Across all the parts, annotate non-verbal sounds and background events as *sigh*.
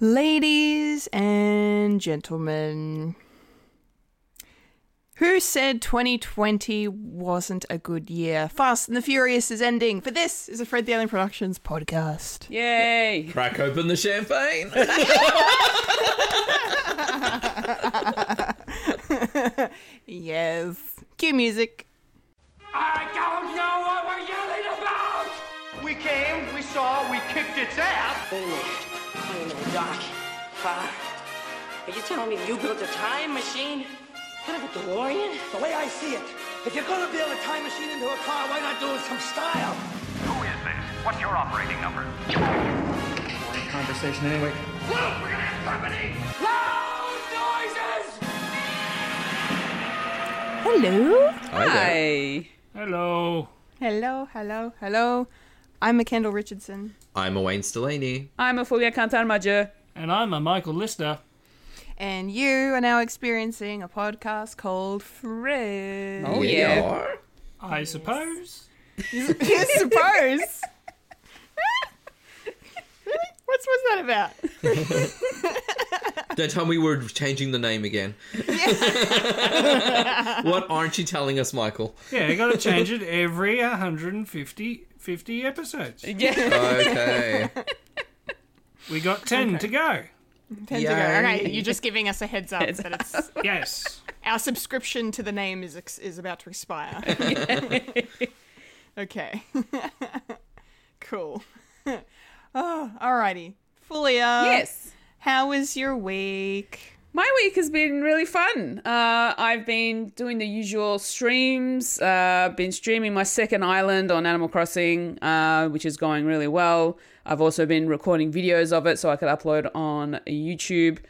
Ladies and gentlemen, who said 2020 wasn't a good year? Fast and the Furious is ending, for this is a Fred the Alien Productions podcast. Yay! Crack open the champagne. *laughs* Yes. Cue music. I don't know what we're yelling about! We came, we saw, we kicked its ass. Finished. I know, Doc. Huh? Are you telling me you built a time machine? Kind of a DeLorean? The way I see it, if you're gonna build a time machine into a car, why not do it some style? Who is this? What's your operating number? Conversation anyway. Look, we're gonna have company! Loud noises! Hello. Hi. Hello. Hello, hello, hello. I'm a Kendall Richardson. I'm a Wayne Stellini. I'm a Fulia Kantarmaja. And I'm a Michael Lister. And you are now experiencing a podcast called Fred. Oh, yeah. are. I suppose. *laughs* you suppose. *laughs* really? What's what's that about? Don't tell me we're changing the name again. *laughs* what aren't you telling us, Michael? Yeah, you got to change it every 150 50 episodes. *laughs* Yeah. Oh, okay. We got 10 to go. Ten to go. Yay. Okay, you're just giving us a heads up Heads that it's *laughs* Yes. our subscription to the name is ex- is about to expire. *laughs* okay. cool. oh, alrighty. Fulia. yes. How was your week? My week has been really fun. Uh, I've been doing the usual streams. Uh, been streaming my second island on Animal Crossing, uh, which is going really well. I've also been recording videos of it so I could upload on YouTube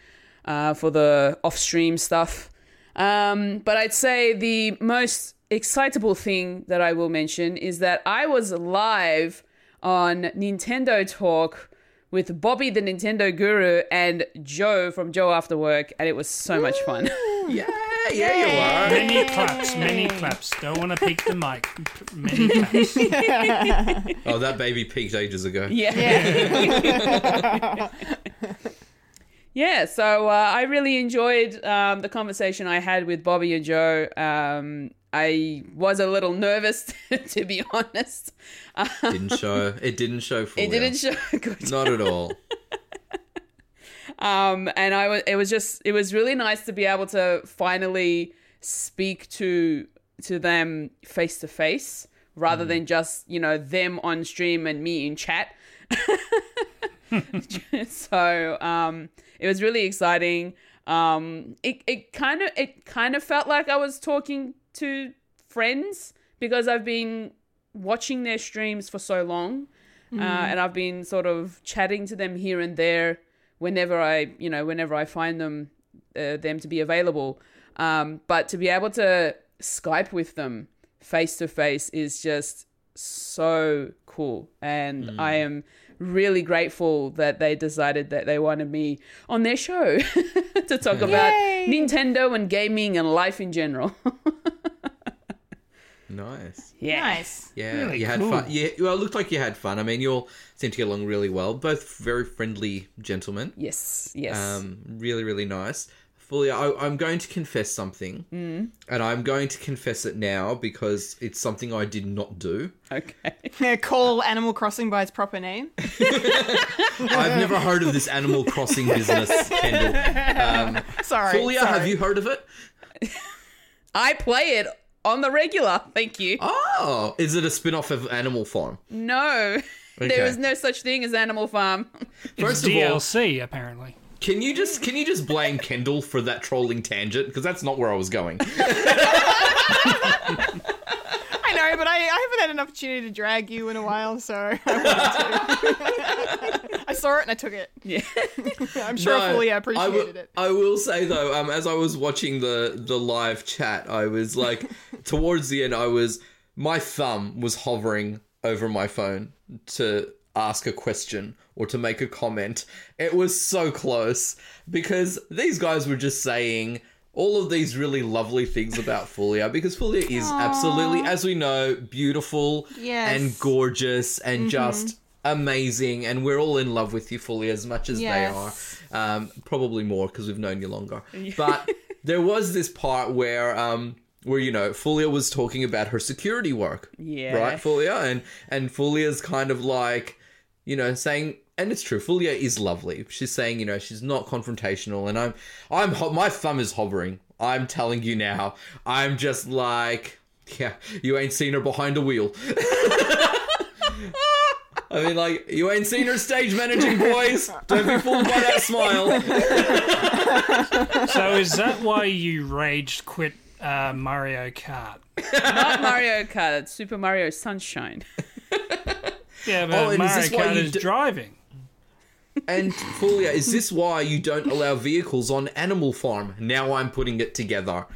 uh, for the off-stream stuff. Um, but I'd say the most excitable thing that I will mention is that I was live on Nintendo Talk with Bobby the Nintendo Guru and Joe from Joe After Work, and it was so much fun. *laughs* yeah, yeah, you are. Many claps, many claps. Don't want to peak the mic. Many claps. *laughs* Oh, that baby peaked ages ago. yeah. *laughs* Yeah, so uh, I really enjoyed um, the conversation I had with Bobby and Joe. Um, I was a little nervous, *laughs* to be honest. Didn't show. It didn't show. For me. It didn't show *laughs* good. Not at all. um and i was it was just it was really nice to be able to finally speak to to them face to face rather than just you know them on stream and me in chat *laughs* so um it was really exciting um it, it kind of it kind of felt like i was talking to friends because i've been watching their streams for so long uh, and I've been sort of chatting to them here and there whenever I, you know, whenever I find them, uh, them to be available. Um, but to be able to Skype with them face to face is just so cool, and I am really grateful that they decided that they wanted me on their show *laughs* to talk *laughs* about Yay! Nintendo and gaming and life in general. *laughs* Nice. yeah. Nice. Yeah, Really you had cool. fun. Yeah, well, it looked like you had fun. I mean, you all seem to get along really well. Both very friendly gentlemen. Yes. Yes. Um, really, really nice. Fully, I, I'm going to confess something, mm. and I'm going to confess it now because it's something I did not do. okay. *laughs* Call Animal Crossing by its proper name. *laughs* I've never heard of this Animal Crossing business, Kendall. *laughs* Um, Sorry. Fulia, sorry. have you heard of it? I play it on the regular. Thank you. Oh, is it a spin-off of Animal Farm? No. Okay. *laughs* There is no such thing as Animal Farm. First It's of all, DLC, apparently. can you just can you just blame Kendall for that trolling tangent? Because that's not where I was going. *laughs* I know, but I, I haven't had an opportunity to drag you in a while, so I wanted to. *laughs* I saw it and I took it. Yeah. *laughs* I'm sure No, Fulia I appreciated will- it. I will say though, um, as I was watching the the live chat, I was like, *laughs* towards the end, I was my thumb was hovering over my phone to ask a question or to make a comment. It was so close because these guys were just saying all of these really lovely things about *laughs* Fulia because Fulia is absolutely, as we know, beautiful Yes. and gorgeous and just amazing, and we're all in love with you fully as much as Yes. they are. Um, probably more because we've known you longer. *laughs* But there was this part where. Um, where you know Fulia was talking about her security work, Yeah. right, Fulia, and and Fulia's kind of like, you know, saying, and it's true, Fulia is lovely. She's saying, you know, she's not confrontational, and I'm, I'm, ho- my thumb is hovering. I'm telling you now, I'm just like, yeah, you ain't seen her behind a wheel. *laughs* *laughs* I mean, like, you ain't seen her stage managing, boys. Don't be fooled by that smile. So is that why you raged quit uh, Mario Kart? Not Mario Kart, it's Super Mario Sunshine. Yeah, but Oh, and is Mario Kart is d- driving. And Fulia, is this why you don't allow vehicles on Animal Farm? Now I'm putting it together.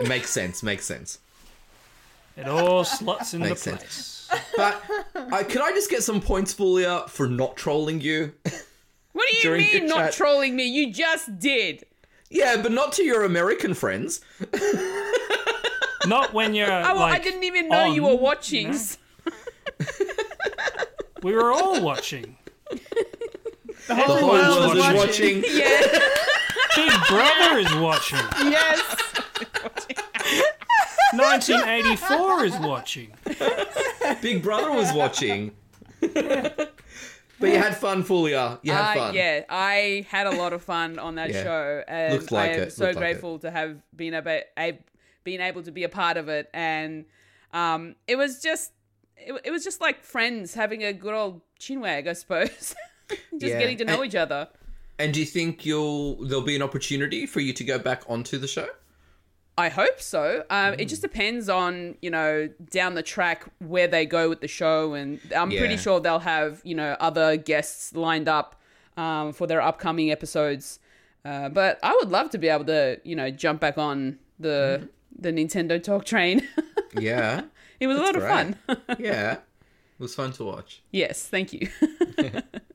It makes sense. Makes sense. It all slots into Makes place. sense. But uh, can I just get some points, Fulia, for not trolling you? What do you During mean the not chat. trolling me? You just did. yeah, but not to your American friends. Not when you're Oh, well, like I didn't even know you on, were watching. know? We were all watching. The The whole whole world world is is watching. watching. *laughs* Yeah. Big Brother is watching. Yes. *laughs* 1984 is watching. Big Brother was watching. but you had fun, Fulia. You had Uh, fun. yeah, I had a lot of fun on that Yeah. show, and Looked like I am it, so looked like it. grateful to have been able, a, been able to be a part of it. And um, it was just, it, it was just like friends having a good old chinwag, I suppose. *laughs* just Yeah. getting to know And- each other. And do you think you'll there'll be an opportunity for you to go back onto the show? I hope so. Um, It Mm. just depends on you know down the track where they go with the show, and I'm pretty sure they'll have you know other guests lined up um, for their upcoming episodes. Uh, but I would love to be able to you know jump back on the Mm-hmm. the Nintendo Talk train. *laughs* Yeah. it was a lot That's of fun. *laughs* yeah. It was fun to watch. yes, thank you. *laughs*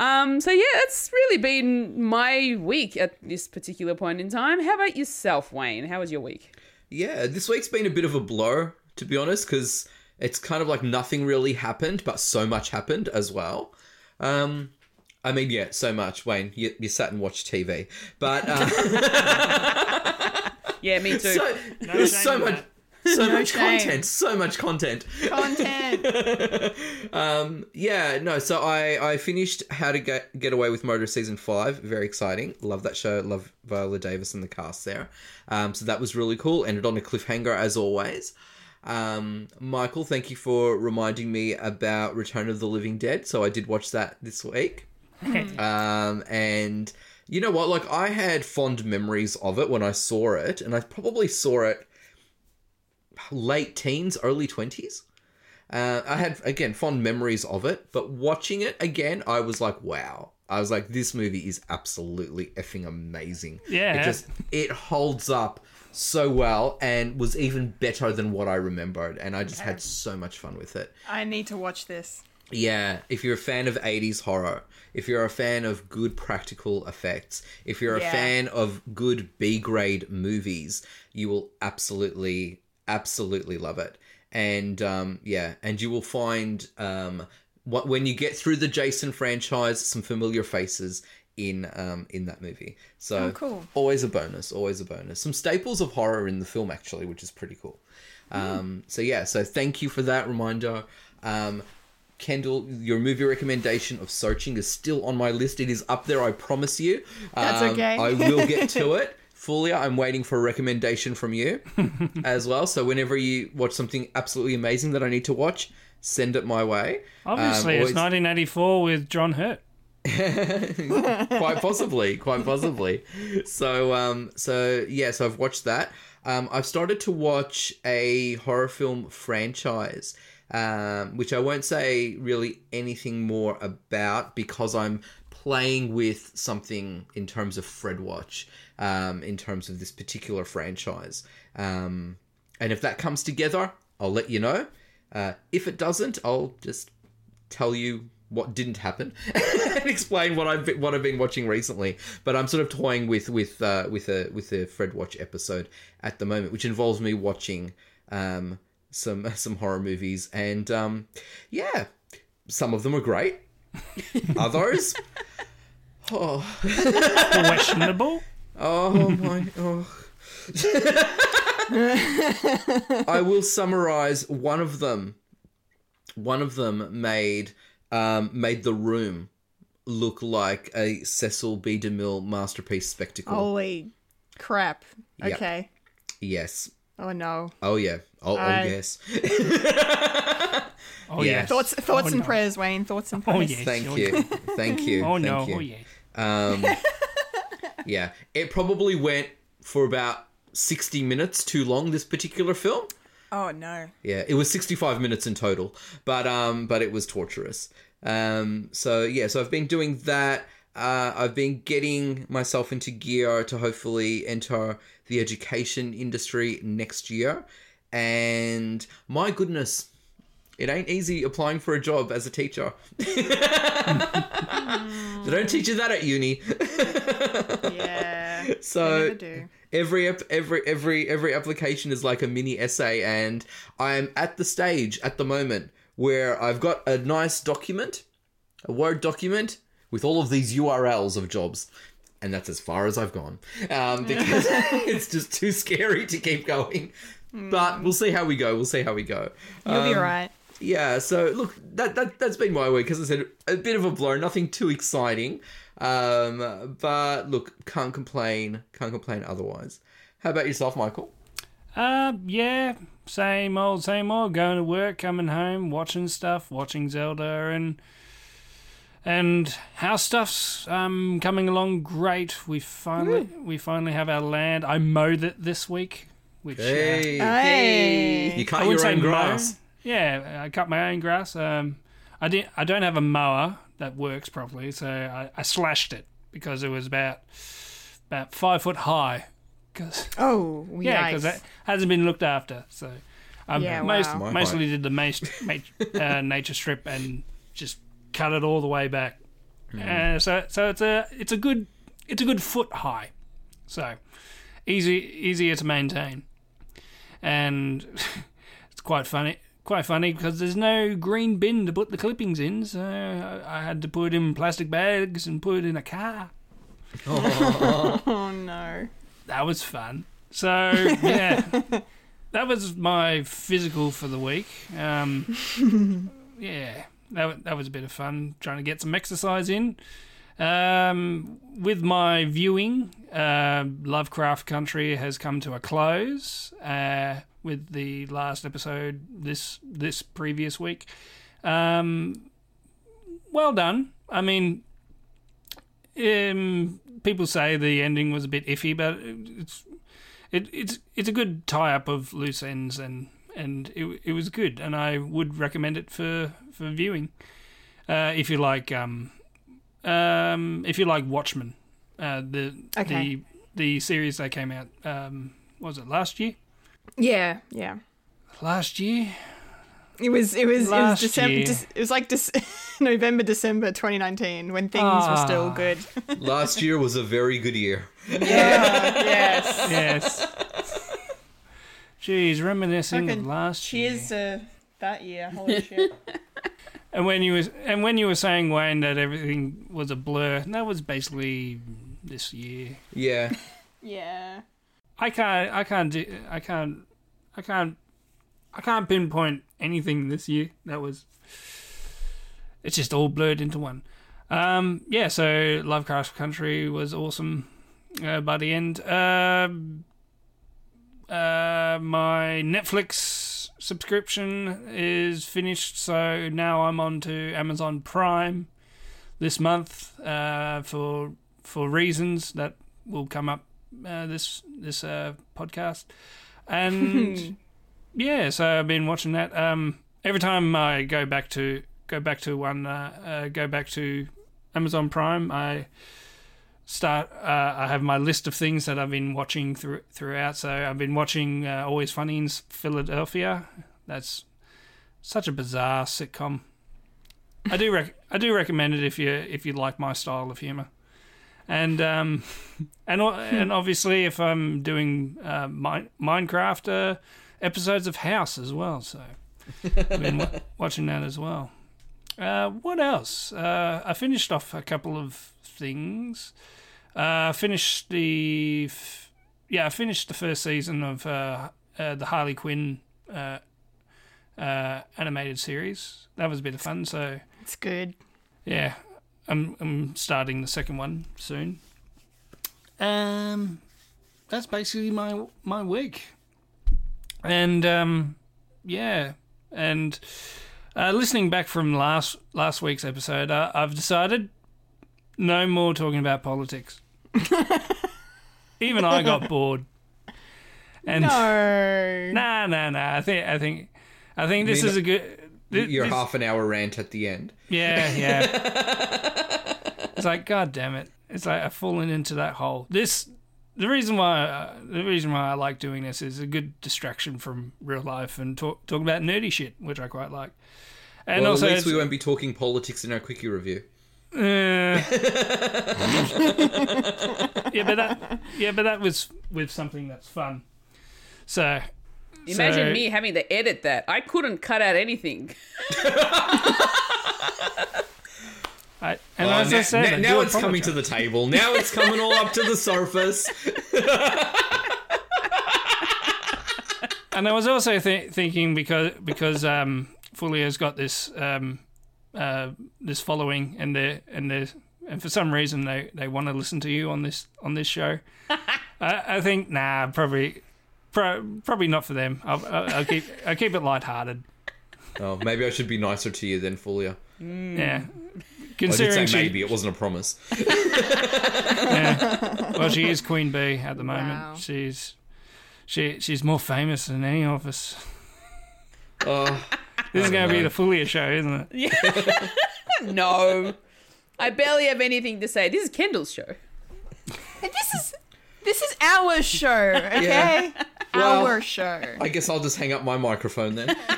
um. So yeah, it's really been my week at this particular point in time. How about yourself, Wayne? How was your week? Yeah, this week's been a bit of a blow, to be honest, because it's kind of like nothing really happened, but so much happened as well. Um, I mean, yeah, so much. Wayne, you, you sat and watched TV, but uh, *laughs* Yeah, me too. *laughs* so, there's so shame in *laughs* much, so much shame. content, so much content. Content. *laughs* Um, yeah, no. So I I finished How to Get Get Away with Murder season five. Very exciting. Love that show. Love Viola Davis and the cast there. Um, so that was really cool. Ended on a cliffhanger as always. Um, Michael, thank you for reminding me about Return of the Living Dead. So I did watch that this week. um, and you know what? Like I had fond memories of it when I saw it, and I probably saw it late teens, early twenties. Uh, I had again fond memories of it, but watching it again, I was like, wow. I was like, this movie is absolutely effing amazing. Yeah. It just it holds up so well and was even better than what I remembered, and I just had so much fun with it. I need to watch this. Yeah, if you're a fan of 80s horror, if you're a fan of good practical effects, if you're a fan of good B grade movies, you will absolutely, absolutely love it. And um, yeah, and you will find um, what when you get through the Jason franchise, some familiar faces in um, in that movie. So Oh, cool. always a bonus, always a bonus. Some staples of horror in the film actually, which is pretty cool. Um, so yeah, so thank you for that reminder. Um, Kendall, your movie recommendation of Searching is still on my list. It is up there, I promise you. That's Um, okay. I will get *laughs* to it. Fulia, I'm waiting for a recommendation from you *laughs* as well. So whenever you watch something absolutely amazing that I need to watch, send it my way. Obviously, Um, it's 1984 with John Hurt. *laughs* quite possibly, quite possibly. So, um, so yeah, so I've watched that. Um, I've started to watch a horror film franchise, um, which I won't say really anything more about because I'm playing with something in terms of Fred Watch, um, in terms of this particular franchise. Um, and if that comes together, I'll let you know. Uh, if it doesn't, I'll just tell you what didn't happen *laughs* and explain what I've been, what I've been watching recently. But I'm sort of toying with with uh, with a with a Fred Watch episode at the moment, which involves me watching um, some *laughs* some horror movies and um, yeah. some of them are great. *laughs* Others, oh, Questionable. Oh my, oh. *laughs* I will summarize one of them. One of them made um, made the room look like a Cecil B. DeMille masterpiece spectacle. Holy crap. Yep. Okay. Yes. Oh no. Oh yeah. Oh, I- *laughs* oh yes. Oh Yeah. yeah. Thoughts thoughts Oh, and no. prayers, Wayne. Thoughts and Oh prayers. yes. Thank oh, you. Thank you. Oh Thank no. you. Oh yeah. Um, *laughs* yeah, it probably went for about 60 minutes too long, this particular film. Oh no. Yeah, it was 65 minutes in total, but um, but it was torturous. Um, so yeah, so I've been doing that. Uh, I've been getting myself into gear to hopefully enter the education industry next year. And my goodness, it ain't easy applying for a job as a teacher. *laughs* they don't teach you that at uni. *laughs* Yeah. *laughs* So every every every every application is like a mini essay and i am at the stage at the moment where i've got a nice document a word document with all of these urls of jobs and that's as far as i've gone um, because *laughs* it's just too scary to keep going but we'll see how we go we'll see how we go You'll be Um, right. Yeah so look that, that that's been my week as i said a bit of a blur nothing too exciting um but look can't complain can't complain otherwise how about yourself michael Uh, yeah, same old, same old. Going to work, coming home, watching stuff, watching Zelda, and and house stuff's um coming along great. We finally we finally have our land. I mowed it this week, which uh, hey Hey. you cut wouldn't your say own mow. Grass Yeah, I cut my own grass. Um, I didn't. I don't have a mower that works properly, so I, I slashed it because it was about about five foot high. Cause Oh, *laughs* yeah, because it hasn't been looked after. So I Yeah, most, wow. Mostly did the mas- ma- *laughs* uh, nature strip and just cut it all the way back. Uh, so so it's a it's a good it's a good foot high. So easy easier to maintain, and *laughs* it's quite funny. Quite funny because there's no green bin to put the clippings in, so I I had to put it in plastic bags and put it in a car *laughs* oh no. that was fun. So yeah, *laughs* that was my physical for the week. Um, *laughs* yeah, that that was a bit of fun trying to get some exercise in. Um, with my viewing, uh, Lovecraft Country has come to a close. Uh, with the last episode this this previous week, um, well done. I mean, um, people say the ending was a bit iffy, but it's it, it's it's a good tie up of loose ends and and it it was good, and I would recommend it for for viewing. Uh, if you like um um if you like Watchmen, uh, the Okay. the the series that came out um was it last year? Yeah, yeah. Last year, It was it was it was Last December. year. It was like Dec- *laughs* November, December 2019 when things were still Ah. good. *laughs* last year was a very good year Yeah. yes. yes. Jeez, reminiscing of Fucking last year. Cheers to that year. Holy shit. *laughs* And when you was and when you were saying Wayne that everything was a blur, that was basically this year. yeah Yeah. I can't I can't do I can't I can't I can't pinpoint anything this year. That was it's just all blurred into one. Um yeah, so Lovecraft Country was awesome uh, by the end. Um uh, my Netflix subscription is finished, so now I'm on to Amazon Prime this month uh, for for reasons that will come up uh, this this uh, podcast, *laughs* and yeah, so I've been watching that. Um, every time I go back to go back to one uh, uh, go back to Amazon Prime, I start. Uh, I have my list of things that I've been watching through, throughout. So I've been watching uh, Always Funny in Philadelphia. That's such a bizarre sitcom. I do rec- I do recommend it if you if you like my style of humor, and um, and and obviously if I'm doing uh, Mi- Minecraft uh, episodes of House as well. So I've been wa- *laughs* watching that as well. Uh, what else? Uh, I finished off a couple of things. Uh, I finished the f- yeah, I finished the first season of uh, uh, the Harley Quinn uh, uh, animated series. That was a bit of fun. So It's good. yeah, I'm I'm starting the second one soon. Um, that's basically my my week, and um, yeah, and uh, listening back from last last week's episode, uh, I've decided no more talking about politics. *laughs* Even I got bored. And No. *laughs* nah, nah, nah. I think I think I think this is a good. Your this- half an hour rant at the end. yeah, yeah. *laughs* it's like, god damn it! It's like I've fallen into that hole. This, the reason why, uh, the reason why I like doing this is a good distraction from real life and talk talk about nerdy shit, which I quite like. And well, also, at least we won't be talking politics in our quickie review. uh, *laughs* yeah, but that, yeah, but that was with something that's fun. So, Imagine so- me having to edit that. I couldn't cut out anything. *laughs* I, and Oh, as now I said, now- I now do it's coming to the table. Now it's coming all up to the surface. *laughs* and I was also th- thinking because because um, Fulia's got this um, uh, this following, and they and they and for some reason they, they want to listen to you on this on this show. *laughs* I, I think nah, probably pro, probably not for them. I'll, I'll, I'll keep I'll keep it lighthearted. oh, maybe I should be nicer to you then, Fulia. Mm. Yeah, I did considering say she maybe. It wasn't a promise. *laughs* yeah, well she is Queen Bee at the moment. Wow. She's she she's more famous than any of us. Oh, This is going to be the Fulia show, isn't it? Yeah. *laughs* No. I barely have anything to say. This is Kendall's show. And this is this is our show, okay? Yeah. *laughs* Well, our show. I guess I'll just hang up my microphone then. *laughs*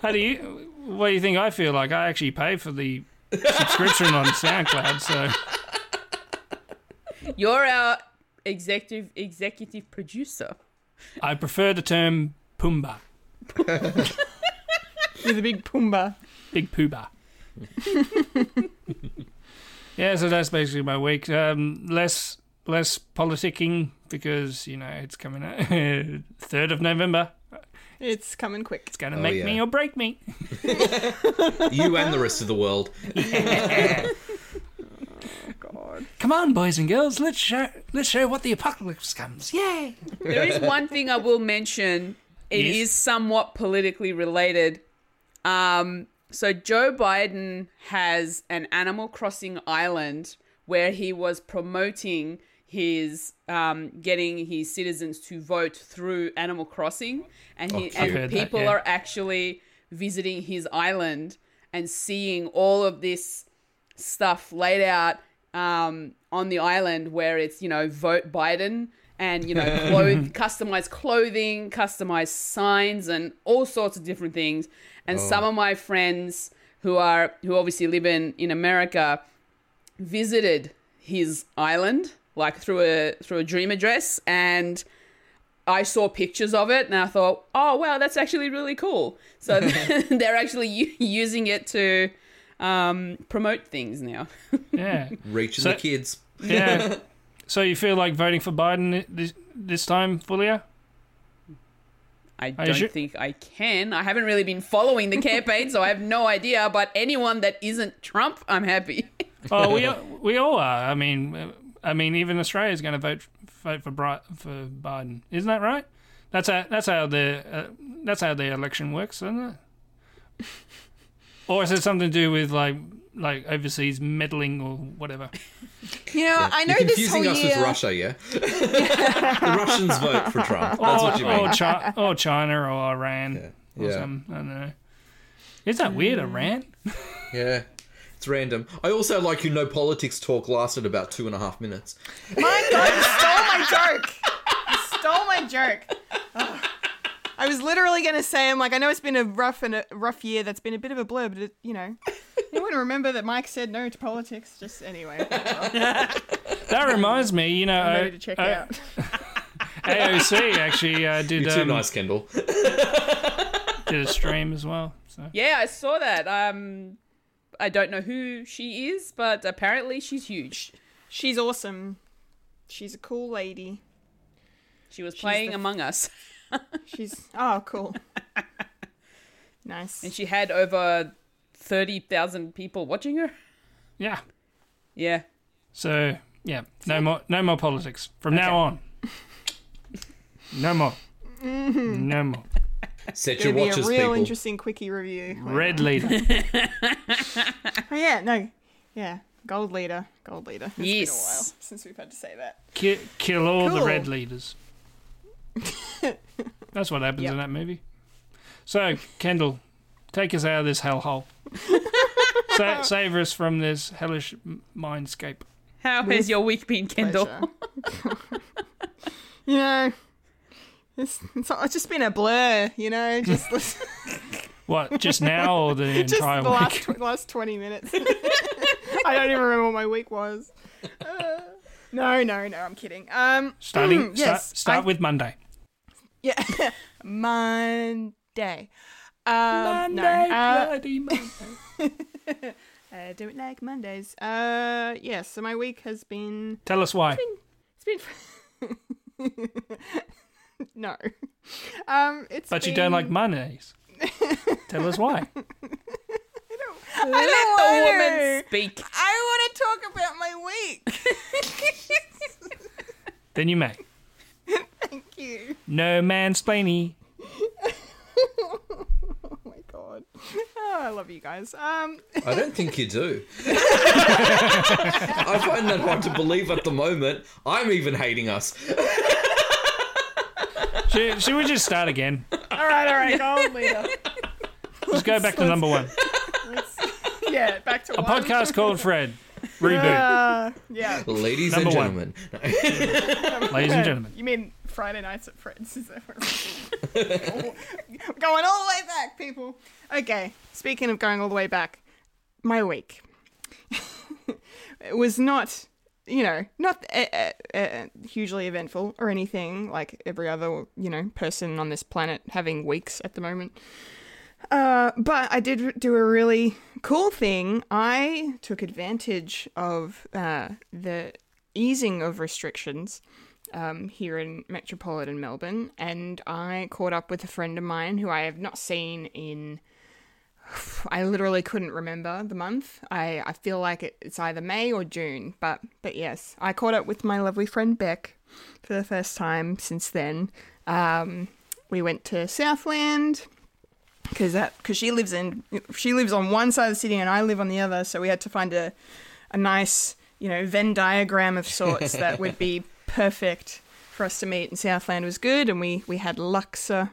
How do you? What do you think I feel like? I actually pay for the subscription on SoundCloud, so You're our executive executive producer. I prefer the term Pumbaa, *laughs* With a big Pumbaa. Big Poobah. yeah, so that's basically my week. Um, less less politicking because you know it's coming out *laughs* third of November. It's coming quick. It's gonna Oh, make yeah. me or break me. *laughs* You and the rest of the world. *laughs* Oh God! Come on, boys and girls, let's show let's show what the apocalypse comes. Yay! There is one thing I will mention. It is Yes. somewhat politically related. Um, so Joe Biden has an Animal Crossing island where he was promoting his um, getting his citizens to vote through Animal Crossing, and he cute. and Heard that, people yeah. are actually visiting his island and seeing all of this stuff laid out um, on the island where it's you know vote Biden and you know *laughs* clothes, customized clothing, customized signs, and all sorts of different things. And some of my friends who are who obviously live in in America visited his island like through a through a dream address and I saw pictures of it and I thought, oh wow, that's actually really cool. So *laughs* *laughs* they're actually u- using it to um, promote things now. *laughs* Yeah, Reaching So- the kids. yeah. so you feel like voting for Biden this this time, Fulia? I Are you don't sure? think I can. I haven't really been following the campaign, so I have no idea. But anyone that isn't Trump, I'm happy. Oh, we we all are. I mean, I mean, even Australia is going to vote vote for Bri- for Biden, isn't that right? That's how that's how the uh, that's how the election works, isn't it? Or is it something to do with like like overseas meddling or whatever? You know, I know You're this whole us year. with Russia, yeah? *laughs* the Russians vote for Trump. That's what you mean. or, Chi- or China or Iran or Yeah. some I don't know. Is that weird, Iran? Yeah. It's random. I also like you know politics talk lasted about two and a half minutes. My God, you stole my joke. You stole my joke. Ugh. I was literally going to say, I'm like, I know it's been a rough and a rough year. That's been a bit of a blur, but it, you know, you want to remember that Mike said no to politics. Just anyway, *laughs* That reminds me, you know, I'm ready uh, to check uh, out. *laughs* AOC actually uh, *laughs* did You're too um, nice, Kendall. did a stream as well. So Yeah, I saw that. Um, I don't know who she is, but apparently she's huge. She's awesome. She's a cool lady. She was playing the- Among Us, *laughs* She's oh cool. *laughs* nice. and she had over thirty thousand people watching her. yeah. Yeah, So yeah, no more no more politics from now on. *laughs* No more. Mm-hmm. No more. Set Gonna your be a real people. interesting quickie review. Red leader. *laughs* Oh yeah, no, yeah, gold leader, gold leader. It's been a while Yes. since we've had to say that. Ki- kill all the red leaders. *laughs* That's what happens Yep. in that movie. So, Kendall, take us out of this hellhole. *laughs* Sa- save us from this hellish m- mindscape. how has your week been, Kendall? Pleasure. you know, it's, it's it's just been a blur. You know, just *laughs* listen- What, just now or the *laughs* entire the week? last tw- last twenty minutes. *laughs* I don't even remember what my week was. Uh, no, no, no. I'm kidding. Um, Starting, mm, yes, start, start I- with Monday. yeah, Monday. Um, no, Monday, uh, bloody Monday. I don't like Mondays. Uh, yes. so my week has been Tell us why. It's been *laughs* no. Um, it's. But you don't like Mondays. Tell us why. *laughs* I Let don't the woman speak. I want to talk about my week. *laughs* Then you may. Thank you. No mansplaining. Oh my god. Oh, I love you guys. Um, I don't think you do. I find that hard to believe at the moment. I'm even hating us. Should, should we just start again? *laughs* all right, all right, gold leader. *laughs* Just go back to number one. Yeah, back to A one. podcast called Fred. *laughs* Reboot. Uh, yeah. Ladies Number and one. gentlemen. Ladies and gentlemen. You mean Friday nights at Fred's? Is that what going all the way back, people. Okay, speaking of going all the way back, my week. it was not, you know, not uh, uh, uh, hugely eventful or anything like every other, you know, person on this planet having weeks at the moment. Uh, but I did do a really cool thing. I took advantage of uh, the easing of restrictions um, here in metropolitan Melbourne, and I caught up with a friend of mine who I have not seen in. *sighs* I literally couldn't remember the month. I, I feel like it, it's either May or June, but but yes, I caught up with my lovely friend Beck for the first time since then. Um, we went to Southland because that because she lives in she lives on one side of the city and I live on the other, so we had to find a a nice you know Venn diagram of sorts that would be *laughs* perfect for us to meet. And Southland was good, and we we had Luxor.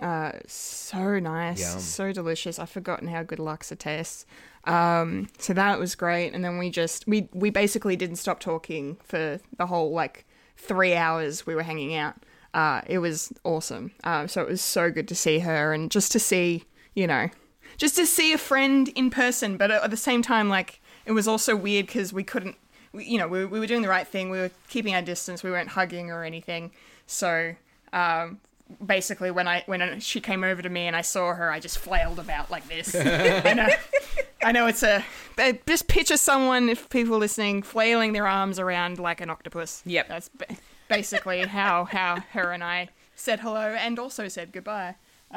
Uh, so nice, Yum. so delicious. I've forgotten how good Luxor tastes. Um, so that was great. And then we just we we basically didn't stop talking for the whole like three hours we were hanging out. Uh, it was awesome. Um, so it was so good to see her and just to see, you know, just to see a friend in person. But at the same time, like it was also weird because we couldn't, we, you know, we, we were doing the right thing. We were keeping our distance. We weren't hugging or anything. So um, basically, when I when she came over to me and I saw her, I just flailed about like this. *laughs* I know, I know it's a. But just picture someone, if people listening, flailing their arms around like an octopus. Yep. that's basically how how her and I said hello and also said goodbye. *laughs*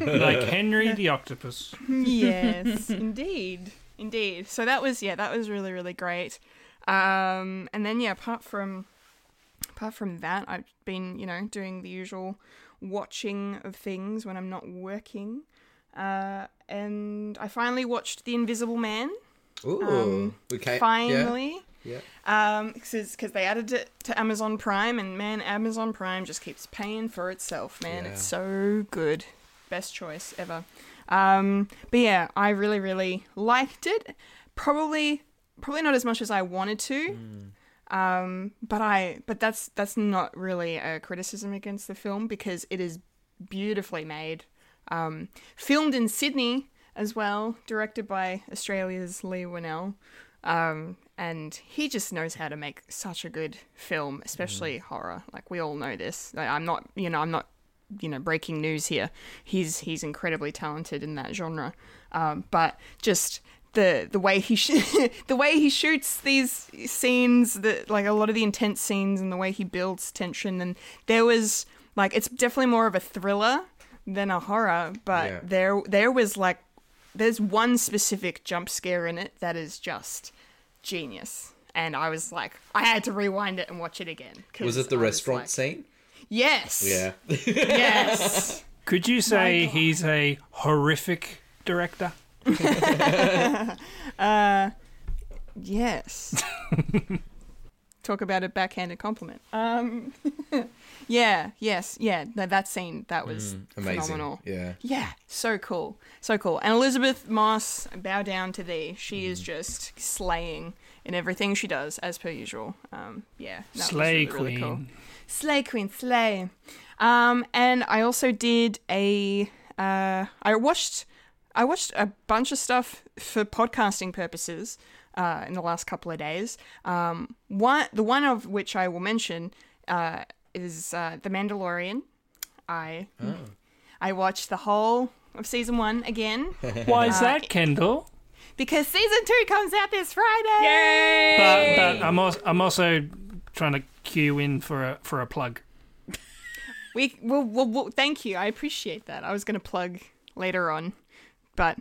Like Henry the Octopus. yes, *laughs* indeed, indeed. So that was yeah, that was really really great. Um, and then yeah, apart from apart from that, I've been you know doing the usual watching of things when I'm not working. Uh, and I finally watched The Invisible Man. Ooh. okay. Finally. Yeah. Um, because they added it to Amazon Prime, and man, Amazon Prime just keeps paying for itself, man. Yeah. It's so good. Best choice ever. Um, but yeah, I really, really liked it. Probably, probably not as much as I wanted to. Um, but I, but that's that's not really a criticism against the film because it is beautifully made. Um, filmed in Sydney as well, directed by Australia's Leigh Whannell. Um, and he just knows how to make such a good film, especially horror. Like we all know this. Like, I'm not, you know, I'm not you know breaking news here. He's he's incredibly talented in that genre, um, but just the the way he sh- *laughs* the way he shoots these scenes, the like a lot of the intense scenes, and the way he builds tension, and there was like it's definitely more of a thriller than a horror, but Yeah. there there was like there's one specific jump scare in it that is just genius. And I was like, I had to rewind it and watch it again Was it the I restaurant like, scene? Yes. Yeah. *laughs* Yes. Could you say he's a horrific director? *laughs* yes. *laughs* Talk about a backhanded compliment. Um, *laughs* yeah. Yes. Yeah. No, that scene that was Mm, Amazing. phenomenal. Yeah. Yeah, so cool, so cool. And Elisabeth Moss, bow down to thee. She Mm-hmm. is just slaying in everything she does, as per usual. Um, yeah, Slay really, really Queen. cool. Slay Queen, slay. Um, and I also did a. Uh, I watched. I watched a bunch of stuff for podcasting purposes uh, in the last couple of days. Um, one, the one of which I will mention uh, is uh, The Mandalorian. I I watched the whole of season one again *laughs* Why Uh, is that, Kendall? because season two comes out this Friday. Yay! But, but I'm also I'm also trying to cue in for a for a plug. We well, well, well, thank you. I appreciate that. I was going to plug later on, but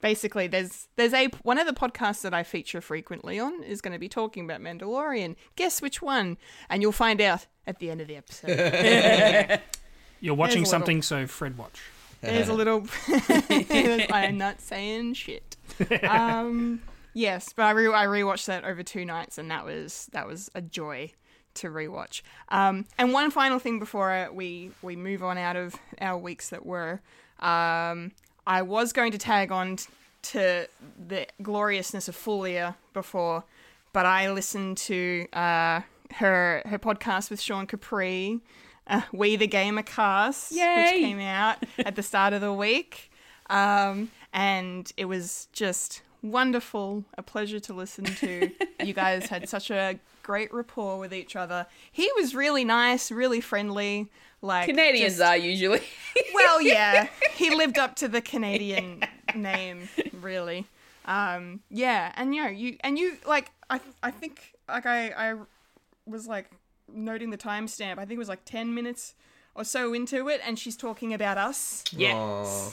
basically, there's there's a one of the podcasts that I feature frequently on is going to be talking about Mandalorian. Guess which one? And you'll find out at the end of the episode. *laughs* You're watching a little- something, so Fred watch. There's a little. *laughs* I'm not saying shit. *laughs* Um, yes, but I re- I rewatched that over two nights, and that was that was a joy to rewatch. Um, and one final thing before we we move on out of our weeks that were, um, I was going to tag on t- to the gloriousness of Fulia before, but I listened to uh, her her podcast with Sean Capri. Uh, we the Gamer Cast, Yay! which came out at the start of the week. Um, and it was just wonderful, a pleasure to listen to. *laughs* you guys had such a great rapport with each other. He was really nice, really friendly. Like Canadians just- are usually. *laughs* well, yeah, he lived up to the Canadian *laughs* name, really. Um, yeah, and you know, you and you like I I think like I I was like noting the timestamp. I think it was like ten minutes or so into it, and she's talking about us. yeah. Aw.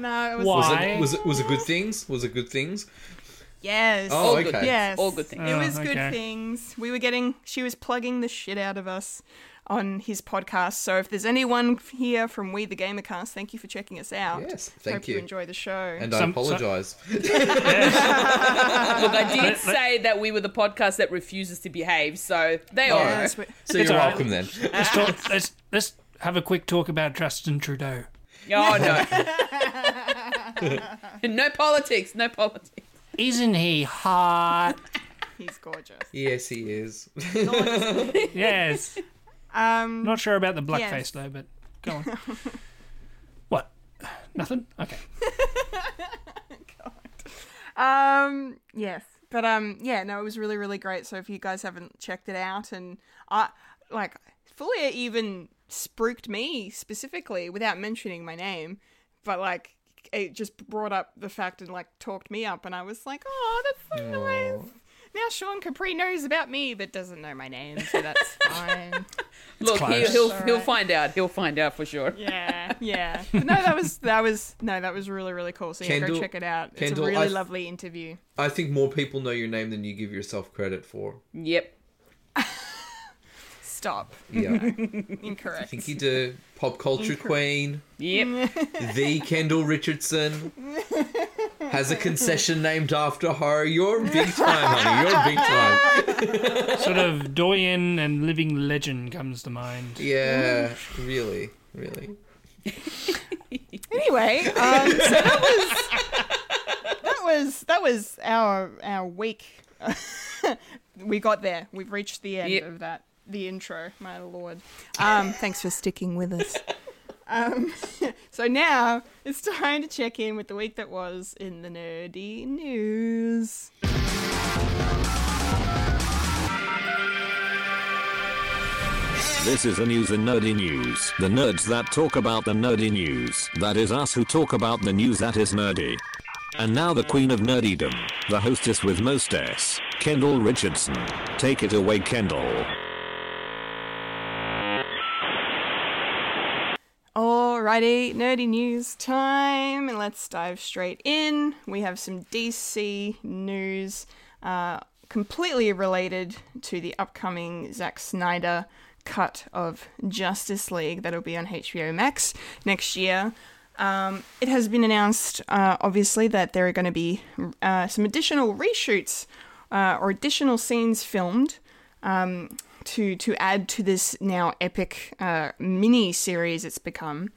And I was Why? Was it was it was it good things? Was it good things? yes, Oh, All okay. good yes, All good things. It Oh, was good okay. things. We were getting. She was plugging the shit out of us on his podcast. So if there's anyone here from We the Gamercast, thank you for checking us out. Yes, thank Hope you. enjoy the show. And I Some- apologize. *laughs* Look, I did say that we were the podcast that refuses to behave, so they are. Yes, we- So you're all right. welcome then. *laughs* Let's talk. let's let's have a quick talk about Justin Trudeau. Oh no. *laughs* *laughs* no politics. No politics. Isn't he hot? he's gorgeous. Yes, he is. *laughs* yes. Um, Not sure about the blackface Yes. though, but go on. what? Nothing. Okay. Um, yes, but um, yeah, no, it was really, really great. So if you guys haven't checked it out, and I like Fulia even spooked me specifically without mentioning my name, but like it just brought up the fact and like talked me up, and I was like, oh, that's so nice. Now Sean Capri knows about me, but doesn't know my name, so that's *laughs* fine. Look, he, close. he'll Alright. he'll find out. He'll find out for sure. Yeah, yeah. But no, that was that was no, that was really, really cool. So yeah, Kendall- go check it out. It's Kendall, a really I- lovely interview. I think more people know your name than you give yourself credit for. Yep. Stop. Yeah. *laughs* Incorrect. I think you do. Pop culture queen, Yep. *laughs* the Kendall Richardson. Has a concession named after her. You're big time, honey. You're big time. *laughs* Sort of doyen and living legend comes to mind. Yeah, really, really. Anyway, um, so that was that was that was our our week. we got there. We've reached the end Yep. of that. The intro, my lord. Um, thanks for sticking with us. *laughs* Um, *laughs* so now it's time to check in with the week that was in the nerdy news. This is the news and nerdy news. The nerds that talk about the nerdy news. That is us who talk about the news that is nerdy. And now the queen of nerdydom, the hostess with most S, Kendall Richardson. Take it away, Kendall. Alrighty, nerdy news time, and let's dive straight in. We have some DC news, uh, completely related to the upcoming Zack Snyder cut of Justice League that'll be on HBO Max next year. Um, it has been announced, uh, obviously, that there are going to be uh, some additional reshoots uh, or additional scenes filmed um, to to add to this now epic uh, mini series it's become.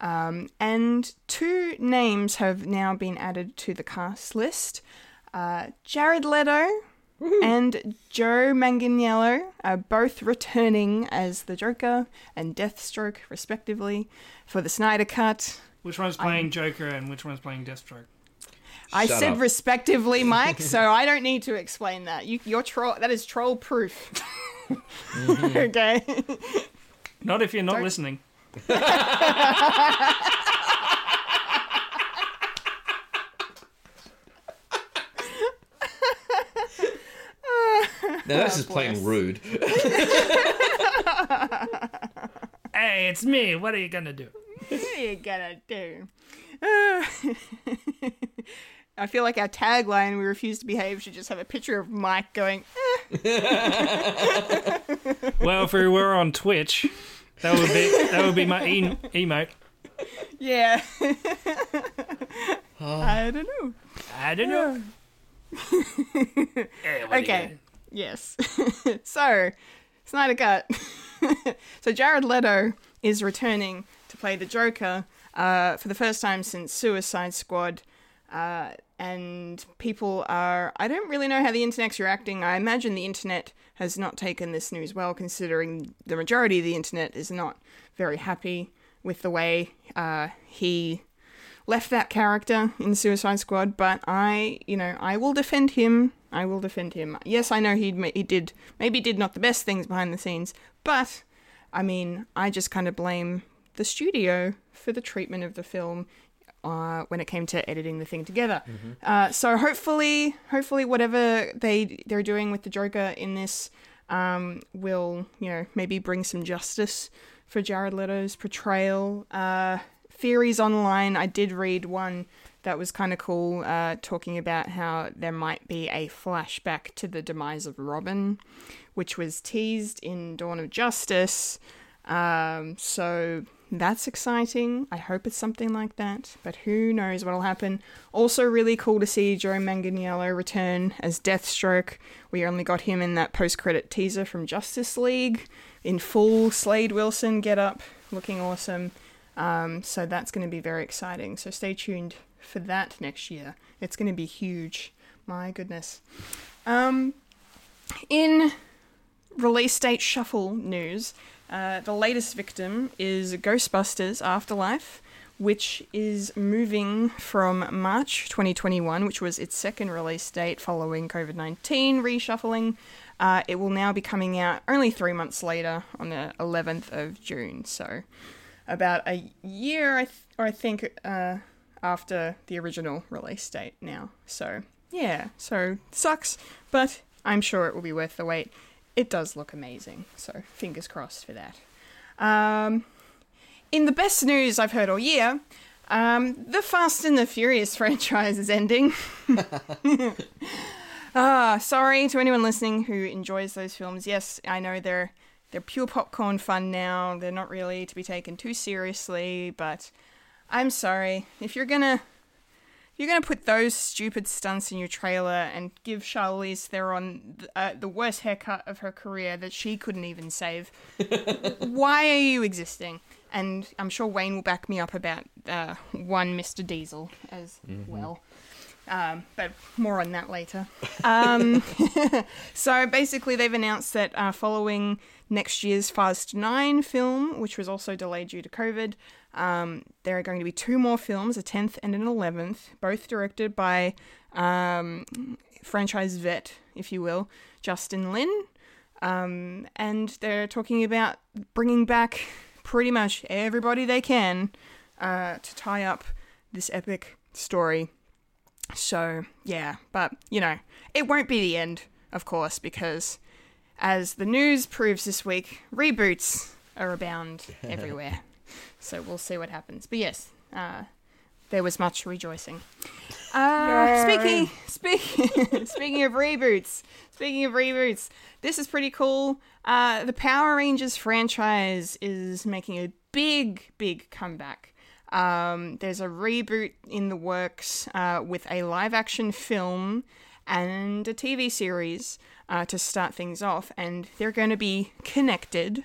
Um, and two names have now been added to the cast list: uh, Jared Leto and Joe Manganiello are both returning as the Joker and Deathstroke, respectively, for the Snyder Cut. Which one's playing Joker and which one's playing Deathstroke? I Shut said up. respectively, Mike, *laughs* so I don't need to explain that. You, you're troll. That is troll proof. *laughs* okay. Not if you're not listening. Now that's just bless. plain rude. *laughs* Hey, it's me. What are you gonna do? what are you gonna do? Uh, *laughs* I feel like our tagline, "We refuse to behave," should just have a picture of Mike going. "Eh." *laughs* Well, if we were on Twitch, that would be that would be my e- emote. Yeah. *laughs* I don't know. I don't know. *laughs* What are you Okay. Yes. so, Snyder Cut. so Jared Leto is returning to play the Joker uh, for the first time since Suicide Squad. Uh, and people are. I don't really know how the internet's reacting. I imagine the internet has not taken this news well, considering the majority of the internet is not very happy with the way uh, he left that character in Suicide Squad, but I, you know, I will defend him. I will defend him. Yes, I know he he did maybe did not the best things behind the scenes, but I mean, I just kind of blame the studio for the treatment of the film uh, when it came to editing the thing together. Uh, so hopefully, hopefully, whatever they they're doing with the Joker in this um, will, you know, maybe bring some justice for Jared Leto's portrayal. Uh, theories online, I did read one that was kind of cool, uh, talking about how there might be a flashback to the demise of Robin, which was teased in Dawn of Justice. Um, so that's exciting. I hope it's something like that, but who knows what'll happen. Also, really cool to see Joe Manganiello return as Deathstroke. We only got him in that post credit teaser from Justice League in full Slade Wilson get up, looking awesome. Um, so that's going to be very exciting. So stay tuned for that next year. It's going to be huge. My goodness. Um, in release date shuffle news, uh, the latest victim is Ghostbusters Afterlife, which is moving from March 2021, which was its second release date following COVID 19 reshuffling. Uh, it will now be coming out only three months later on the 11th of June. So, about a year, I th- or I think, uh, after the original release date now. So, yeah, so sucks, but I'm sure it will be worth the wait. It does look amazing, so fingers crossed for that. Um, in the best news I've heard all year, um, the Fast and the Furious *laughs* franchise is ending. *laughs* ah, sorry to anyone listening who enjoys those films. Yes, I know they're they're pure popcorn fun now. They're not really to be taken too seriously, but I'm sorry if you're gonna you're gonna put those stupid stunts in your trailer and give Charlize Theron th- uh, the worst haircut of her career that she couldn't even save. *laughs* Why are you existing? And I'm sure Wayne will back me up about uh, one Mr. Diesel as well. Um, but more on that later. Um, *laughs* so basically, they've announced that uh, following next year's Fast 9 film, which was also delayed due to COVID, um, there are going to be two more films, a 10th and an 11th, both directed by um, franchise vet, if you will, Justin Lin. Um, and they're talking about bringing back pretty much everybody they can uh, to tie up this epic story. So, yeah, but, you know, it won't be the end, of course, because as the news proves this week, reboots are abound *laughs* everywhere. So we'll see what happens. But yes, uh, there was much rejoicing. Uh, speaking, speaking, *laughs* speaking of reboots, speaking of reboots, this is pretty cool. Uh, the Power Rangers franchise is making a big, big comeback. Um, there's a reboot in the works uh, with a live action film and a TV series uh, to start things off, and they're going to be connected,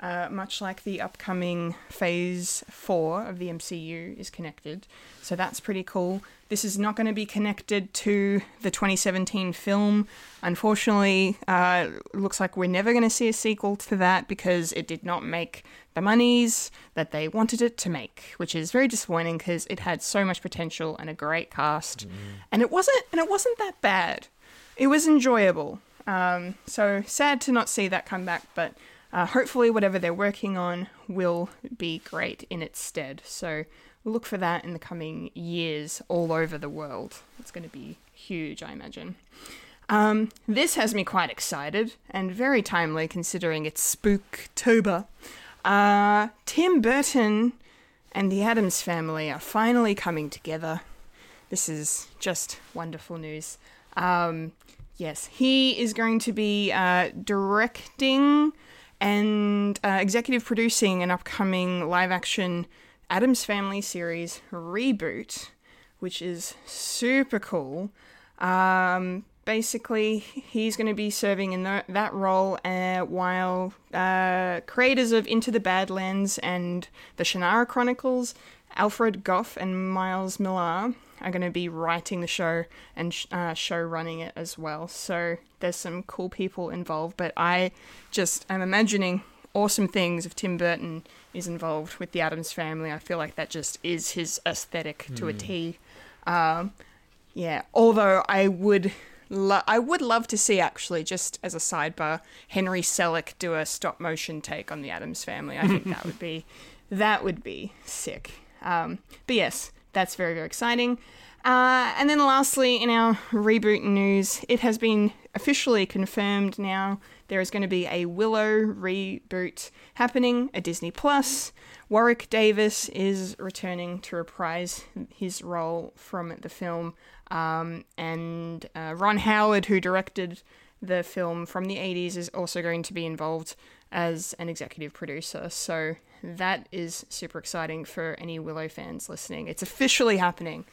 uh, much like the upcoming Phase 4 of the MCU is connected. So that's pretty cool. This is not going to be connected to the 2017 film. Unfortunately, uh, looks like we're never going to see a sequel to that because it did not make the monies that they wanted it to make, which is very disappointing because it had so much potential and a great cast, and it wasn't and it wasn't that bad. It was enjoyable. Um, so sad to not see that come back, but uh, hopefully whatever they're working on will be great in its stead. So look for that in the coming years all over the world. It's going to be huge, I imagine. Um, this has me quite excited and very timely considering it's Spooktober. Uh, Tim Burton and the Addams family are finally coming together. This is just wonderful news. Um, yes, he is going to be uh, directing and uh, executive producing an upcoming live action Addams Family series reboot, which is super cool. Um, basically, he's going to be serving in tha- that role uh, while uh, creators of Into the Badlands and the Shannara Chronicles, Alfred Gough and Miles Millar, are going to be writing the show and sh- uh, show running it as well. So there's some cool people involved, but I just am imagining awesome things if Tim Burton is involved with the Addams family. I feel like that just is his aesthetic to a T. Um, yeah, although I would. Lo- I would love to see actually, just as a sidebar, Henry Selick do a stop motion take on the Addams family. I think that would be *laughs* that would be sick. Um, but yes, that's very very exciting. Uh, and then lastly, in our reboot news, it has been officially confirmed now there is going to be a Willow reboot happening at Disney Plus. Warwick Davis is returning to reprise his role from the film, um, and uh, Ron Howard, who directed the film from the 80s, is also going to be involved as an executive producer. So that is super exciting for any Willow fans listening. It's officially happening.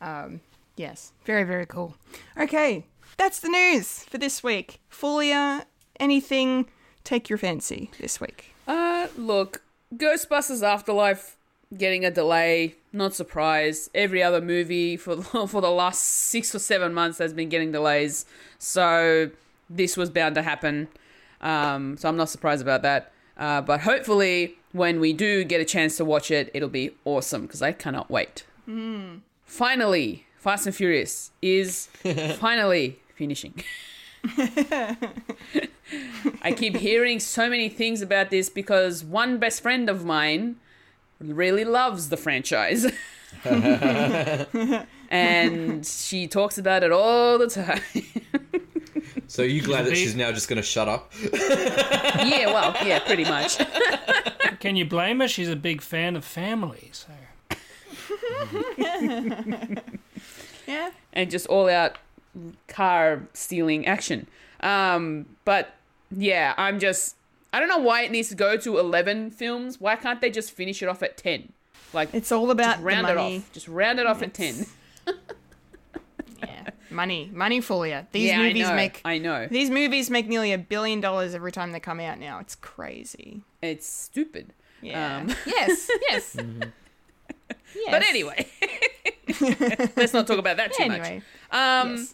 Um, yes, very, very cool. Okay, that's the news for this week. Fulia, anything take your fancy this week? Uh, look, Ghostbusters Afterlife getting a delay. Not surprised. Every other movie for *laughs* for the last six or seven months has been getting delays, so this was bound to happen. Um, so I'm not surprised about that. Uh, but hopefully, when we do get a chance to watch it, it'll be awesome because I cannot wait. Finally, Fast and Furious is *laughs* finally finishing. *laughs* I keep hearing so many things about this because one best friend of mine really loves the franchise. *laughs* and she talks about it all the time. So are you glad that she's now just going to shut up? *laughs* yeah, well, yeah, pretty much. *laughs* Can you blame her? She's a big fan of family. So *laughs* Yeah. and just all out car stealing action. Um, but yeah, I'm just I don't know why it needs to go to 11 films. Why can't they just finish it off at 10? Like It's all about just round the it money. off. Just round it off at 10. It's- Yeah, money, money for you. These yeah, movies I know. make I know. these movies make nearly a billion dollars every time they come out. Now it's crazy. It's stupid. Yeah. Um, *laughs* yes. *laughs* Yes. But anyway, *laughs* let's not talk about that too Anyway. much. Um,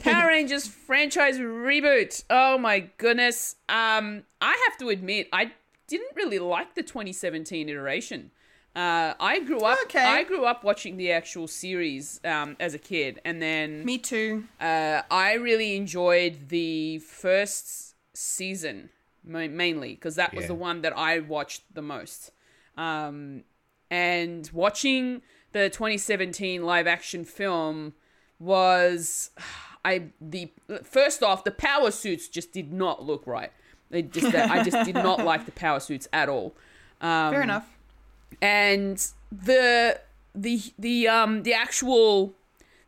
Power Rangers franchise reboot. Oh my goodness. Um, I have to admit, I didn't really like the 2017 iteration. Uh, I grew up. Okay. I grew up watching the actual series um, as a kid, and then Me too. uh, I really enjoyed the first season mainly because that was Yeah. the one that I watched the most. Um, and watching the 2017 live action film was *sighs* I the first off the power suits just did not look right. They just I just did not *laughs* like the power suits at all. Um, Fair enough. And the the the um the actual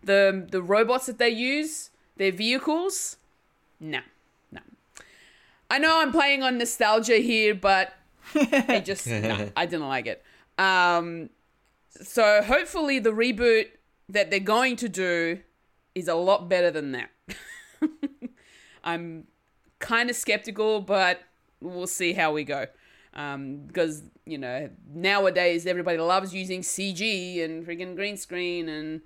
the the robots that they use their vehicles no no i know i'm playing on nostalgia here but i *laughs* just no, i didn't like it. Um so hopefully the reboot that they're going to do is a lot better than that. *laughs* I'm kind of skeptical but we'll see how we go um, because you know nowadays everybody loves using CG and freaking green screen and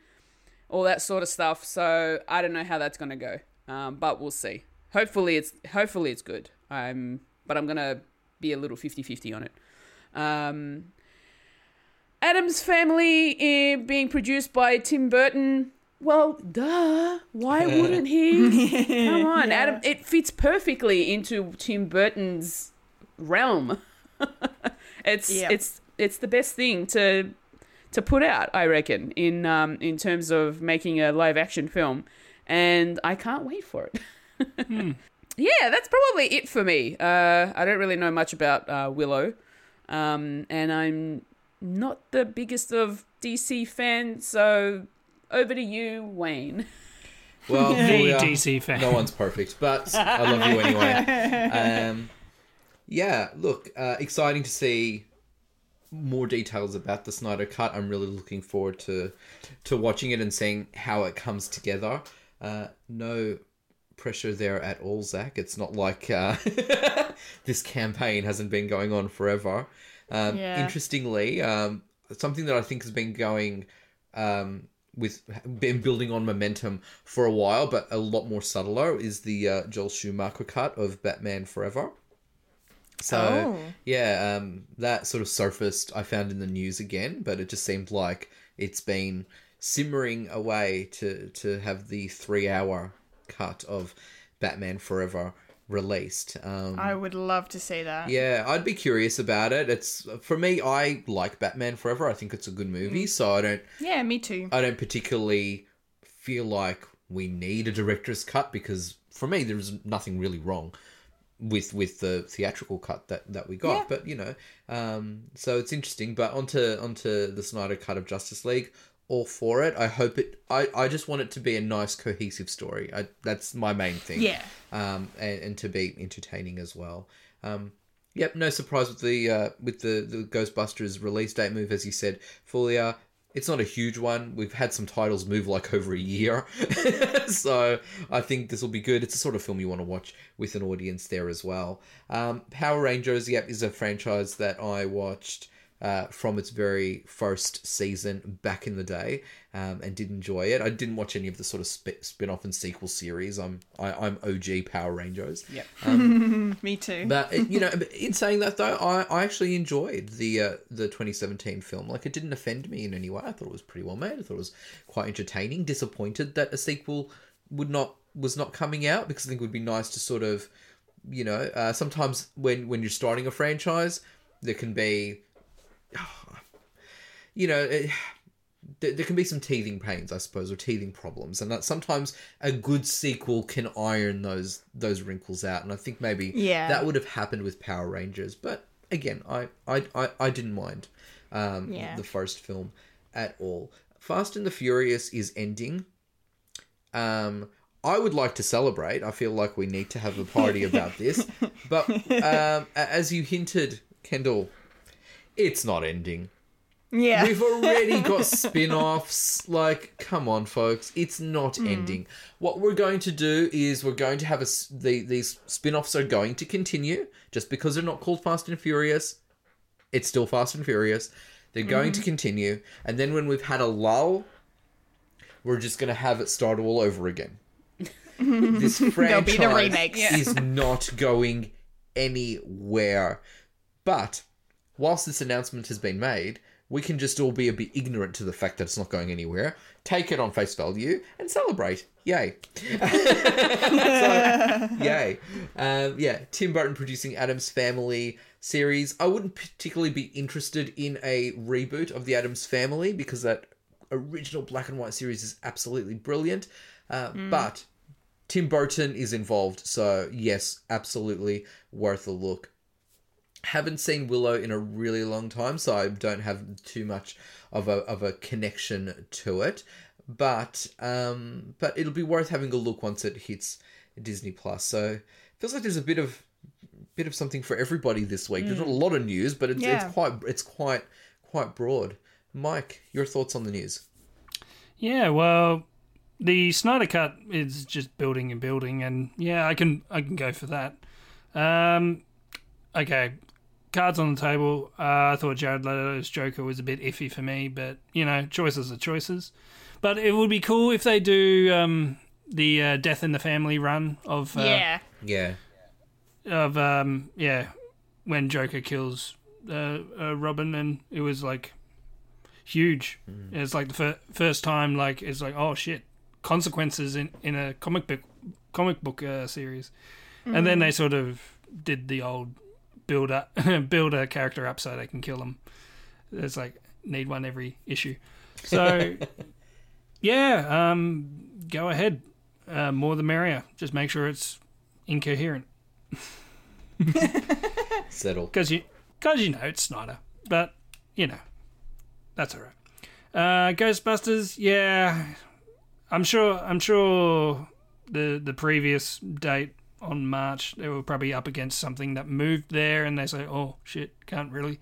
all that sort of stuff. So I don't know how that's gonna go, um, but we'll see. Hopefully it's hopefully it's good. Um, but I'm gonna be a little 50-50 on it. Um, Addams Family eh, being produced by Tim Burton. Well, duh. Why *laughs* wouldn't he? *laughs* Come on, Adam. It fits perfectly into Tim Burton's realm. *laughs* it's Yep. it's it's the best thing to to put out, I reckon, in um in terms of making a live action film, and I can't wait for it. *laughs* Yeah, that's probably it for me. Uh, I don't really know much about uh, Willow, um, and I'm not the biggest of DC fans, so over to you, Wayne. Well, The Julia, DC fan. no one's perfect, but I love you anyway. *laughs* Um, yeah, look, uh, exciting to see more details about the Snyder Cut. I'm really looking forward to to watching it and seeing how it comes together. Uh, no pressure there at all, Zack. It's not like uh, *laughs* this campaign hasn't been going on forever. Um, Yeah. Interestingly, um, something that I think has been going um, with been building on momentum for a while, but a lot more subtler, is the uh, Joel Schumacher cut of Batman Forever. So Oh. yeah, um, that sort of surfaced. I found in the news again, but it just seemed like it's been simmering away to to have the three hour cut of Batman Forever released. Um, I would love to see that. yeah, I'd be curious about it. It's for me. I like Batman Forever. I think it's a good movie, so I don't. Yeah, me too. I don't particularly feel like we need a director's cut because for me there's nothing really wrong with with the theatrical cut that that we got. Yeah. But you know, um, so it's interesting. But onto onto the Snyder cut of Justice League. All for it. I hope it. I, I just want it to be a nice, cohesive story. I, that's my main thing. Yeah. Um, and, and to be entertaining as well. Um, Yep, no surprise with the uh, with the, the Ghostbusters release date move, as you said, Fulia. It's not a huge one. We've had some titles move like over a year, *laughs* so I think this will be good. It's the sort of film you want to watch with an audience there as well. Um, Power Rangers, yep, is a franchise that I watched uh, from its very first season back in the day, um, and did enjoy it. I didn't watch any of the sort of sp- spin-off and sequel series. I'm I, I'm OG Power Rangers. Yep. *laughs* Me too. But uh, you know, *laughs* in saying that though, I, I actually enjoyed the uh, the 2017 film. Like it didn't offend me in any way. I thought it was pretty well made. I thought it was quite entertaining. Disappointed that a sequel would not was not coming out because I think it would be nice to sort of, you know, uh, sometimes when when you're starting a franchise, there can be, *sighs* you know. It, *sighs* there, there can be some teething pains, I suppose, or teething problems, and that sometimes a good sequel can iron those those wrinkles out. And I think maybe Yeah. that would have happened with Power Rangers, but again, I I I, I didn't mind um, Yeah. the first film at all. Fast and the Furious is ending. Um, I would like to celebrate. I feel like we need to have a party about this, *laughs* but um, as you hinted, Kendall, it's not ending. yeah. We've already got *laughs* spin offs. Like, come on, folks. It's not Hmm. ending. What we're going to do is we're going to have a, The, these spin offs are going to continue. Just because they're not called Fast and Furious, it's still Fast and Furious. They're going Mm-hmm. to continue. And then when we've had a lull, we're just going to have it start all over again. *laughs* this franchise be the is not going anywhere. But whilst this announcement has been made, we can just all be a bit ignorant to the fact that it's not going anywhere, take it on face value, and celebrate. Yay. *laughs* So, yay. Um, yeah, Tim Burton producing Addams Family series. I wouldn't particularly be interested in a reboot of the Addams Family because that original black and white series is absolutely brilliant. Uh, But Tim Burton is involved, so yes, absolutely worth a look. Haven't seen Willow in a really long time, so I don't have too much of a of a connection to it. But um, but it'll be worth having a look once it hits Disney Plus. So feels like there's a bit of bit of something for everybody this week. There's not a lot of news, but it's, Yeah. it's quite it's quite quite broad. Mike, your thoughts on the news? Yeah, well, the Snyder Cut is just building and building, and yeah, I can I can go for that. Um, okay, cards on the table. Uh, I thought Jared Leto's Joker was a bit iffy for me, but you know, choices are choices. But it would be cool if they do um, the uh, Death in the Family run of uh, yeah. Yeah, of um, yeah when Joker kills uh, uh, Robin, and it was like huge. It's like the fir- first time, like it's like oh shit, consequences in in a comic book comic book uh, series, and then they sort of did the old build up *laughs* build a character up so they can kill them. It's like need one every issue, so *laughs* yeah, um, go ahead, uh, more the merrier. Just make sure it's incoherent *laughs* settle. because you because you know it's Snyder, but you know that's all right. Uh, Ghostbusters, yeah, I'm sure. I'm sure the the previous date on March they were probably up against something that moved there, and they say, "Oh shit, can't really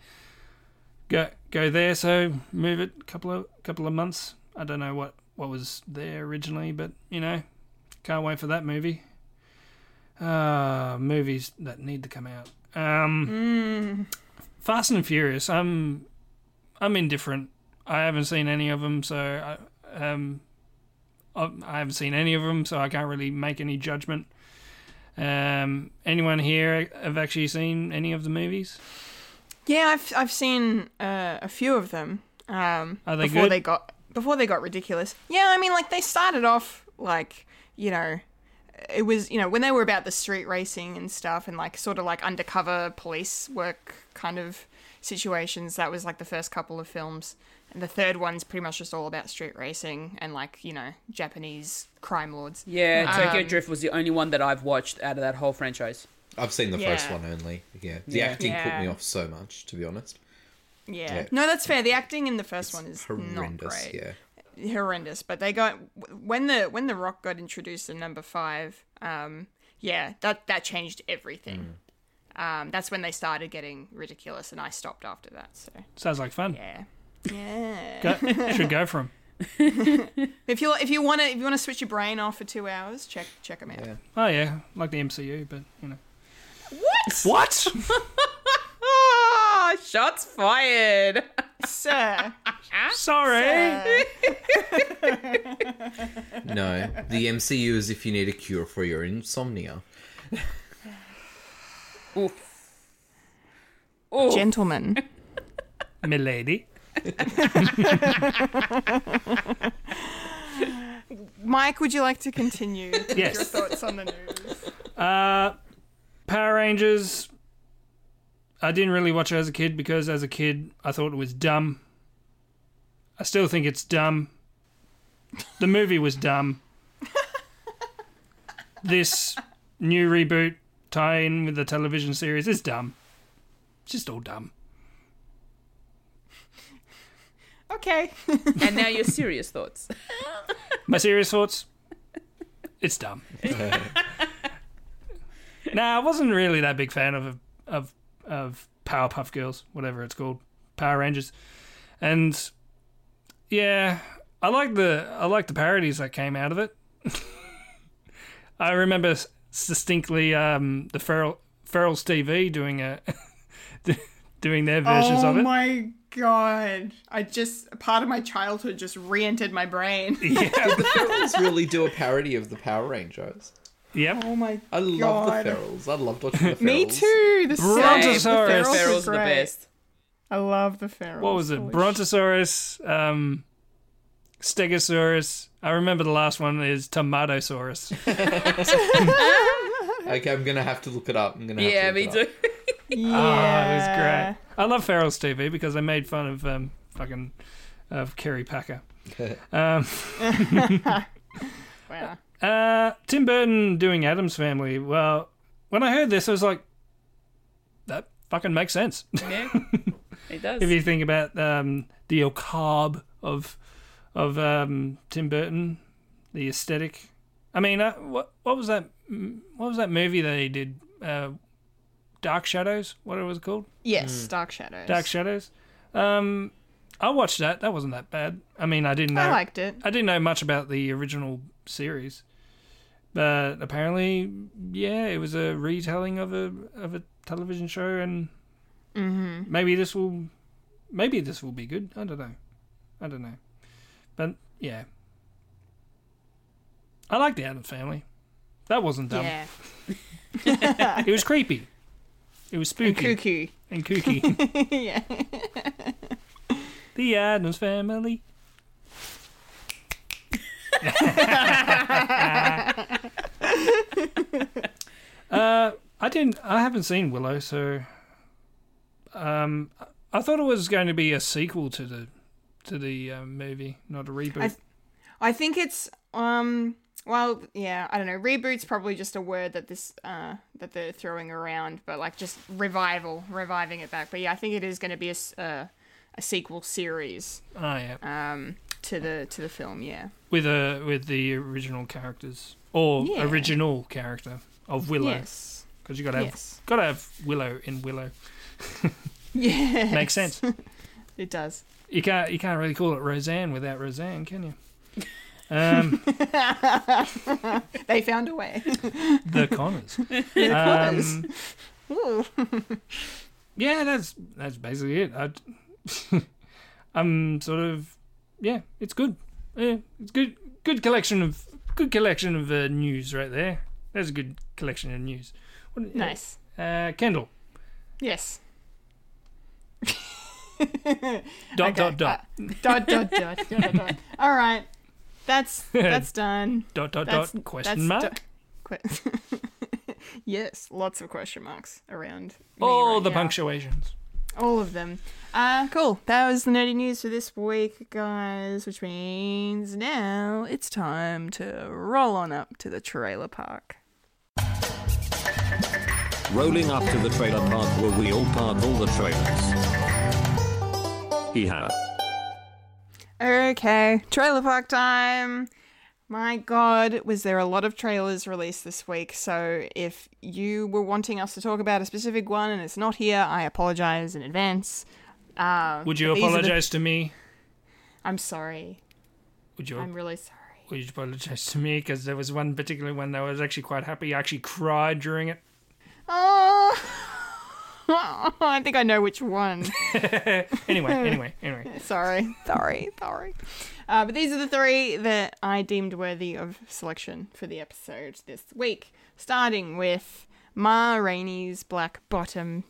go go there." So move it a couple of couple of months. I don't know what what was there originally, but you know, can't wait for that movie. Uh, movies that need to come out. Um, Fast and Furious. I'm I'm indifferent. I haven't seen any of them, so I um I haven't seen any of them, so I can't really make any judgment. Um, anyone here have actually seen any of the movies? Yeah, I've I've seen uh, a few of them. Um, Are they before good? they got before they got ridiculous. Yeah, I mean, like they started off like you know, it was you know when they were about the street racing and stuff, and like sort of like undercover police work kind of situations. That was like the first couple of films, and the third one's pretty much just all about street racing and like you know Japanese crime lords. Yeah, Tokyo Um, Drift was the only one that I've watched out of that whole franchise. I've seen the first one only. Yeah, the Yeah. acting put me off so much, to be honest. Yeah. Yeah. no, that's fair. The acting in the first one is not Horrendous. great. Yeah. horrendous. But they got when the when the Rock got introduced in number five. Um, yeah, that that changed everything. Um, that's when they started getting ridiculous, and I stopped after that. So Sounds like fun. yeah, yeah. Go, *laughs* should go for 'em. *laughs* if you if you want to if you want to switch your brain off for two hours, check check them out. Yeah. Oh yeah, like the MCU, but you know. What? What? Ah, *laughs* shots fired. Sir, Sorry. No, the MCU is if you need a cure for your insomnia. Oof. Oof. gentlemen. Milady. *laughs* Mike, would you like to continue with Yes. your thoughts on the news? Uh, Power Rangers. I didn't really watch it as a kid because as a kid I thought it was dumb. I still think it's dumb. The movie was dumb. *laughs* this new reboot tie in with the television series is dumb. It's just all dumb. Okay. And now your serious thoughts. *laughs* My serious thoughts? It's dumb. *laughs* nah, I wasn't really that big fan of of of Powerpuff Girls, whatever it's called, Power Rangers, and yeah, I like the I like the parodies that came out of it. *laughs* I remember s- distinctly um, the Feral Feral's TV doing a doing their versions oh of it. Oh my god! I just part of my childhood just re-entered my brain. *laughs* Did the Ferals really do a parody of the Power Rangers? Yep. Oh my I love god! the Ferals. I loved watching the Ferals. Me too. The Brontosaurus. same. The Ferals ferals Feral's are the best. I love the ferals. what was it? Holy Brontosaurus, um, Stegosaurus. I remember the last one is Tomatosaurus. *laughs* Okay, I'm gonna have to look it up. I'm gonna have Yeah, to me it too. *laughs* shit. Oh, it was great. I love Feral's TV because they made fun of um, fucking of Kerry Packer. *laughs* Um, *laughs* Wow. uh, Tim Burton doing Addams Family. Well, when I heard this, I was like, that fucking makes sense. Yeah, *laughs* it does. if you think about um, the macabre of of um, Tim Burton, the aesthetic. I mean, uh, what what was that? What was that movie that he did? Uh, Dark Shadows. What it was called? Yes, Dark Shadows. Dark Shadows. Um, I watched that. That wasn't that bad. I mean, I didn't know. I liked it. I didn't know much about the original series, but apparently, yeah, it was a retelling of a of a television show, and maybe this will, maybe this will be good. I don't know. I don't know, but yeah, I like the Addams Family. That wasn't dumb. Yeah. *laughs* *laughs* It was creepy. It was spooky Cuckoo. and kooky. *laughs* yeah. the Addams Family. uh, I didn't. I haven't seen Willow, so um, I thought it was going to be a sequel to the to the uh, movie, not a reboot. I th- I think it's um well, yeah, I don't know. Reboot's probably just a word that this uh that they're throwing around, but like just revival, reviving it back. But yeah, I think it is going to be a uh, a sequel series oh yeah, um to the to the film, yeah. with uh, with the original characters or Yeah. original character of Willow, Yes. because you got to have Yes. got to have Willow in Willow. Yeah. Makes sense. *laughs* It does. You can't you can't really call it Roseanne without Roseanne, can you? Um, *laughs* They found a way. the Connors. *laughs* Connors. Um, Ooh. yeah, that's that's basically it. I, *laughs* I'm sort of yeah, it's good. Yeah, it's good. Good collection of good collection of uh, news right there. That's a good collection of news. What, nice. Uh, Kendall. Yes. Dot Okay, dot dot uh, dot dot dot dot dot. All right. That's *laughs* that's done. dot dot That's dot question mark. do- que- *laughs* yes, lots of question marks around. me All right the now. punctuations. All of them. Uh, cool. That was the nerdy news for this week, guys. Which means now it's time to roll on up to the trailer park. Rolling up to the trailer park where we all park all the trailers. Hee-haw. Okay, trailer park time. My god, was there a lot of trailers released this week? So if you were wanting us to talk about a specific one and it's not here, I apologize in advance. Uh, Would you are the- apologize to me? I'm sorry. Would you? I'm really sorry. Would you apologize to me? Because there was one particular one that I was actually quite happy. I actually cried during it. Oh, *laughs* *laughs* I think I know which one. *laughs* Anyway, anyway, anyway. *laughs* sorry, sorry, sorry. Uh, but these are the three that I deemed worthy of selection for the episode this week. Starting with Ma Rainey's Black Bottom.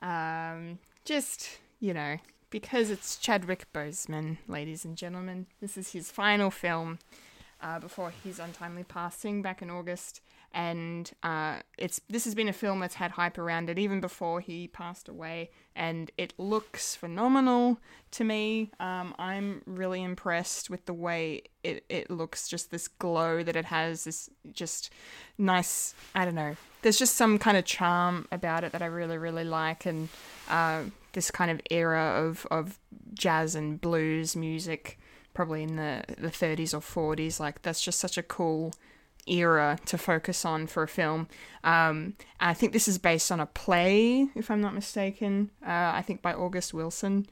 Um, just, you know, because it's Chadwick Boseman, ladies and gentlemen. This is his final film uh, before his untimely passing back in August. And uh, it's this has been a film that's had hype around it even before he passed away, and it looks phenomenal to me. Um, I'm really impressed with the way it, it looks, just this glow that it has, this just nice. I don't know. There's just some kind of charm about it that I really really like, and uh, this kind of era of of jazz and blues music, probably in the the 30s or 40s. Like that's just such a cool era to focus on for a film. Um, I think this is based on a play, if I'm not mistaken. Uh, I think by August Wilson,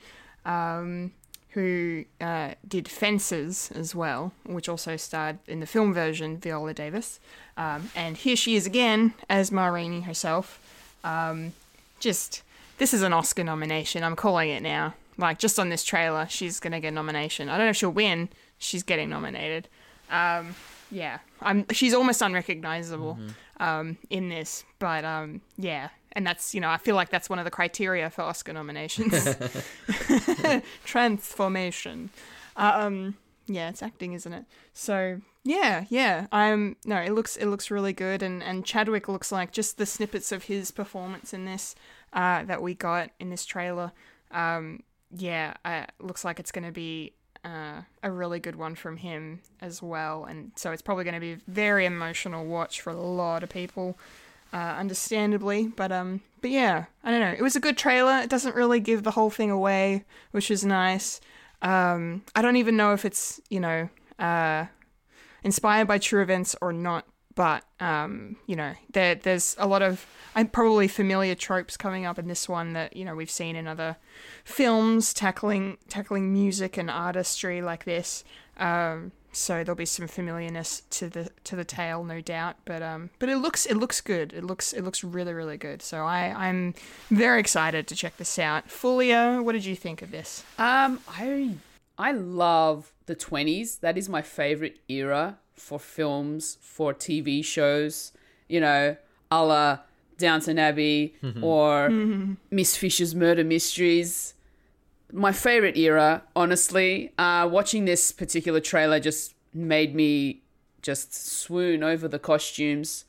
um, who uh, did Fences as well, which also starred in the film version Viola Davis. Um, and here she is again as Ma Rainey herself. Um, just this is an Oscar nomination. I'm calling it now. Like just on this trailer, she's gonna get a nomination. I don't know if she'll win. She's getting nominated. Um, yeah, I'm. She's almost unrecognizable. um, in this. But um, yeah, and that's you know I feel like that's one of the criteria for Oscar nominations. *laughs* *laughs* Transformation. Um, yeah, it's acting, isn't it? So yeah, yeah. I'm no, it looks it looks really good, and and Chadwick looks like just the snippets of his performance in this uh, that we got in this trailer. Um, yeah, uh, looks like it's going to be uh, a really good one from him as well, and so it's probably going to be a very emotional watch for a lot of people, uh, understandably. But um, but yeah, I don't know. It was a good trailer. It doesn't really give the whole thing away, which is nice. Um, I don't even know if it's you know uh, inspired by true events or not, but um, you know there there's a lot of probably familiar tropes coming up in this one that you know we've seen in other films tackling tackling music and artistry like this. Um, so there'll be some familiarness to the to the tale, no doubt. But um, but it looks it looks good. It looks it looks really really good. So I I'm very excited to check this out. Fulia, what did you think of this? Um, I I love the twenties. That is my favorite era for films, for TV shows. You know, a la Downton Abbey or *laughs* Miss Fisher's Murder Mysteries. My favorite era, honestly. Uh, watching this particular trailer just made me just swoon over the costumes.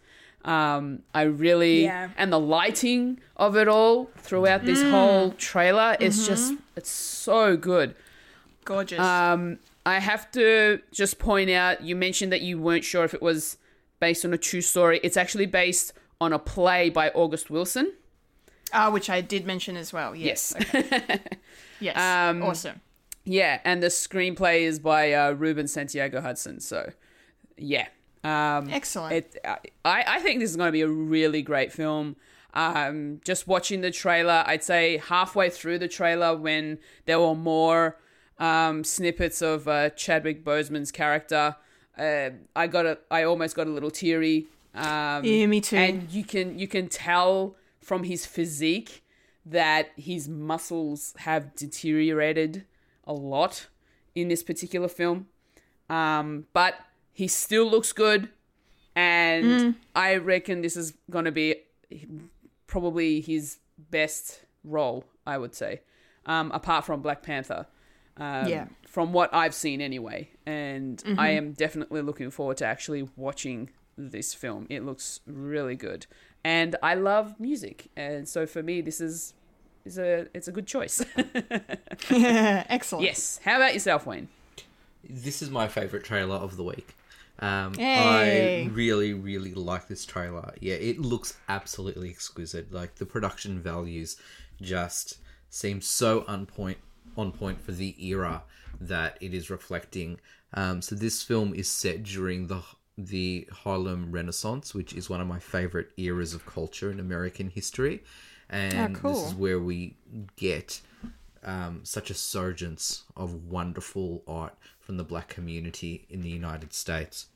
Um, I really Yeah. and the lighting of it all throughout this whole trailer is just it's so good. Gorgeous. Um, I have to just point out you mentioned that you weren't sure if it was based on a true story. It's actually based on a play by August Wilson. Ah, which I did mention as well. Yes. okay. *laughs* Yes. Um, awesome. Yeah, and the screenplay is by uh, Ruben Santiago Hudson. So, yeah. Um, Excellent. It, I, I think this is going to be a really great film. Um, just watching the trailer, I'd say halfway through the trailer, when there were more um, snippets of uh, Chadwick Boseman's character, uh, I got a, I almost got a little teary. Um, Yeah, me too. And you can you can tell from his physique that his muscles have deteriorated a lot in this particular film. Um, but he still looks good, and Mm. I reckon this is going to be probably his best role. I would say, um, apart from Black Panther. Um, Yeah. From what I've seen, anyway, and I am definitely looking forward to actually watching this film. It looks really good, and I love music, and so for me, this is is a it's a good choice. *laughs* *laughs* Excellent. yes. How about yourself, Wayne? This is my favorite trailer of the week. Um, Hey. I really, really like this trailer. Yeah, it looks absolutely exquisite. Like the production values just seem so on point, on point for the era that it is reflecting. Um, so this film is set during the the Harlem Renaissance, which is one of my favorite eras of culture in American history, and cool. this is where we get um, such a surgence of wonderful art from the black community in the United States.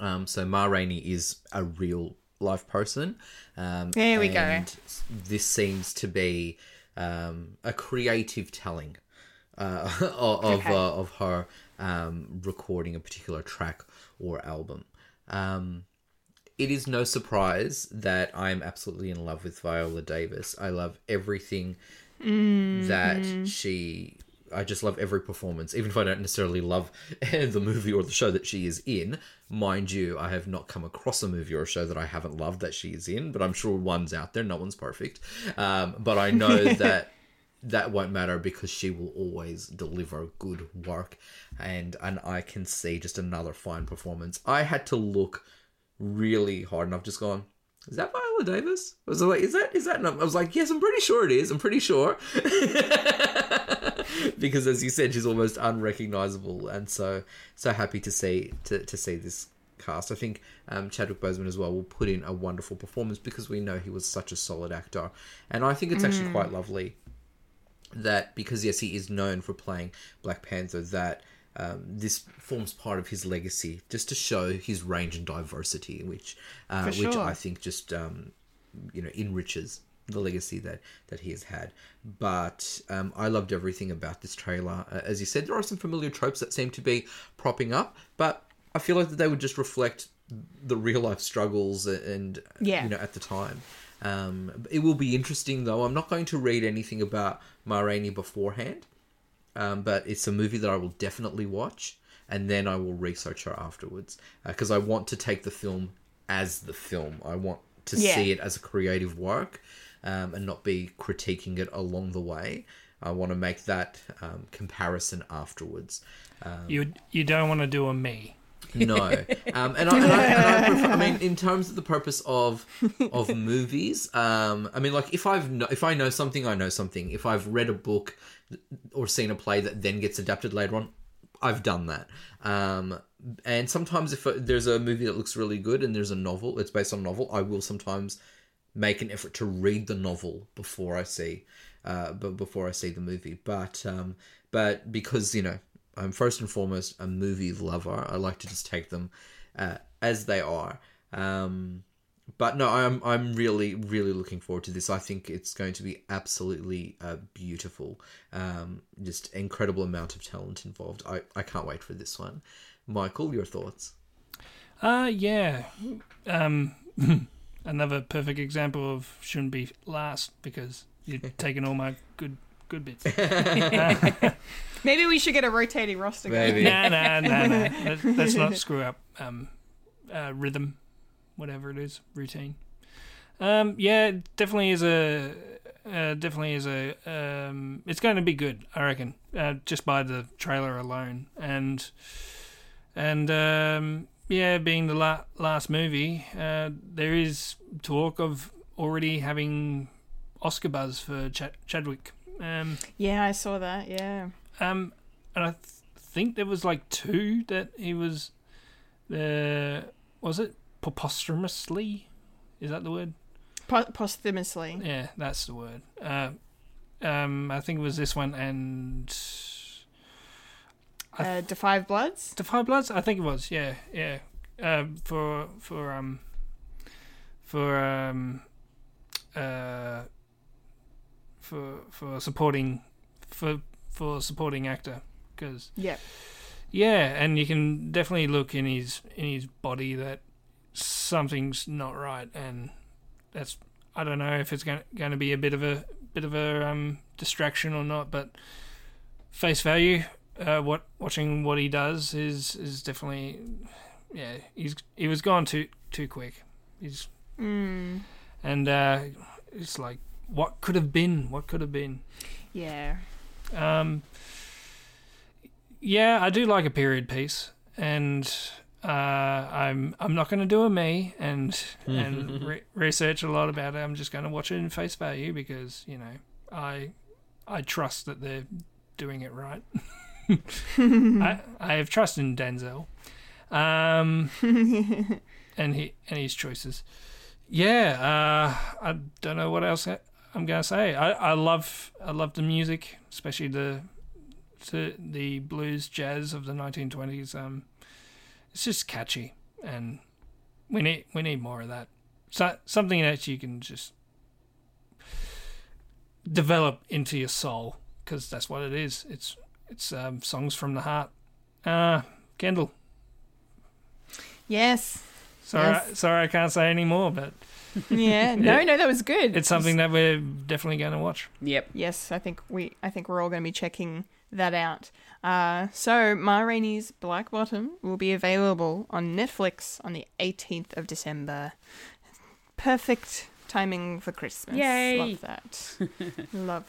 Um, so Ma Rainey is a real life person. Um, There we go. This seems to be um, a creative telling uh, *laughs* of of, Okay. uh, of her um, recording a particular track or album. Um, it is no surprise that I am absolutely in love with Viola Davis. I love everything that she. I just love every performance, even if I don't necessarily love *laughs* the movie or the show that she is in. Mind you, I have not come across a movie or a show that I haven't loved that she is in, but I'm sure one's out there. No one's perfect, um, but I know *laughs* that that won't matter because she will always deliver good work, and and I can see just another fine performance. I had to look really hard, and I've just gone. Is that Viola Davis? I was like, is that is that? And I was like, yes, I'm pretty sure it is. I'm pretty sure. *laughs* *laughs* because as you said, she's almost unrecognizable, and so so happy to see to, to see this cast. I think um, Chadwick Boseman as well will put in a wonderful performance because we know he was such a solid actor, and I think it's actually quite lovely that because yes, he is known for playing Black Panther, that um, this forms part of his legacy, just to show his range and diversity, which uh, For which. I think just um, you know enriches the legacy that that he has had. But um, I loved everything about this trailer. Uh, as you said, there are some familiar tropes that seem to be propping up, but I feel like that they would just reflect the real life struggles and Yeah. you know at the time. Um, it will be interesting though. I'm not going to read anything about Ma Rainey beforehand, um, but it's a movie that I will definitely watch, and then I will research her afterwards because I want to take the film as the film. I want to Yeah. see it as a creative work, um, and not be critiquing it along the way. I want to make that um, comparison afterwards. You you don't want to do a me. No, *laughs* um, and, I, and, I, and I, prefer, I mean, in terms of the purpose of of *laughs* movies, um, I mean, like if I've kno- if I know something, I know something. If I've read a book or seen a play that then gets adapted later on, I've done that. Um, and sometimes if there's a movie that looks really good and there's a novel, it's based on a novel, I will sometimes make an effort to read the novel before I see, uh, but before I see the movie. But um, but because you know I'm first and foremost a movie lover, I like to just take them uh, as they are. Um, but no, I'm I'm really really looking forward to this. I think it's going to be absolutely uh, beautiful. Um, just incredible amount of talent involved. I I can't wait for this one. Michael, your thoughts? Uh yeah. Um *laughs* another perfect example of shouldn't be last because you've *laughs* taken all my good good bits. *laughs* *laughs* Maybe we should get a rotating roster. going. Maybe. nah, nah, nah, nah. Let's, let's not screw up um, uh, rhythm, whatever it is, routine. Um, yeah, definitely is a, uh, definitely is a. Um, it's going to be good, I reckon, uh, just by the trailer alone, and and um, yeah, being the la- last movie, uh, there is talk of already having Oscar buzz for Ch- Chadwick. Um, Yeah, I saw that. Yeah. um, and I th- think there was like two that he was, uh, was it posthumously? Is that the word? Po- posthumously. Yeah, that's the word. Uh, um, I think it was this one and Uh, Da 5 Bloods. Da 5 Bloods. I think it was. Yeah, yeah. Um, for for um for um uh for for supporting for for supporting actor because Yeah. yeah, and you can definitely look in his in his body that something's not right, and that's I don't know if it's going going to be a bit of a bit of a um, distraction or not, but face value, uh, what watching what he does is is definitely yeah he's he was gone too too quick. He's Mm. and uh, it's like what could have been, what could have been. Yeah. Um, yeah, I do like a period piece, and uh, I'm I'm not going to do a me and and *laughs* re- research a lot about it. I'm just going to watch it in face value because you know I I trust that they're doing it right. *laughs* *laughs* I I have trust in Denzel, um, *laughs* and he and his choices. Yeah, uh, I don't know what else I- I'm gonna say. I, I love I love the music, especially the the, the blues jazz of the 1920s. Um, it's just catchy, and we need we need more of that. So something that you can just develop into your soul, because that's what it is. It's it's um, songs from the heart. Uh, Kendall. Yes. Sorry, Yes. sorry, I can't say any more, but *laughs* Yeah. *laughs* No, no, that was good. it's something that we're definitely going to watch. Yep. Yes, I think we I think we're all going to be checking that out. Uh, so Ma Rainey's Black Bottom will be available on Netflix on the 18th of December. Perfect timing for Christmas. Yay. Love that. *laughs* love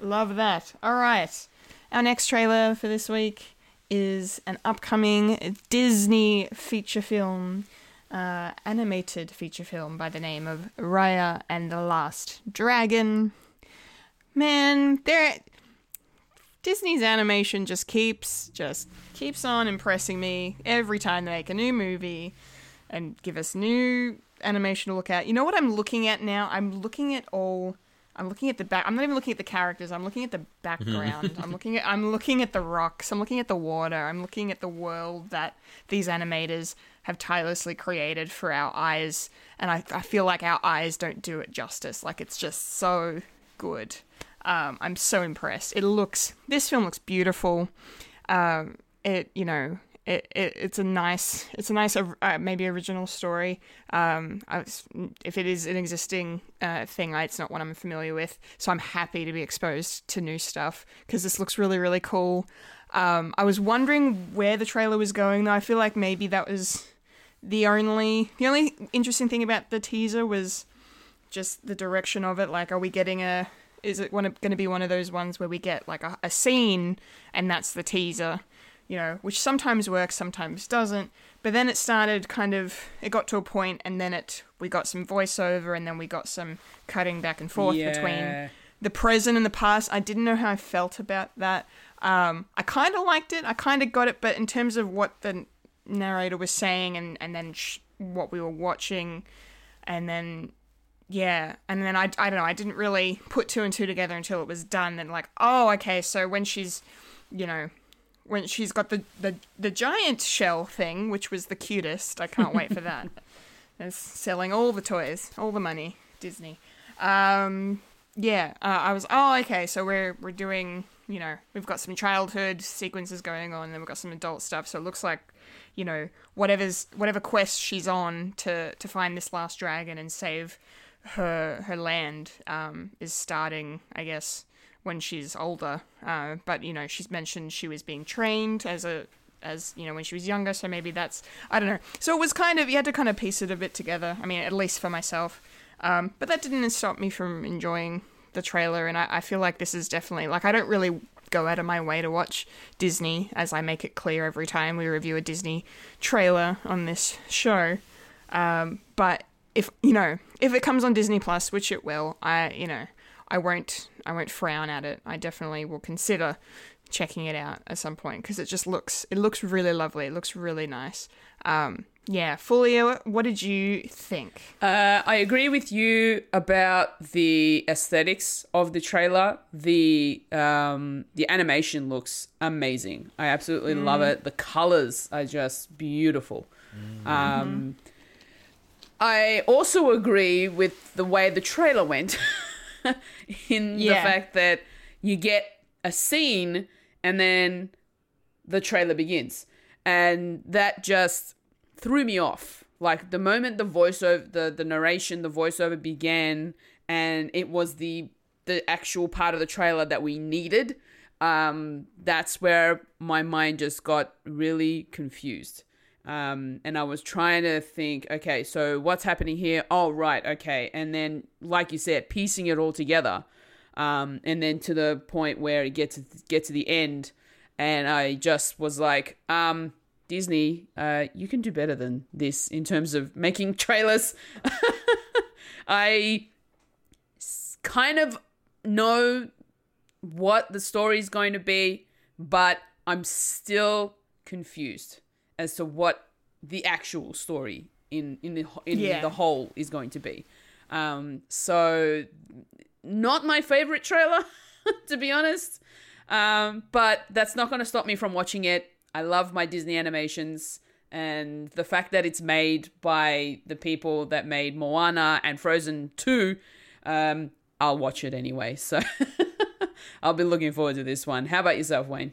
love that. All right. Our next trailer for this week is an upcoming Disney feature film uh, animated feature film by the name of Raya and the Last Dragon. Man, there Disney's animation just keeps just keeps on impressing me every time they make a new movie and give us new animation to look at. You know what I'm looking at now? I'm looking at all I'm looking at the back. I'm not even looking at the characters. I'm looking at the background. I'm looking at I'm looking at the rocks. I'm looking at the water. I'm looking at the world that these animators have tirelessly created for our eyes. And I, I feel like our eyes don't do it justice. Like it's just so good. Um, I'm so impressed. It looks this film looks beautiful. Um, it you know it, it it's a nice it's a nice uh, maybe original story. Um, was, if it is an existing uh, thing, it's not one I'm familiar with, so I'm happy to be exposed to new stuff because this looks really really cool. Um, I was wondering where the trailer was going though. I feel like maybe that was the only the only interesting thing about the teaser was just the direction of it. Like, are we getting a is it going to be one of those ones where we get like a, a scene and that's the teaser? You know, which sometimes works, sometimes doesn't. But then it started kind of, it got to a point, and then it, we got some voiceover, and then we got some cutting back and forth Yeah. between the present and the past. I didn't know how I felt about that. Um, I kind of liked it, I kind of got it, but in terms of what the narrator was saying, and and then sh- what we were watching, and then yeah and then I, I don't know i didn't really put two and two together until it was done and like oh okay so when she's you know when she's got the the, the giant shell thing which was the cutest. I can't wait for that. *laughs* It's selling all the toys all the money disney. Um yeah uh, i was oh okay so we're we're doing you know we've got some childhood sequences going on and then we've got some adult stuff so it looks like you know whatever's whatever quest she's on to to find this last dragon and save her her land um, is starting, I guess, when she's older. Uh, but you know, she's mentioned she was being trained as a as you know when she was younger, so maybe that's I don't know. So it was kind of you had to kind of piece it a bit together. I mean, at least for myself. Um, but that didn't stop me from enjoying the trailer, and I, I feel like this is definitely like I don't really go out of my way to watch Disney, as I make it clear every time we review a Disney trailer on this show. Um, but if you know if it comes on Disney Plus, which it will, I you know I won't I won't frown at it. I definitely will consider checking it out at some point because it just looks it looks really lovely. It looks really nice. Um, yeah, Fulia, what did you think? Uh, I agree with you about the aesthetics of the trailer. The um, the animation looks amazing. I absolutely love it. The colors are just beautiful. Um, I also agree with the way the trailer went, *laughs* in the fact that you get a scene and then the trailer begins, and that just threw me off. Like the moment the voiceover, the the narration, the voiceover began, and it was the the actual part of the trailer that we needed. Um, that's where my mind just got really confused. Um, and I was trying to think, okay, so what's happening here? Oh, right, okay. And then, like you said, piecing it all together. Um, and then to the point where it gets get to the end, and I just was like, um, Disney, uh, you can do better than this in terms of making *laughs* trailers. *laughs* I kind of know what the story is going to be, but I'm still confused as to what the actual story in in the in Yeah. the whole is going to be. Um, so not my favorite trailer, *laughs* to be honest. Um, but that's not going to stop me from watching it. I love my Disney animations, and the fact that it's made by the people that made Moana and Frozen 2, um, I'll watch it anyway. So *laughs* I'll be looking forward to this one. How about yourself, Wayne?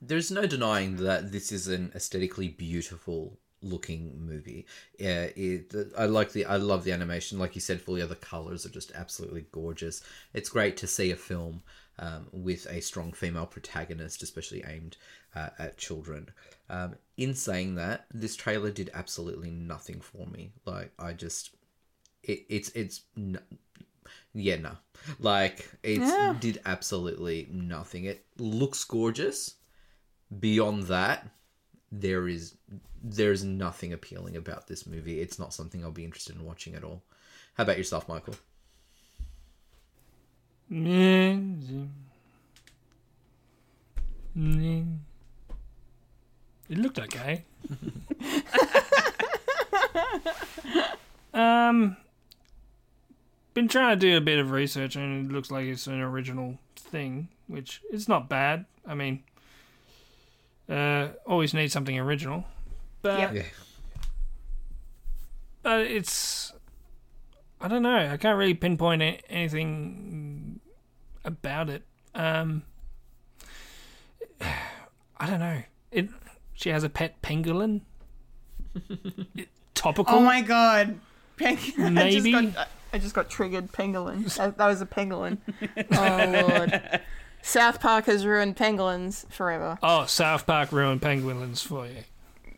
There's no denying that this is an aesthetically beautiful looking movie. Yeah, it, I like the I love the animation. Like you said, Fulia, the other colors are just absolutely gorgeous. It's great to see a film um, with a strong female protagonist, especially aimed uh, at children. Um, in saying that, this trailer did absolutely nothing for me. Like I just, it, it's it's. n- yeah, no. Like it Yeah. did absolutely nothing. It looks gorgeous. Beyond that, there is there's nothing appealing about this movie. It's not something I'll be interested in watching at all. How about yourself, Michael? It looked okay. *laughs* um, been trying to do a bit of research, and it looks like it's an original thing, which is not bad. I mean, uh, always need something original, but Yep. Yeah. but it's I don't know. I can't really pinpoint anything about it. Um, *sighs* I don't know. It she has a pet pangolin. *laughs* Topical. Oh my god. Peng- Maybe. I just got, I just got triggered. Pangolin. *laughs* That, that was a pangolin. *laughs* Oh lord. South Park has ruined penguins forever. Oh, South Park ruined pangolins for you.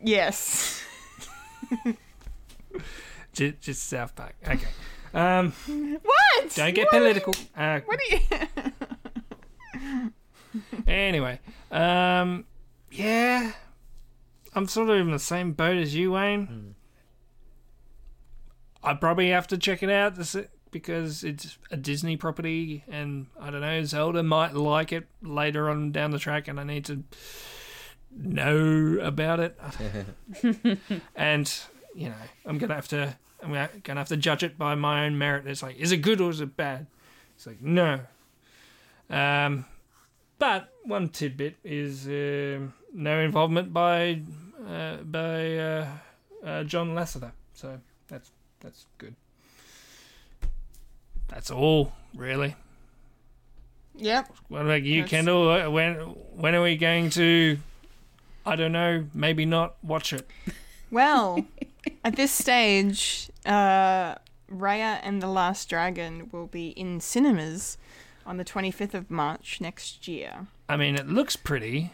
Yes. *laughs* Just, just South Park. Okay. Um, What? don't get What? political. Uh, What do you? *laughs* Anyway, um, yeah, I'm sort of in the same boat as you, Wayne. I probably have to check it out to s- because it's a Disney property, and I don't know, Zelda might like it later on down the track, and I need to know about it. *laughs* and you know, I'm gonna have to, I'm gonna have to judge it by my own merit. It's like, is it good or is it bad? It's like, no. Um, but one tidbit is um no involvement by uh, by uh, uh, John Lasseter, so that's that's good. That's all, really. Yep. What about you, That's- Kendall? Uh, When when are we going to? I don't know. Maybe not watch it. Well, *laughs* at this stage, uh, Raya and the Last Dragon will be in cinemas on the 25th of March next year. I mean, it looks pretty,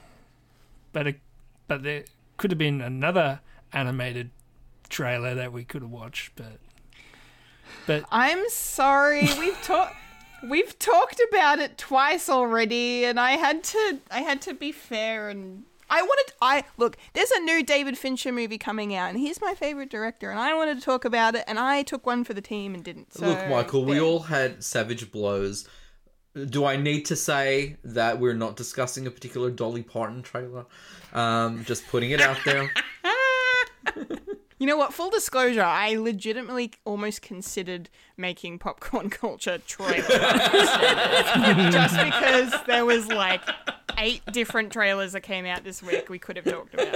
but it, but there could have been another animated trailer that we could have watched. But but I'm sorry, we've talked. *laughs* We've talked about it twice already, and I had to. I had to be fair, and I wanted. I look. There's a new David Fincher movie coming out, and he's my favorite director, and I wanted to talk about it, and I took one for the team and didn't. So, Look, Michael, we all had savage blows. Do I need to say that we're not discussing a particular Dolly Parton trailer? Um, just putting it out there. *laughs* You know what? Full disclosure, I legitimately almost considered making popcorn *laughs* culture trailers *laughs* just because there was like eight different trailers that came out this week we could have talked about.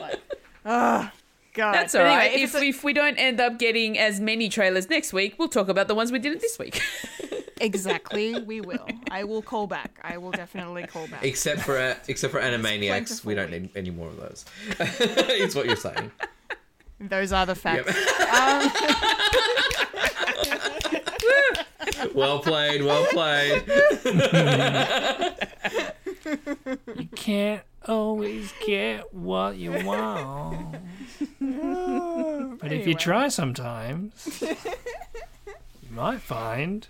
Like, oh god. That's But all anyway, right. if if, a- if we don't end up getting as many trailers next week, we'll talk about the ones we didn't this week. *laughs* exactly, we will. I will call back. I will definitely call back. Except for uh, except for Animaniacs, we don't need any more of those. it's what you're saying. Those are the facts. Um, *laughs* well played, well played. you can't always get what you want. but if you try sometimes, you might find.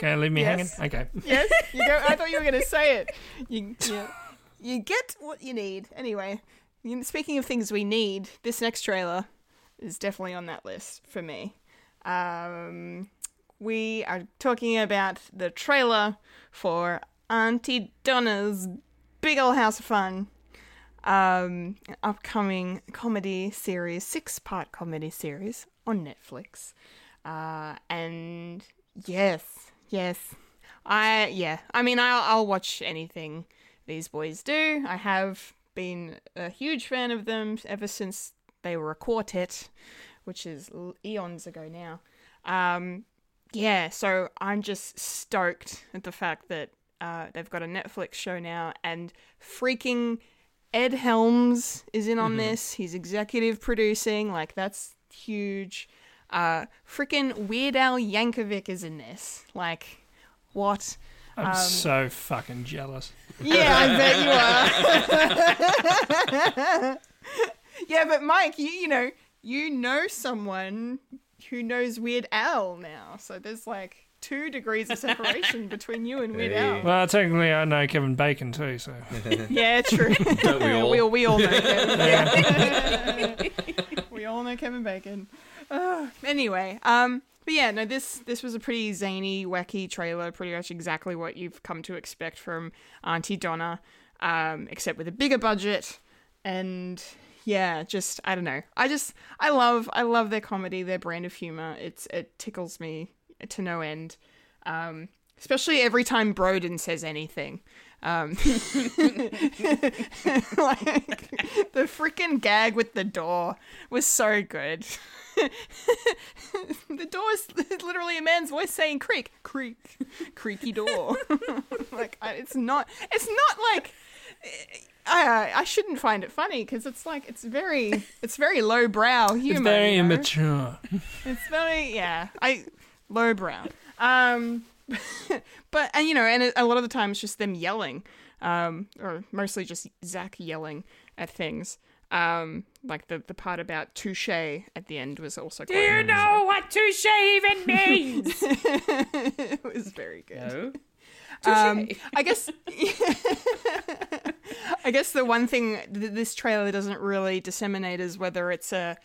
Can I leave me Yes. hanging? Okay. yes, you go. I thought you were going to say it. You, you, you get what you need. Anyway, speaking of things we need, this next trailer is definitely on that list for me. Um, we are talking about the trailer for Auntie Donna's Big Ol' House of Fun, um, upcoming comedy series, six part comedy series on Netflix. Uh, and yes, yes, I yeah. I mean, I'll I'll watch anything these boys do. I have been a huge fan of them ever since they were a quartet, which is eons ago now. Um, yeah, so I'm just stoked at the fact that uh, they've got a Netflix show now, and freaking Ed Helms is in on this. He's executive producing, like that's huge. Uh, freaking Weird Al Yankovic is in this. Like, what? I'm so fucking jealous. Yeah, I bet you are. *laughs* yeah, but Mike, you you know you know someone who knows Weird Al now, so there's like two degrees of separation between you and Weird Al. Well, technically, I know Kevin Bacon too, so. *laughs* Yeah, true. Don't we *laughs* all? we all we all know Kevin. Yeah. we all know Kevin Bacon. Uh, anyway, um, but yeah, no, this this was a pretty zany, wacky trailer. Pretty much exactly what you've come to expect from Auntie Donna, um, except with a bigger budget. And yeah, just I don't know. I just I love I love their comedy, their brand of humor. It's it tickles me to no end. Um, especially every time Broden says anything. Um, *laughs* *laughs* like the freaking gag with the door was so good. *laughs* the door is literally a man's voice saying "creak, creak, creaky door." like I, it's not. It's not like. I I shouldn't find it funny because it's like it's very it's very lowbrow humor. It's very you know? immature. It's very yeah. I lowbrow. Um, *laughs* but and you know, and a lot of the time it's just them yelling, um, or mostly just Zach yelling at things. Um, like the the part about touche at the end was also. Do you know what touche even *laughs* means? it was very good. no. Um, Touche. I guess. *laughs* I guess the one thing that this trailer doesn't really disseminate is whether it's a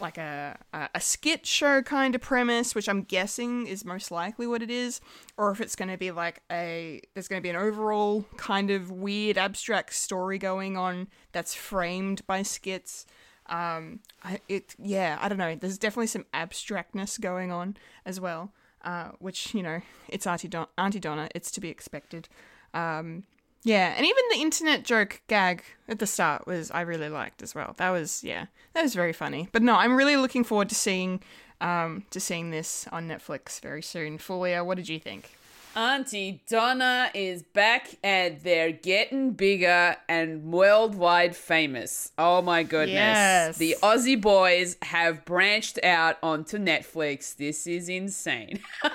like a a, skit show kind of premise, which I'm guessing is most likely what it is, or if it's going to be like a there's going to be an overall kind of weird abstract story going on that's framed by skits. Um, I, it yeah, I don't know. There's definitely some abstractness going on as well, uh, which you know, it's Auntie, Don- Auntie Donna. It's to be expected. Um, yeah, and even the internet joke gag at the start was I really liked as well. That was yeah, that was very funny. But no, I'm really looking forward to seeing um to seeing this on Netflix very soon. Fulia, what did you think? Auntie Donna is back and they're getting bigger and worldwide famous. Oh my goodness. Yes. The Aussie boys have branched out onto Netflix. This is insane. *laughs*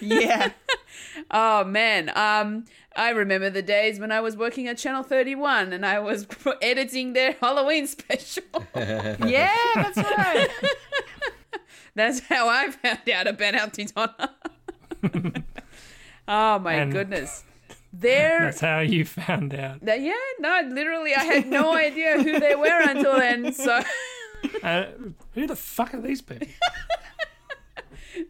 Yeah, oh man. Um I remember the days when I was working at Channel 31 and I was *laughs* editing their Halloween special. *laughs* yeah, that's right. *laughs* That's how I found out about Auntie Donna. oh my And- goodness. They're That's how you found out. That- yeah, no, literally, I had no idea who they were until then. So Uh, who the fuck are these people?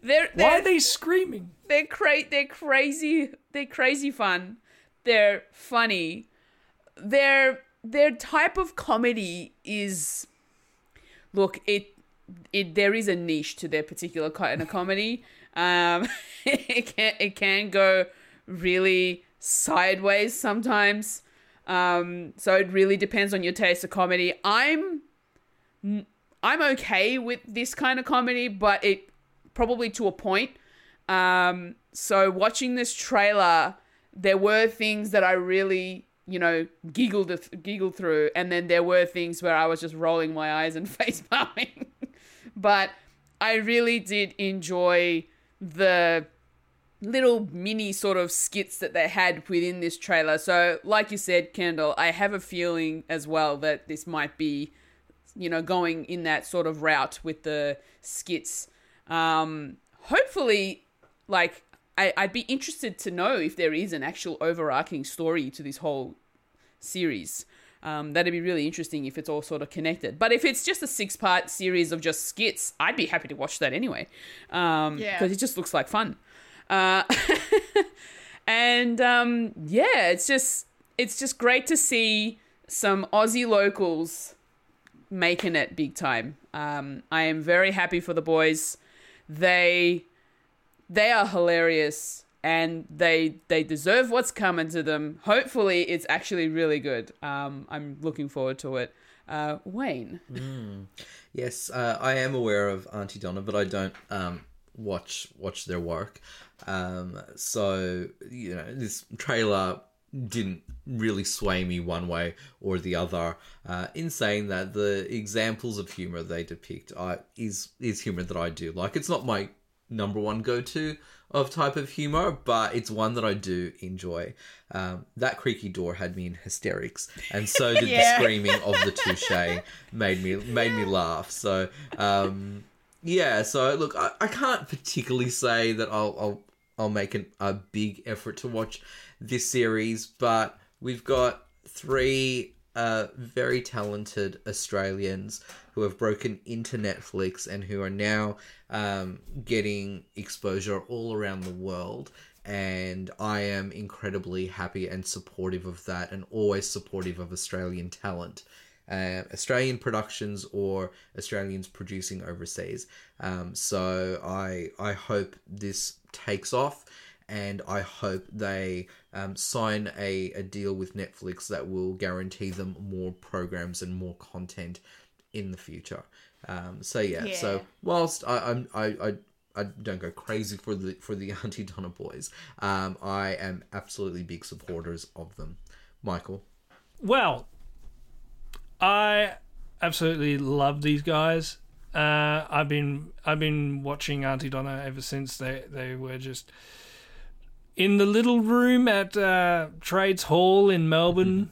They're Why they're are they screaming? they're cra- they're crazy. They're crazy fun. They're funny. Their their type of comedy is look it it there is a niche to their particular kind of comedy. Um, *laughs* it can it can go really sideways sometimes. Um, so it really depends on your taste of comedy. I'm I'm okay with this kind of comedy, but it probably to a point. Um, so watching this trailer, there were things that I really, you know, giggled giggled through, and then there were things where I was just rolling my eyes and *laughs* face palming. but I really did enjoy the little mini sort of skits that they had within this trailer. So, like you said, Kendall, I have a feeling as well that this might be, you know, going in that sort of route with the skits. Um, hopefully, like, I, I'd be interested to know if there is an actual overarching story to this whole series. Um, that'd be really interesting if it's all sort of connected. But if it's just a six part series of just skits, I'd be happy to watch that anyway. Um, Yeah. Because it just looks like fun. Uh, *laughs* and um, yeah, it's just it's just great to see some Aussie locals making it big time. Um, I am very happy for the boys. They they are hilarious and they they deserve what's coming to them. Hopefully, it's actually really good. Um, I'm looking forward to it. Uh, Wayne, Yes, uh, I am aware of Auntie Donna, but I don't um, watch watch their work. Um, so you know, this trailer didn't really sway me one way or the other. Uh, in saying that, the examples of humor they depict I, is is humor that I do like. It's not my number one go to of type of humor, but it's one that I do enjoy. Um, that creaky door had me in hysterics, and so *laughs* did Yeah. the screaming of the touche made me made me laugh. So um, yeah, so look, I, I can't particularly say that I'll I'll, I'll make an, a big effort to watch this series, but we've got three uh, very talented Australians who have broken into Netflix and who are now um, getting exposure all around the world. And I am incredibly happy and supportive of that, and always supportive of Australian talent uh, Australian productions or Australians producing overseas. Um, so I I hope this takes off and I hope they um, sign a, a deal with Netflix that will guarantee them more programs and more content in the future. Um, so yeah, Yeah. so whilst I, I'm I, I I don't go crazy for the for the *laughs* Auntie Donna boys, um, I am absolutely big supporters of them. Michael, Well, I absolutely love these guys. Uh, I've been I've been watching Auntie Donna ever since they they were just in the little room at uh, Trades Hall in Melbourne,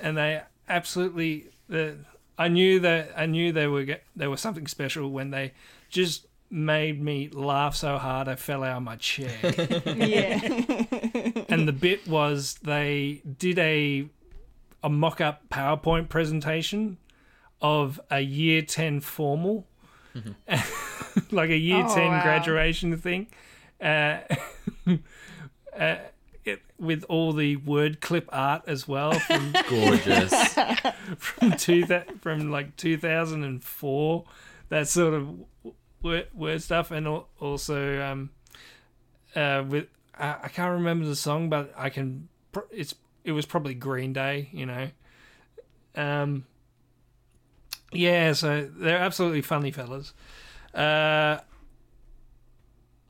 and they absolutely. The, I knew that I knew they were get, they were something special when they just made me laugh so hard I fell out of my chair. *laughs* Yeah. and the bit was they did a a mock-up PowerPoint presentation of a year 10 formal *laughs* like a year Oh, 10 wow. graduation thing uh, *laughs* uh, it, with all the word clip art as well from *laughs* gorgeous. *laughs* from two that from like 2004 that sort of word, word stuff. And also um uh with I, I can't remember the song but I can it's it was probably Green Day you know. Um yeah so they're absolutely funny fellas. Uh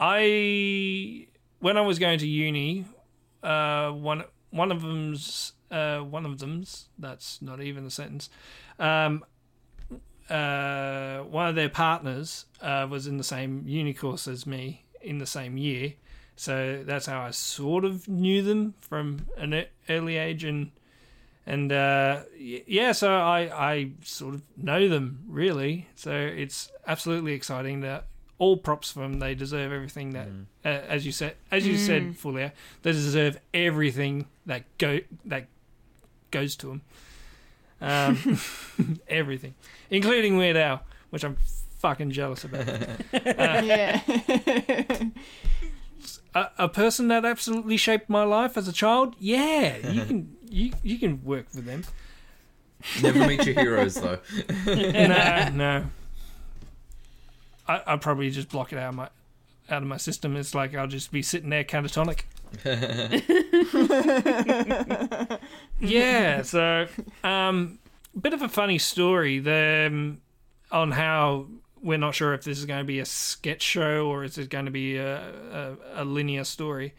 I when I was going to uni uh one one of them's uh one of them's that's not even a sentence um uh one of their partners uh was in the same uni course as me in the same year. So that's how I sort of knew them from an early age and and uh yeah so I I sort of know them really. So it's absolutely exciting that all props for them they deserve everything that uh, as you said as you said Fulia they deserve everything that go that goes to them um *laughs* everything including Weird Al which I'm fucking jealous about. *laughs* Yeah. a, a person that absolutely shaped my life as a child? Yeah you *laughs* can you you can work for them. Never meet your heroes though. no, no. I I probably just block it out of my out of my system. It's like I'll just be sitting there catatonic. *laughs* yeah. So, um, bit of a funny story. Um, on how we're not sure if this is going to be a sketch show or is it going to be a a, a linear story.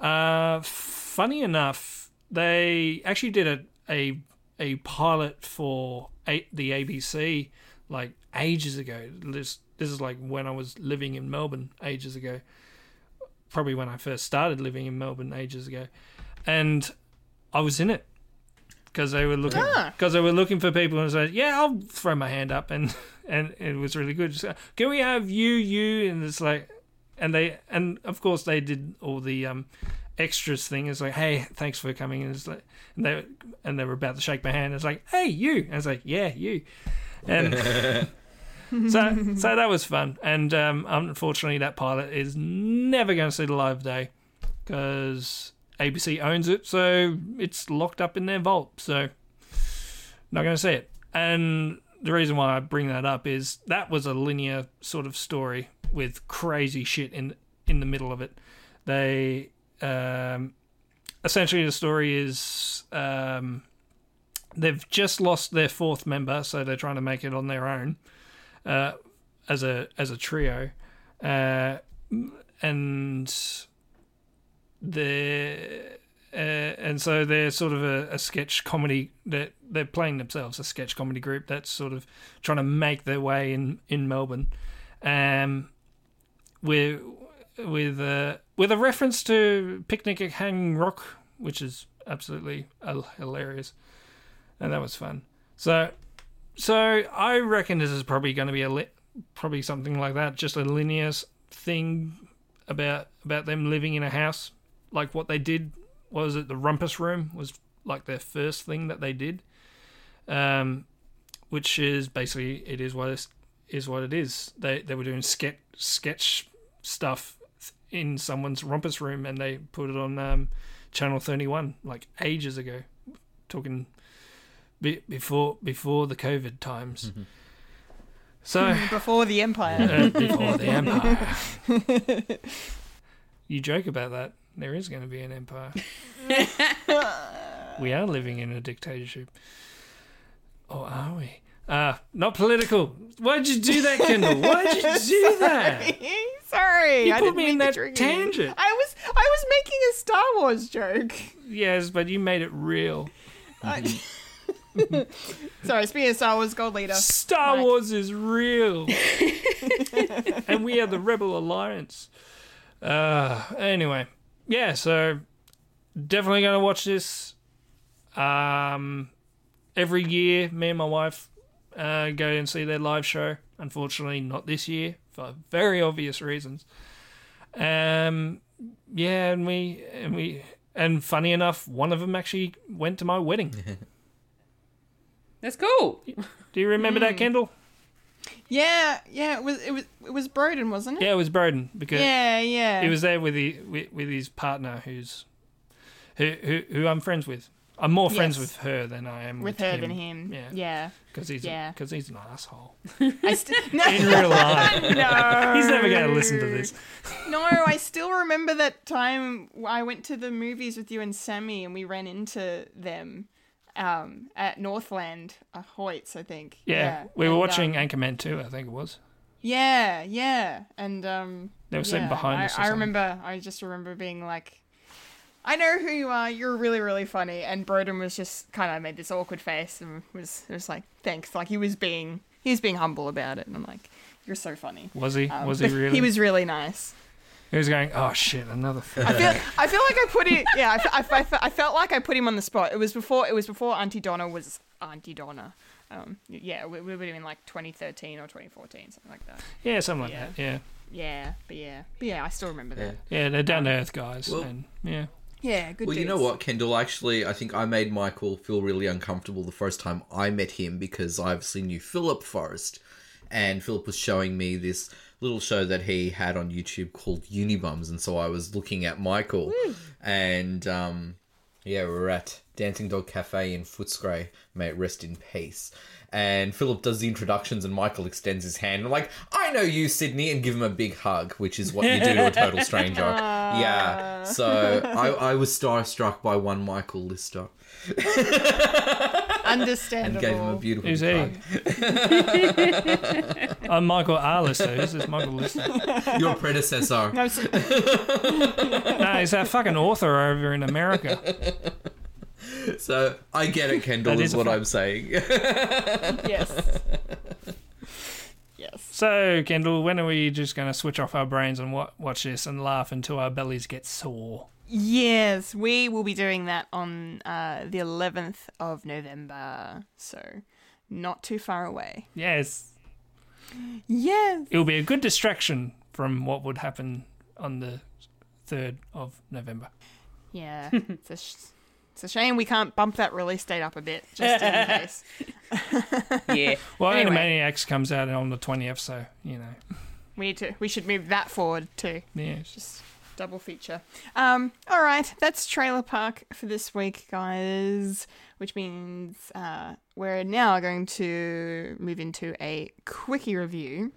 Uh, funny enough, they actually did a a a pilot for a, the ABC like ages ago. This this is like when I was living in Melbourne ages ago. Probably when I first started living in Melbourne ages ago, and I was in it because they were looking because they were looking for people and said, "Yeah, I'll throw my hand up," and and it was really good. Just, Can we have you, you? And it's like, and they and of course they did all the um extras thing. It's like, hey, thanks for coming. And it's like, and they and they were about to shake my hand. It's like, hey, you. And it's like, yeah, you. And *laughs* so so that was fun. And um, unfortunately, that pilot is never going to see the light of day because ABC owns it, so it's locked up in their vault. So not going to see it. And the reason why I bring that up is that was a linear sort of story with crazy shit in in the middle of it. They um, essentially the story is um, they've just lost their fourth member, so they're trying to make it on their own uh, as a as a trio, uh, and they're uh, and so they're sort of a, a sketch comedy that they're playing themselves a sketch comedy group that's sort of trying to make their way in in Melbourne, um, with with uh, with a reference to Picnic at Hanging Rock, which is absolutely uh, hilarious, and that was fun. So so I reckon this is probably going to be a li- probably something like that, just a linear thing about about them living in a house, like what they did. what Was it the Rumpus Room? Was like their first thing that they did, um, which is basically it is what it is what it is. They they were doing sketch sketch stuff in someone's rumpus room, and they put it on um, Channel Thirty One like ages ago, talking be- before before the COVID times. So *laughs* Before the Empire. uh, before the *laughs* empire, you joke about that. there is going to be an empire. *laughs* we are living in a dictatorship. Or are we? Ah, not political. Why'd you do that, Kendall? Why'd you do that? Sorry, You I put didn't me in mean to that trigger you. tangent. I was I was making a Star Wars joke. Yes, but you made it real. Sorry, speaking of Star Wars, Gold Leader. Star Mike. Wars is real. *laughs* and we are the Rebel Alliance. Uh, anyway, yeah, so definitely going to watch this. Um, every year, me and my wife uh, go and see their live show. Unfortunately, not this year for very obvious reasons. Um, yeah, and we and we and funny enough, one of them actually went to my wedding. *laughs* That's cool. Do you remember that, hmm. Kendall? Yeah, yeah, it was it was it was Broden, wasn't it? Yeah, it was Broden because Yeah, yeah. he was there with the with, with his partner, who's who, who who I'm friends with. I'm more friends Yes. with her than I am with with, her him. than him. Yeah, Yeah. because he's Yeah. because he's an asshole *laughs* I st- no, in real life. *laughs* no. he's never going to listen to this. *laughs* No, I still remember that time I went to the movies with you and Sammy, and we ran into them um, at Northland uh, Hoyts, I think. Yeah, we were and, watching um, Anchorman 2, I think it was. yeah, yeah, and um, They were sitting yeah, behind I, us I remember. I just remember being like. I know who you are. You're really, really funny. And Broden was just kind of made this awkward face and was was like, "Thanks." Like he was being he was being humble about it, and I'm like, "You're so funny." Was he? Um, was he really? He was really nice. He was going, oh shit, another thing. I feel I feel like I put it. Yeah, I, I, I, I felt like I put him on the spot. It was before it was before Auntie Donna was Auntie Donna. Um, yeah, we, we were in like 2013 or 2014, something like that. yeah, something like Yeah. that. Yeah, Yeah, but yeah, but yeah, I still remember that. yeah, they're down to earth guys, Well- and yeah, Yeah, good. Well, you know what, Kendall? Actually, I think I made Michael feel really uncomfortable the first time I met him because I obviously knew Philip Forrest, and Philip was showing me this little show that he had on YouTube called Unibums, and so I was looking at Michael, and um, yeah, we we're at Dancing Dog Cafe in Footscray. May it rest in peace. And Philip does the introductions, and Michael extends his hand. I'm like, I know you, Sydney, and give him a big hug, which is what you do to a total *laughs* stranger. yeah. So I, I was starstruck by one Michael Lister *laughs* and Understandable. gave him a beautiful who's big he? *laughs* I'm Michael R. Lister. Who's this Michael Lister? Your predecessor. No, so- *laughs* no, he's that fucking author over in America. So I get it, Kendall, That is is what fact. I'm saying. yes. *laughs* Yes. So, Kendall, when are we just going to switch off our brains and watch this and laugh until our bellies get sore? Yes, we will be doing that on uh, the 11th of November. So, not too far away. Yes, Yes. it'll be a good distraction from what would happen on the 3rd of November. Yeah. it's, a sh- it's a shame we can't bump that release date up a bit, just in *laughs* case. Yeah. *laughs* Well, Anyway. Animaniacs comes out on the 20th, so, you know. We need to. We should move that forward too. Yeah. Just double feature. Um. All right. That's Trailer Park for this week, guys. Which means uh, we're now going to move into a quickie review.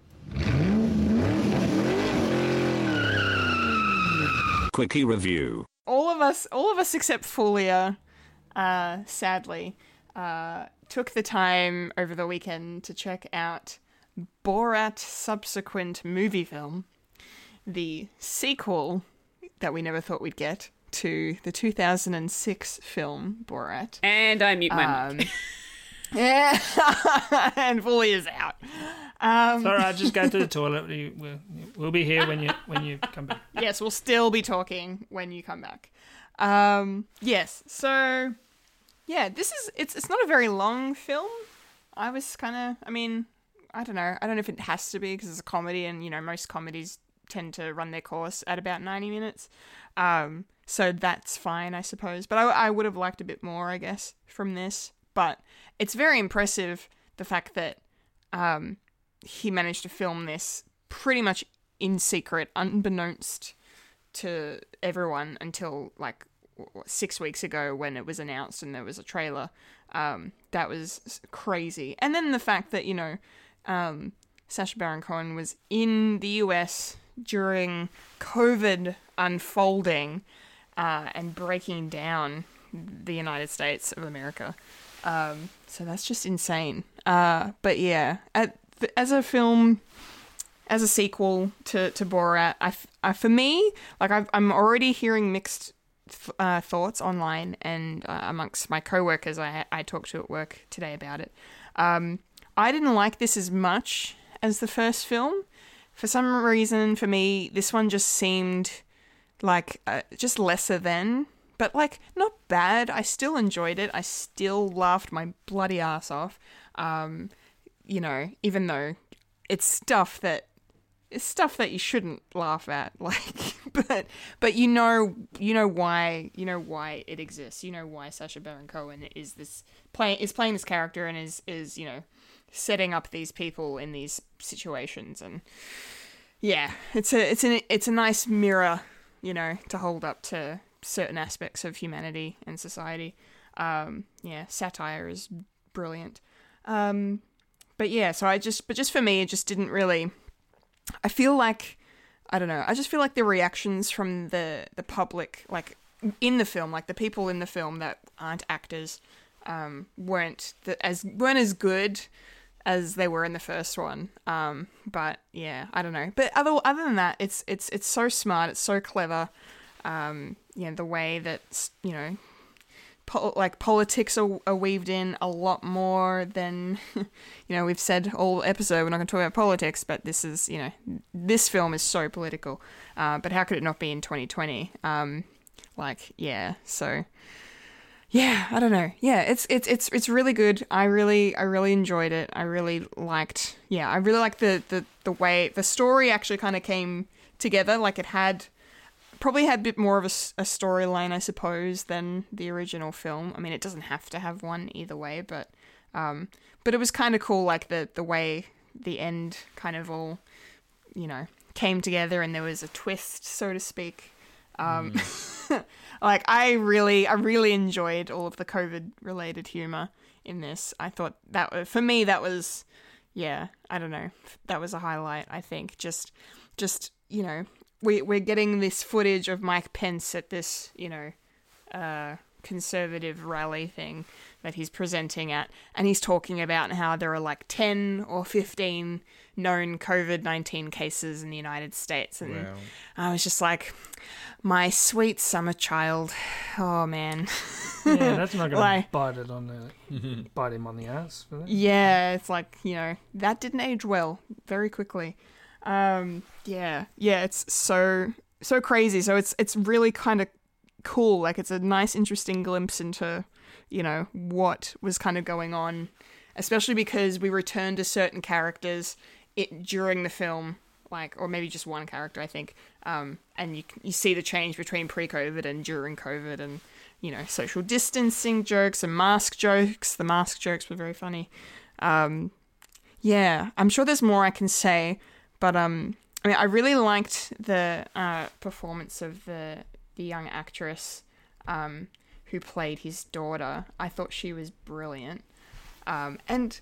Quickie review. all of us, all of us except Fulia, uh, sadly, uh, took the time over the weekend to check out Borat subsequent movie film, the sequel that we never thought we'd get to the 2006 film Borat. And I mute my mic. Um, yeah, *laughs* and Fulia's out. Um, It's all right, just go to the *laughs* toilet. We'll, we'll be here when you when you come back. yes, we'll still be talking when you come back. Um, yes, so yeah, this is it's it's not a very long film. I was kind of, I mean, I don't know, I don't know if it has to be because it's a comedy, and you know most comedies tend to run their course at about ninety minutes. Um, so that's fine, I suppose. But I, I would have liked a bit more, I guess, from this. But it's very impressive the fact that um, he managed to film this pretty much in secret, unbeknownst to everyone until like six weeks ago when it was announced and there was a trailer. Um, that was crazy. And then the fact that, you know, um, Baron Cohen was in the US during COVID unfolding uh, and breaking down the United States of America. Um, so that's just insane. Uh, but yeah, at, as a film, as a sequel to, to Borat, I, I- for me, like I've, I'm already hearing mixed uh, thoughts online and uh, amongst my coworkers I, I talked to at work today about it. Um, I didn't like this as much as the first film. For some reason, for me, this one just seemed like uh, just lesser than, but like not bad. I still enjoyed it. I still laughed my bloody ass off. Um, you know, even though it's stuff that it's stuff that you shouldn't laugh at *laughs* like but but you know you know why you know why it exists you know why Sacha Baron Cohen is this play is playing this character and is is you know setting up these people in these situations and yeah it's a it's an it's a nice mirror you know to hold up to certain aspects of humanity and society um yeah satire is brilliant um but yeah so I just but just for me it just didn't really I feel like I don't know. I just feel like the reactions from the the public, like in the film, like the people in the film that aren't actors, um, weren't the, as weren't as good as they were in the first one. Um, but yeah, I don't know. But other other than that, it's it's it's so smart. It's so clever. Um, you know the way that you know po- like politics are, are weaved in a lot more than *laughs* you know we've said all episode we're not going to talk about politics but this is you know this film is so political uh, but how could it not be in 2020 um like yeah so yeah i don't know yeah it's it's it's it's really good i really i really enjoyed it i really liked yeah i really liked the the, the way the story actually kind of came together like it had probably had a bit more of a, a storyline, I suppose, than the original film. I mean, it doesn't have to have one either way, but um, but it was kind of cool, like the the way the end kind of all, you know, came together, and there was a twist, so to speak. Um, *laughs* like I really, I really enjoyed all of the COVID related humor in this. I thought that for me that was, yeah, I don't know, that was a highlight. I think just, just you know, we we're getting this footage of Mike Pence at this, you know, uh, conservative rally thing that he's presenting at, and he's talking about how there are like ten or fifteen known COVID nineteen cases in the United States, and Wow. I was just like, my sweet summer child, oh man, Yeah, that's not gonna *laughs* bite it on the bite him on the ass. For that. Yeah, it's like, you know, that didn't age well very quickly. Um yeah, yeah, it's so so crazy. So it's it's really kind of cool. Like it's a nice interesting glimpse into, you know, what was kind of going on, especially because we return to certain characters it during the film like or maybe just one character I think. Um and you you see the change between pre-COVID and during COVID and you know, social distancing jokes and mask jokes. The mask jokes were very funny. Um, yeah, I'm sure there's more I can say, but um, I mean, I really liked the uh, performance of the the young actress um, who played his daughter. I thought she was brilliant, um, and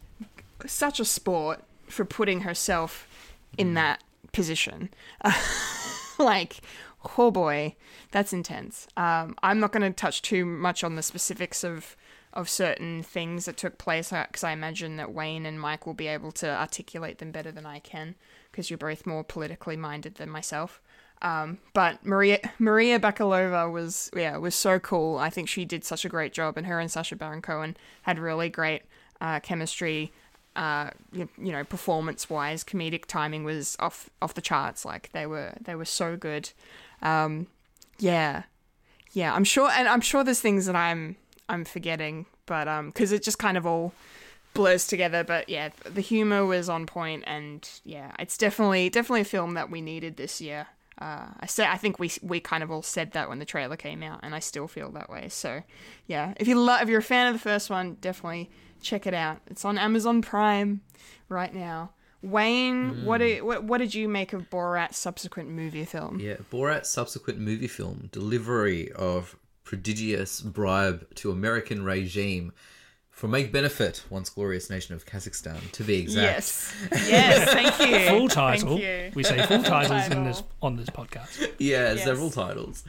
such a sport for putting herself in that position. *laughs* like, oh boy, that's intense. Um, I'm not going to touch too much on the specifics of of certain things that took place because I imagine that Wayne and Mike will be able to articulate them better than I can because you're both more politically minded than myself. Um, but Maria Maria Bakalova was yeah was so cool. I think she did such a great job, and her and Sacha Baron Cohen had really great uh, chemistry. Uh, you, you know, performance wise, comedic timing was off off the charts. Like they were they were so good. Um, yeah, yeah. I'm sure, and I'm sure there's things that I'm I'm forgetting, but um, because it just kind of all blurs together. But yeah, the humor was on point, and yeah, it's definitely definitely a film that we needed this year. Uh, I say I think we we kind of all said that when the trailer came out, and I still feel that way. So yeah, if you love if you're a fan of the first one, definitely check it out. It's on Amazon Prime right now. Wayne, what, did, what what did you make of Borat's subsequent movie film? Yeah, Borat's subsequent movie film, delivery of prodigious bribe to American regime for Make Benefit, Once Glorious Nation of Kazakhstan, to be exact. Yes. Yes. Thank you. *laughs* Full title. You. We say full titles in this on this podcast. *laughs* Yeah, Yes. several titles.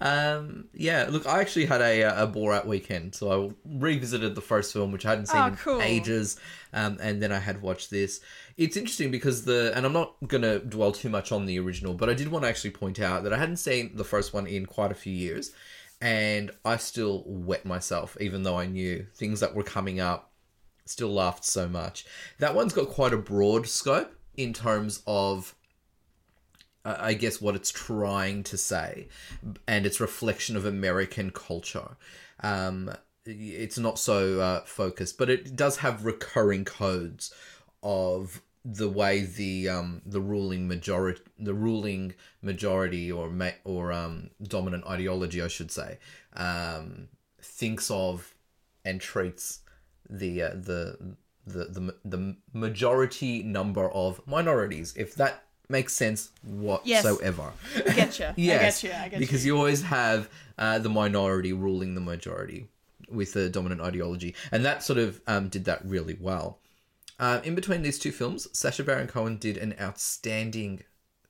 Um, yeah, look, I actually had a, a Borat weekend, so I revisited the first film, which I hadn't seen Oh, in cool. ages, um, and then I had watched this. It's interesting because the, and I'm not gonna dwell too much on the original, but I did want to actually point out that I hadn't seen the first one in quite a few years, and I still wet myself, even though I knew things that were coming up. Still laughed so much. That one's got quite a broad scope in terms of I guess what it's trying to say, and its reflection of American culture. Um, it's not so uh, focused, but it does have recurring codes of the way the um, the ruling majority, the ruling majority or ma- or um, dominant ideology, I should say, um, thinks of and treats the uh, the the the the majority number of minorities. If that makes sense Yes. whatsoever. I get you. *laughs* Yes, I get you. I get because you. you always have uh, the minority ruling the majority with the dominant ideology, and that sort of um, did that really well. Uh, in between these two films, Sacha Baron Cohen did an outstanding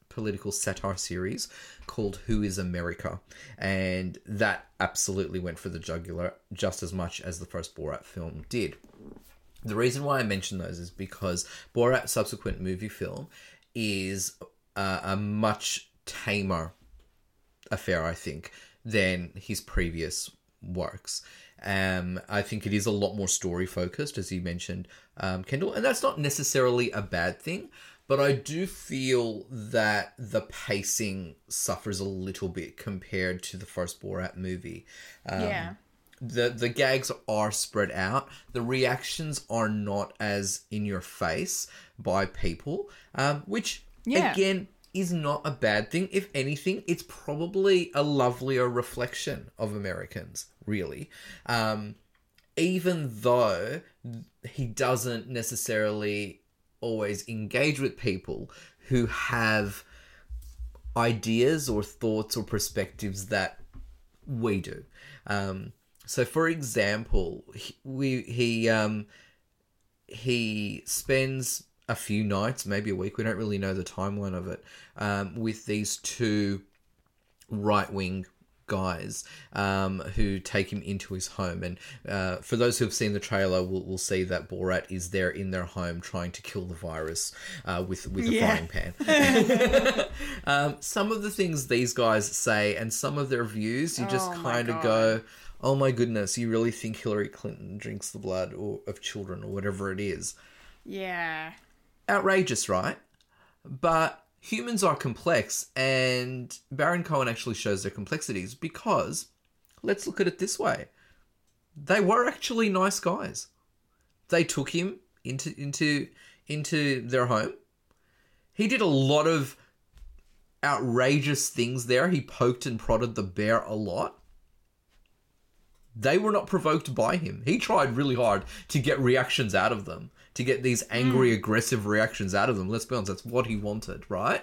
political satire series called Who is America? And that absolutely went for the jugular just as much as the first Borat film did. The reason why I mention those is because Borat's subsequent movie film is uh, a much tamer affair, I think, than his previous works. Um, I think it is a lot more story focused, as you mentioned, um, Kendall, and that's not necessarily a bad thing. But I do feel that the pacing suffers a little bit compared to the first Borat movie. Um, yeah. the the gags are spread out. The reactions are not as in your face by people, um, which Yeah. again is not a bad thing. If anything, it's probably a lovelier reflection of Americans, really. Um, even though he doesn't necessarily always engage with people who have ideas or thoughts or perspectives that we do. Um, so, for example, he, we he um, he spends a few nights, maybe a week. We don't really know the timeline of it. Um, with these two right wing guys um, who take him into his home. And uh, for those who have seen the trailer, will will see that Borat is there in their home trying to kill the virus uh, with with a Yeah. frying pan. *laughs* um, some of the things these guys say and some of their views, you just Oh kind of go. Oh my goodness! You really think Hillary Clinton drinks the blood or, of children or whatever it is? Yeah. outrageous, right? But humans are complex, and Baron Cohen actually shows their complexities because let's look at it this way: they were actually nice guys. They took him into into into their home. He did a lot of outrageous things there. He poked and prodded the bear a lot. They were not provoked by him. He tried really hard to get reactions out of them, to get these angry, aggressive reactions out of them. Let's be honest, that's what he wanted, right?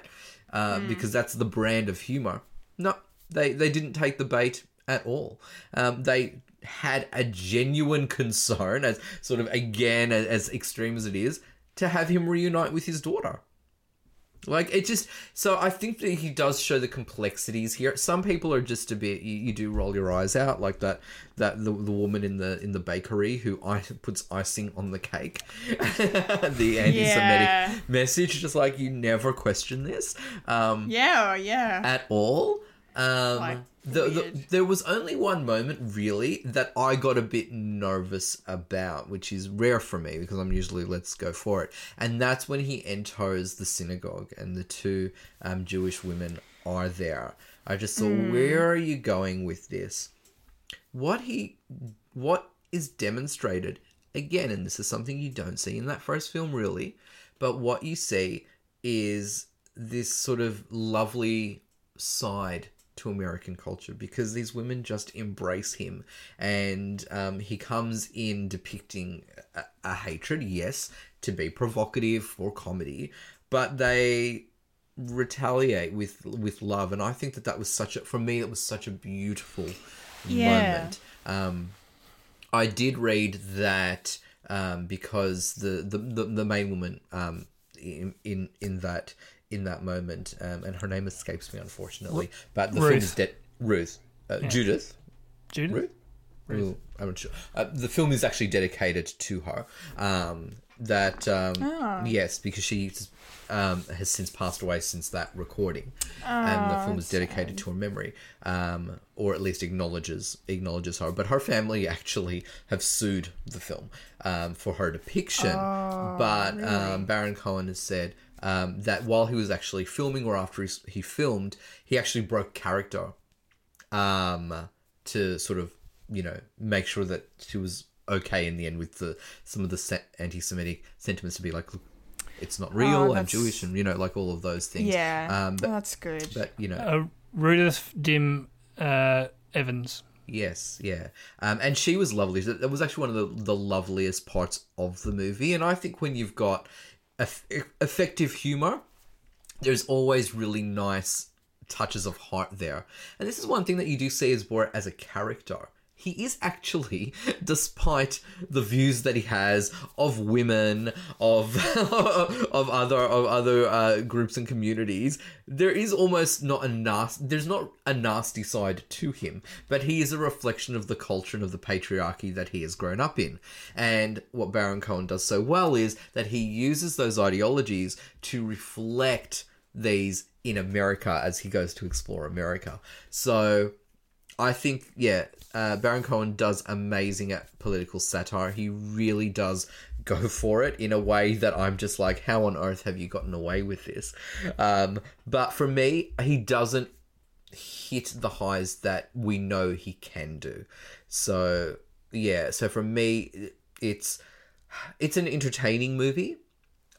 Uh, Because that's the brand of humor. No, they they didn't take the bait at all. Um, they had a genuine concern, as sort of again as, as extreme as it is, to have him reunite with his daughter. Like it just so I think that he does show the complexities here. Some people are just a bit you, you do roll your eyes out like that that the, the woman in the in the bakery who I, puts icing on the cake. *laughs* the anti-Semitic Yeah. message, just like you never question this. Um, Yeah. Yeah. at all. Um, Like, the, the, there was only one moment really that I got a bit nervous about, which is rare for me because I'm usually let's go for it, and that's when he enters the synagogue and the two um, Jewish women are there. I just thought, where are you going with this? What he, what is demonstrated again, and this is something you don't see in that first film really, but what you see is this sort of lovely side to American culture because these women just embrace him and um, he comes in depicting a, a hatred, yes, to be provocative for comedy, but they retaliate with with love and I think that that was such a for me it was such a beautiful Yeah. moment um I did read that um, because the, the, the, the main woman um, in, in in that in that moment, um, and her name escapes me unfortunately, but the film is dead. Ruth, uh, Judith, Judith? Ruth. Ooh, I'm not sure. Uh, the film is actually dedicated to her. Um, that um, yes, because she um, has since passed away since that recording, and the film is dedicated to her memory, um, or at least acknowledges acknowledges her. But her family actually have sued the film um, for her depiction. but um, Baron Cohen has said um, that while he was actually filming, or after he, he filmed, he actually broke character um, to sort of you know make sure that she was okay in the end with the some of the se- anti-Semitic sentiments to be like, look, it's not real. I'm Oh, Jewish, and you know, like all of those things. Yeah, Um, oh, but, that's good. but you know, Uh, Rudolph Dim uh, Evans. Yes, yeah. Um, and she was lovely. That that was actually one of the, the loveliest parts of the movie. And I think when you've got eff- effective humor, there's always really nice touches of heart there. And this is one thing that you do see as Borat as a character. He is actually, *laughs* despite the views that he has of women, of *laughs* of other of other uh, groups and communities, there is almost not a nasty. There's not a nasty side to him, but he is a reflection of the culture and of the patriarchy that he has grown up in. And what Baron Cohen does so well is that he uses those ideologies to reflect these in America as he goes to explore America. So I think, yeah, uh, Baron Cohen does amazing at political satire. He really does go for it in a way that I'm just like, how on earth have you gotten away with this? Um, but for me, he doesn't hit the highs that we know he can do. So yeah, so for me, it's it's an entertaining movie.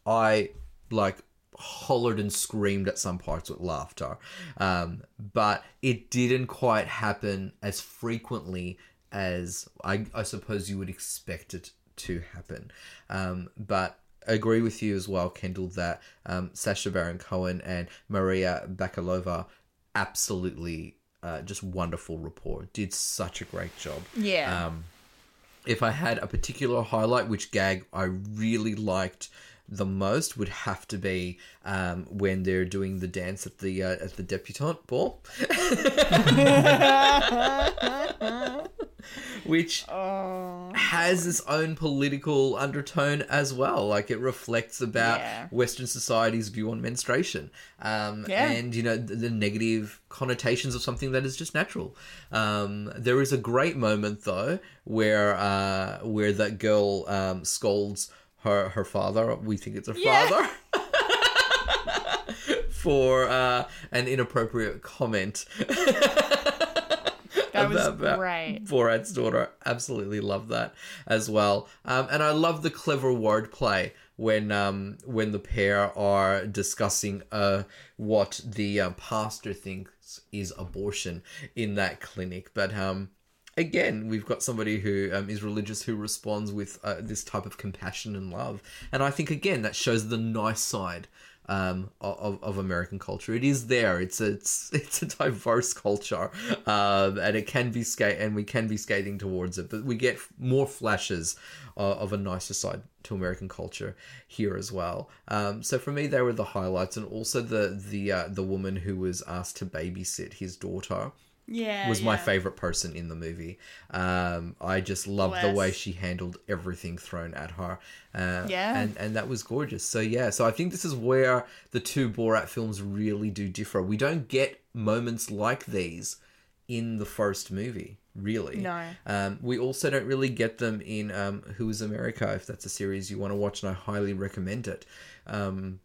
I like hollered and screamed at some parts with laughter, um, but it didn't quite happen as frequently as I, I suppose you would expect it to happen. Um, but I agree with you as well, Kendall, that um, Sacha Baron Cohen and Maria Bakalova absolutely uh, just wonderful rapport. Did such a great job. yeah, Um, if I had a particular highlight, which gag I really liked the most, would have to be um, when they're doing the dance at the uh, at the debutante ball, *laughs* which has its own political undertone as well. Like it reflects about Yeah. Western society's view on menstruation, um, Yeah. and you know the, the negative connotations of something that is just natural. Um, there is a great moment though where uh, where that girl um, scolds her her father. We think it's her Yeah. father. *laughs* *laughs* For uh, an inappropriate comment *laughs* that was about great. Borat's daughter. Absolutely love that as well. Um, and I love the clever wordplay when um, when the pair are discussing uh, what the uh, pastor thinks is abortion in that clinic. But um, again, we've got somebody who um, is religious who responds with uh, this type of compassion and love. And I think again that shows the nice side um, of, of American culture. It is there. It's a, it's *laughs* it's a diverse culture, um, and it can be sca- and we can be skating towards it. But we get more flashes uh, of a nicer side to American culture here as well. Um, so for me, they were the highlights, and also the the uh, the woman who was asked to babysit his daughter Yeah, was my favorite person in the movie. Um, I just loved the way she handled everything thrown at her. Uh, Yeah. and and that was gorgeous. So yeah, so I think this is where the two Borat films really do differ. We don't get moments like these in the first movie, really. No. Um, we also don't really get them in um, Who Is America, if that's a series you want to watch, and I highly recommend it. Um,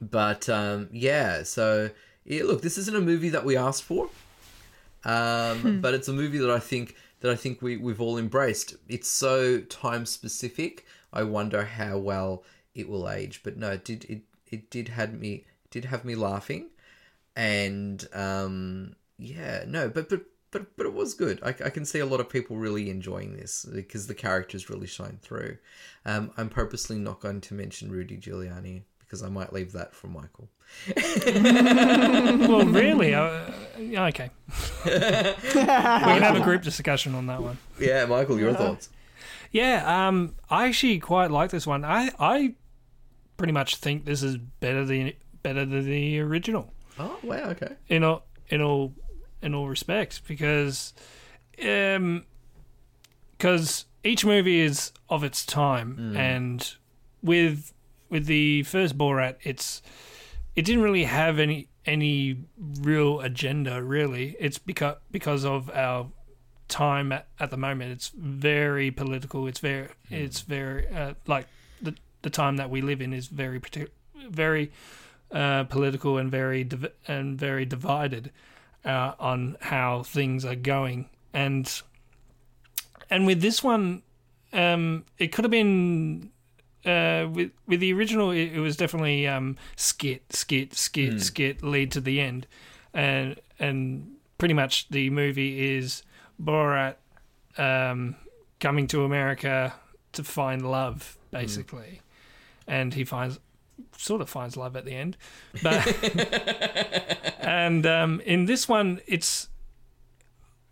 but um, yeah, so yeah, look, this isn't a movie that we asked for, um, but it's a movie that I think that I think we we've all embraced. It's so time specific. I wonder how well it will age. But no, it did it it did had me did have me laughing, and um, yeah, no, but but. But, but it was good. I, I can see a lot of people really enjoying this because the characters really shine through. Um, I'm purposely not going to mention Rudy Giuliani because I might leave that for Michael. well, *laughs* really, uh, yeah, okay. *laughs* we can have a group discussion on that one. Yeah, Michael, your thoughts? Yeah, um, I actually quite like this one. I I pretty much think this is better than better than the original Oh, wow, okay. in all in all in all respects because um because each movie is of its time and with with the first Borat it's it didn't really have any any real agenda really. It's because because of our time at, at the moment. It's very political. It's very it's very uh, like the the time that we live in is very very uh, political and very div- and very divided uh, on how things are going. And and with this one um, it could have been uh, with with the original it, it was definitely um, skit skit skit skit lead to the end. And and pretty much the movie is Borat um, coming to America to find love basically. And he finds sort of finds love at the end. But *laughs* and um, in this one it's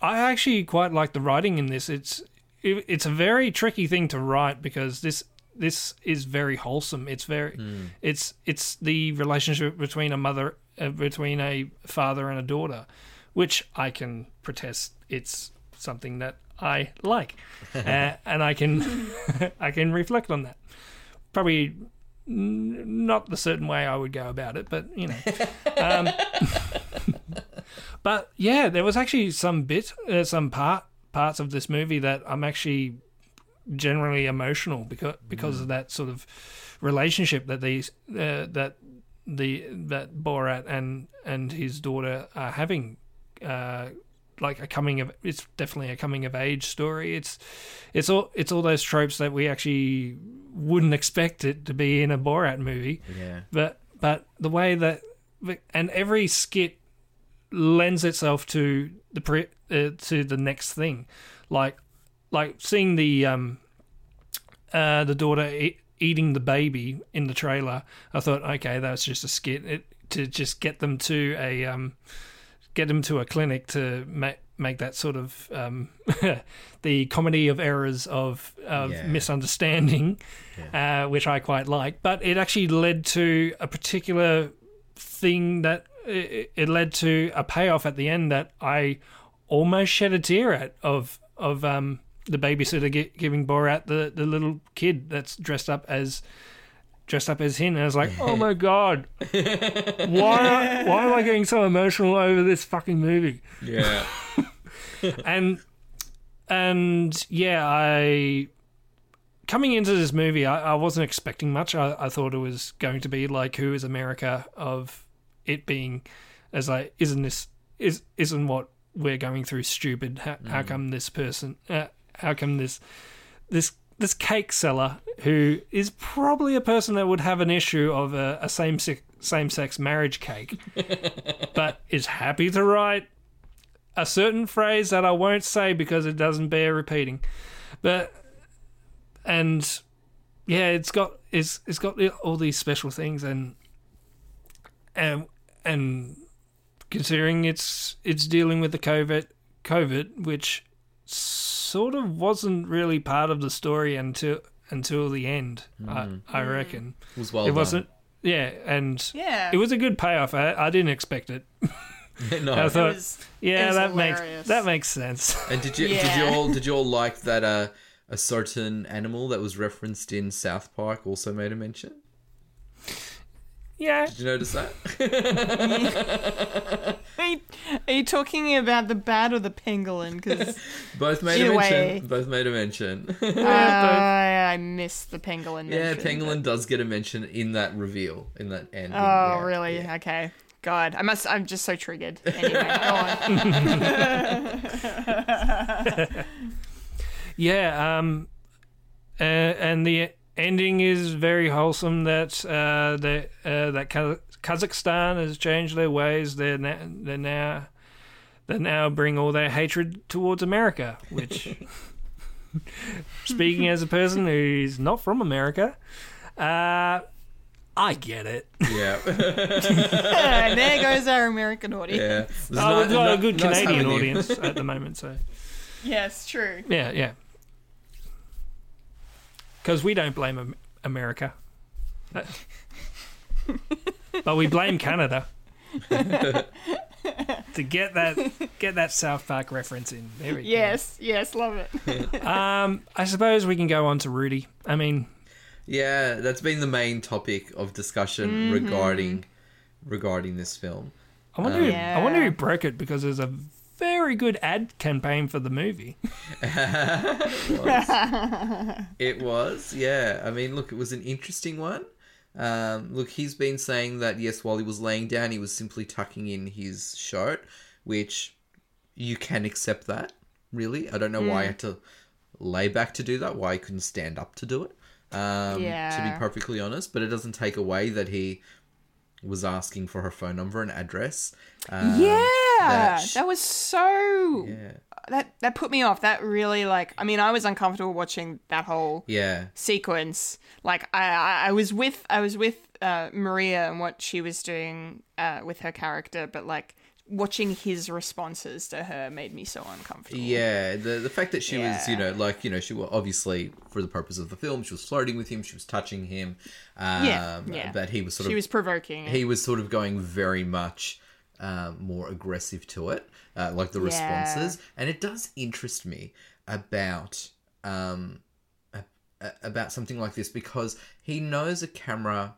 I actually quite like the writing in this. It's it's a very tricky thing to write because this this is very wholesome. It's very it's it's the relationship between a mother uh, between a father and a daughter, which I can protest. It's something that I like, *laughs* uh, and I can *laughs* I can reflect on that. Probably n- not the certain way I would go about it, but you know. *laughs* Um, but yeah, there was actually some bit, uh, some part parts of this movie that I'm actually generally emotional because because of that sort of relationship that these uh, that the that Borat and and his daughter are having. Uh, like a coming of it's definitely a coming of age story. It's it's all it's all those tropes that we actually wouldn't expect it to be in a Borat movie. Yeah. But but the way that and every skit lends itself to the pre, uh, to the next thing, like like seeing the um uh the daughter e- eating the baby in the trailer. I thought, okay, that was just a skit it, to just get them to a um get them to a clinic to make make that sort of um, *laughs* the comedy of errors of, of Yeah. misunderstanding, uh, which I quite like. But it actually led to a particular thing that it, it led to a payoff at the end that I almost shed a tear at of of um, the babysitter gi- giving Borat the, the little kid that's dressed up as dressed up as him. And I was like, oh my *laughs* god, why why am I getting so emotional over this fucking movie? Yeah. *laughs* and and yeah, I coming into this movie, I, I wasn't expecting much. I, I thought it was going to be like Who is America of it being as like isn't this is isn't what we're going through stupid? How, how come this person? Uh, how come this this this cake seller who is probably a person that would have an issue of a, a same sex same sex marriage cake, *laughs* but is happy to write a certain phrase that I won't say because it doesn't bear repeating. But and yeah, it's got it's it's got all these special things and and and considering it's it's dealing with the COVID COVID, which sort of wasn't really part of the story until until the end. I, I reckon It was well it done. wasn't. Yeah, and Yeah. it was a good payoff. I, I didn't expect it. *laughs* *laughs* no. I thought, was- yeah, it was that hilarious. makes that makes sense. *laughs* And did you did you all did you all like that uh, a certain animal that was referenced in South Park also made a mention? Yeah, Did you notice that? *laughs* Are you, are you talking about the bat or the pangolin? Because *laughs* Both made a Either mention. way. Both made a mention. *laughs* I missed the pangolin. yeah, mention, Pangolin does get a mention in that reveal in that end. Oh, yeah. really? Okay. God, I must. I'm just so triggered. Anyway, go on. yeah. Um, uh, and the ending is very wholesome. That uh, that uh, that Kazakhstan has changed their ways. They're now they're now they now bring all their hatred towards America. Which, *laughs* speaking as a person who's not from America, uh, I get it. Yeah. *laughs* and there goes our American audience. Yeah. There's Oh, no- we've got no- a good nice Canadian audience at the moment, so *laughs* Yes, true. yeah, yeah. Because we don't blame America, Uh, but we blame Canada *laughs* to get that get that South Park reference in. There we Yes, yes, love it. *laughs* Um, I suppose we can go on to Rudy. I mean, Yeah, that's been the main topic of discussion Mm-hmm. regarding regarding this film. I wonder. Who, I wonder who broke it because there's a very good ad campaign for the movie. *laughs* It was, yeah. I mean, look, it was an interesting one. Um, look, he's been saying that yes, while he was laying down, he was simply tucking in his shirt, which you can accept that. Really, I don't know why he had to lay back to do that. Why he couldn't stand up to do it. Um, To be perfectly honest, but it doesn't take away that he was asking for her phone number and address. Um, yeah, that that, was so. Yeah. That that put me off. That really like. I mean, I was uncomfortable watching that whole Yeah. sequence. Like I, I, I was with I was with uh, Maria and what she was doing uh, with her character, but like watching his responses to her made me so uncomfortable. Yeah, the the fact that she was, you know, like you know, she was obviously for the purpose of the film, she was flirting with him, she was touching him. Um, Yeah, yeah. But he was sort she of she was provoking. he was sort of going very much um, more aggressive to it, uh, like the Yeah. responses, and it does interest me about um, about something like this because he knows a camera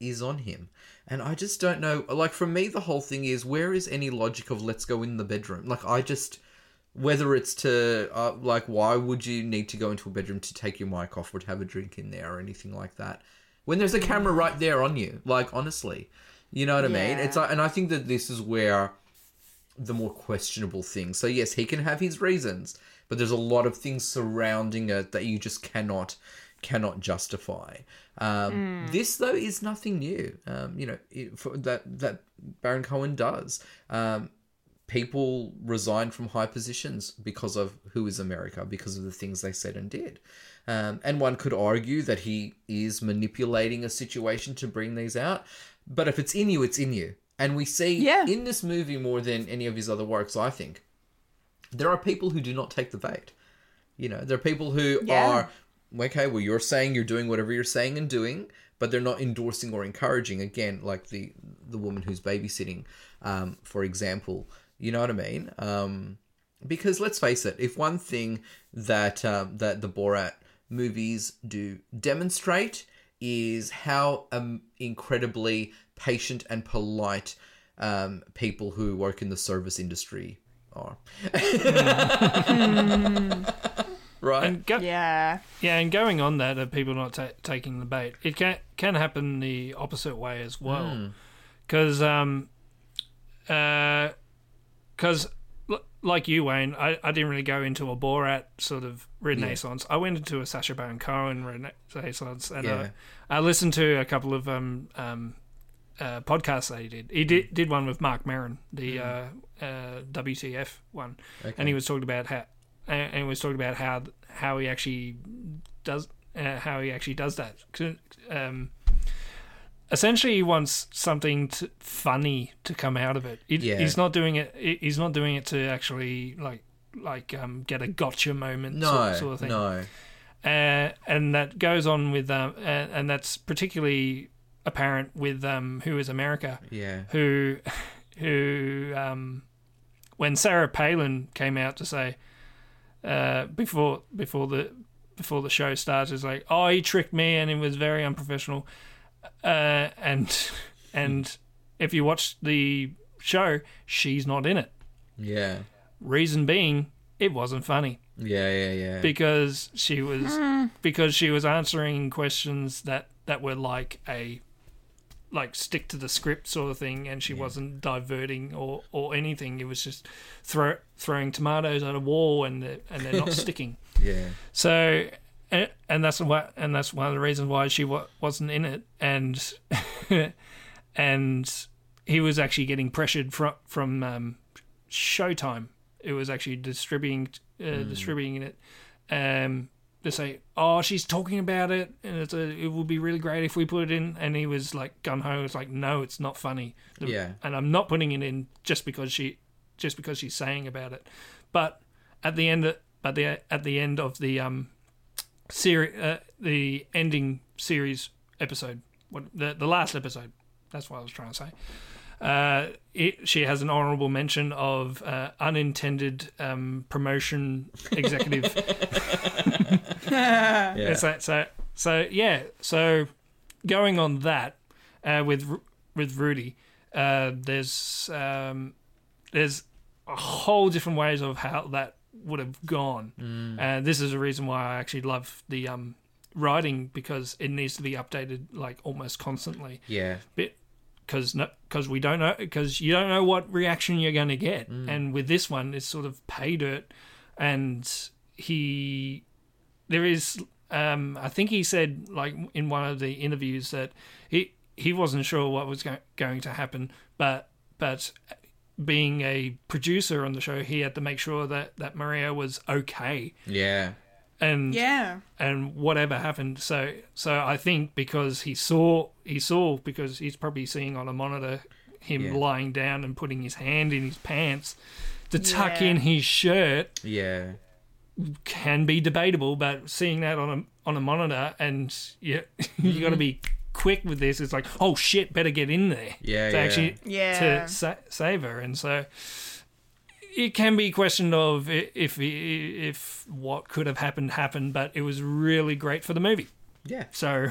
is on him. And I just don't know. Like, for me, the whole thing is where is any logic of let's go in the bedroom? Like, I just. Whether it's to. Uh, like, why would you need to go into a bedroom to take your mic off or to have a drink in there or anything like that? When there's a camera right there on you. Like, honestly. You know what I mean? It's like, And I think that this is where the more questionable things. So, yes, he can have his reasons, but there's a lot of things surrounding it that you just cannot cannot justify. Um, This though is nothing new. Um, you know it, for, that that Baron Cohen does. Um, people resign from high positions because of who is America, because of the things they said and did. Um, and one could argue that he is manipulating a situation to bring these out. But if it's in you, it's in you. And we see Yeah. in this movie more than any of his other works, I think, there are people who do not take the bait. You know, there are people who Yeah. are okay. Well, you're saying you're doing whatever you're saying and doing, but they're not endorsing or encouraging. Again, like the the woman who's babysitting, um, for example. You know what I mean? Um, because let's face it, if one thing that um, that the Borat movies do demonstrate is how um, incredibly patient and polite um, people who work in the service industry are. *laughs* right? and go, yeah, Yeah, and going on that, of people not ta- taking the bait, it can can happen the opposite way as well. Because, um, uh, because like you, Wayne, I, I didn't really go into a Borat sort of renaissance. I went into a Sacha Baron Cohen renaissance, and Yeah. uh, I listened to a couple of um um. Uh, podcasts that he did. He did, did one with Marc Maron, the uh, uh, WTF one, and he was talking about how and and was talking about how how he actually does uh, how he actually does that. Um, essentially, he wants something to, funny to come out of it. He- Yeah. He's not doing it. He's not doing it to actually like like um, get a gotcha moment no, sort, sort of thing. no. Uh, and that goes on with um, and, and that's particularly apparent with um, Who Is America Yeah. who *laughs* who um when Sarah Palin came out to say uh before before the before the show starts it's like oh he tricked me and it was very unprofessional uh and *laughs* and if you watch the show she's not in it Yeah. reason being it wasn't funny Yeah, yeah, yeah. because she was because she was answering questions that that were like a like stick to the script sort of thing and she wasn't diverting or or anything. It was just throw throwing tomatoes at a wall and they're, and they're not *laughs* sticking. Yeah. so and, and that's what and that's one of the reasons why she wa- wasn't in it. And *laughs* and he was actually getting pressured from from um, Showtime. It was actually distributing uh, distributing it, um, to say, "Oh, she's talking about it, and it's a, it would be really great if we put it in." And he was like gun ho. It's like, "No, it's not funny." Yeah. and I'm not putting it in just because she, just because she's saying about it. But at the end, but the at the end of the um, series, uh, the ending series episode, what the the last episode. That's what I was trying to say. Uh, it, she has an honourable mention of uh, unintended um, promotion executive. *laughs* Yeah. It's like- so so yeah. So going on that uh, with with Rudy, uh, there's um, there's a whole different ways of how that would have gone, and this is a reason why I actually love the um, writing because it needs to be updated like almost constantly Yeah. bit because because we don't know because you don't know what reaction you're going to get and with this one it's sort of pay dirt. And he there is um i think he said like in one of the interviews that he he wasn't sure what was go- going to happen. But but being a producer on the show he had to make sure that that maria was okay. Yeah. And Yeah. and whatever happened. So so I think because he saw he saw because he's probably seeing on a monitor him Yeah. lying down and putting his hand in his pants to tuck Yeah. in his shirt Yeah. can be debatable, but seeing that on a on a monitor and yeah, you *laughs* got to be quick with this. It's like oh shit, better get in there Yeah, to yeah. actually Yeah. to sa- save her, and so. It can be a question of if if what could have happened happened, but it was really great for the movie. Yeah. So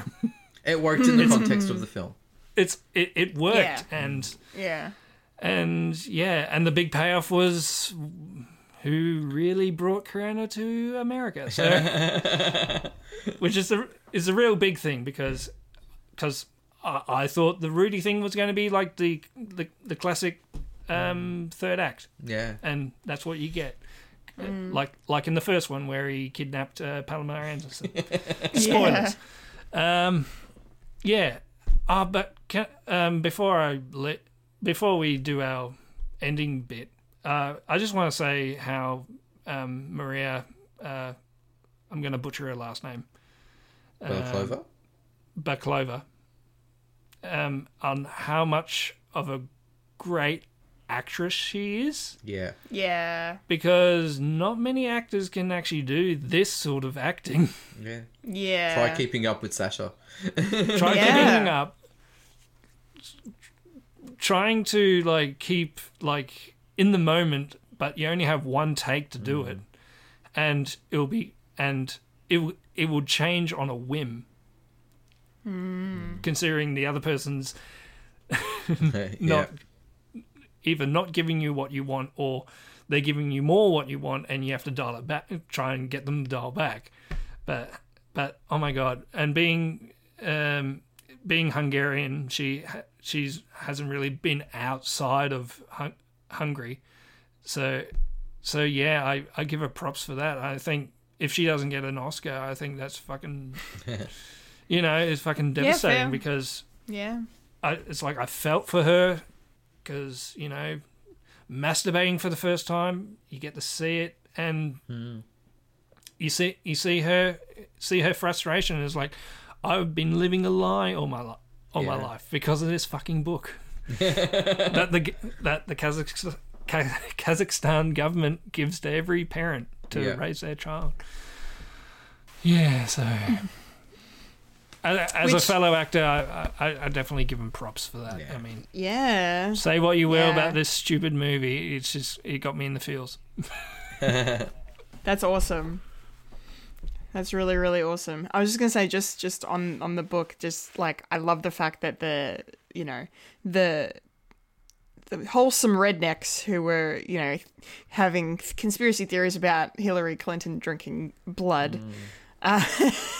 It worked in the *laughs* context of the film. it's it, it worked Yeah. and Yeah. and yeah and the big payoff was who really brought Corona to America so *laughs* which is a is a real big thing because because I, I thought the Rudy thing was going to be like the the, the classic um, third act. Yeah. and that's what you get. Like like in the first one where he kidnapped uh, Pamela Anderson. *laughs* *laughs* Spoilers. Um yeah. Uh, but can, um, before I let before we do our ending bit, uh, I just want to say how um, Maria, uh, I'm going to butcher her last name, Bella Clover. Baklova, um, on how much of a great actress she is, Yeah. Yeah. because not many actors can actually do this sort of acting. *laughs* Yeah. Yeah. Try keeping up with Sacha. Try *laughs* Yeah. keeping up. Trying to like keep like in the moment, but you only have one take to do mm. it, and it'll be and it w- it will change on a whim. Hmm. Considering the other person's *laughs* yeah. Not either not giving you what you want or they're giving you more what you want and you have to dial it back try and get them to dial back but but oh my god and being um being hungarian she she's hasn't really been outside of Hun- hungary so so yeah i i give her props for that i think if she doesn't get an oscar i think that's fucking *laughs* you know it's fucking devastating fair. because Yeah. I, it's like I felt for her because you know, masturbating for the first time, you get to see it, and hmm. you see you see her see her frustration is like, I've been living a lie all my life all my life because of this fucking book *laughs* that the that the Kazakh, Kazakhstan government gives to every parent to Yeah. raise their child. Yeah, so. *laughs* As, as a fellow actor, I, I, I definitely give him props for that. Yeah. I mean, Yeah. say what you will Yeah. about this stupid movie, it's just it got me in the feels. *laughs* That's awesome. That's really really awesome. I was just gonna say just just on on the book, just like I love the fact that the you know the the wholesome rednecks who were you know having conspiracy theories about Hillary Clinton drinking blood. Mm. Uh,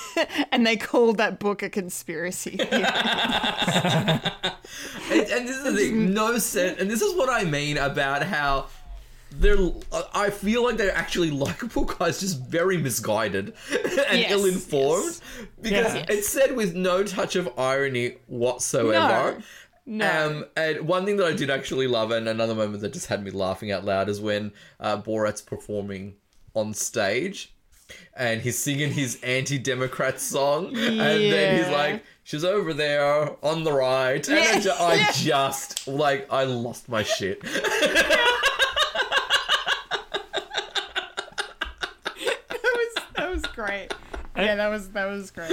*laughs* and they called that book a conspiracy. *laughs* and, and this is the thing, no sense. And this is what I mean about how they're. I feel like they're actually *laughs* likable guys, just very misguided and Yes, ill-informed. yes. Because Yes. it's said with no touch of irony whatsoever. No. Um, and one thing that I did actually love, and another moment that just had me laughing out loud, is when uh, Borat's performing on stage, and he's singing his anti-democrat song and then he's like she's over there on the right and I, ju- I yeah. *laughs* just like i lost my shit that was that was great. Yeah, that was that was great.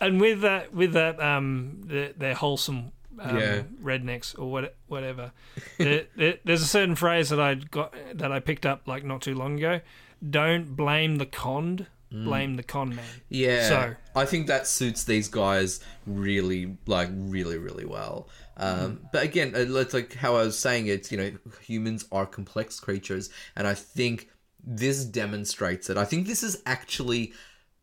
and with that with that um the, their wholesome um, Yeah. rednecks or what whatever there, there, there's a certain phrase that i got that i picked up like not too long ago don't blame the conned blame the con man Yeah. So- I think that suits these guys really, like, really, really well. Um, But again, uh, it's like how I was saying, it's, you know, humans are complex creatures. And I think this demonstrates it. I think this is actually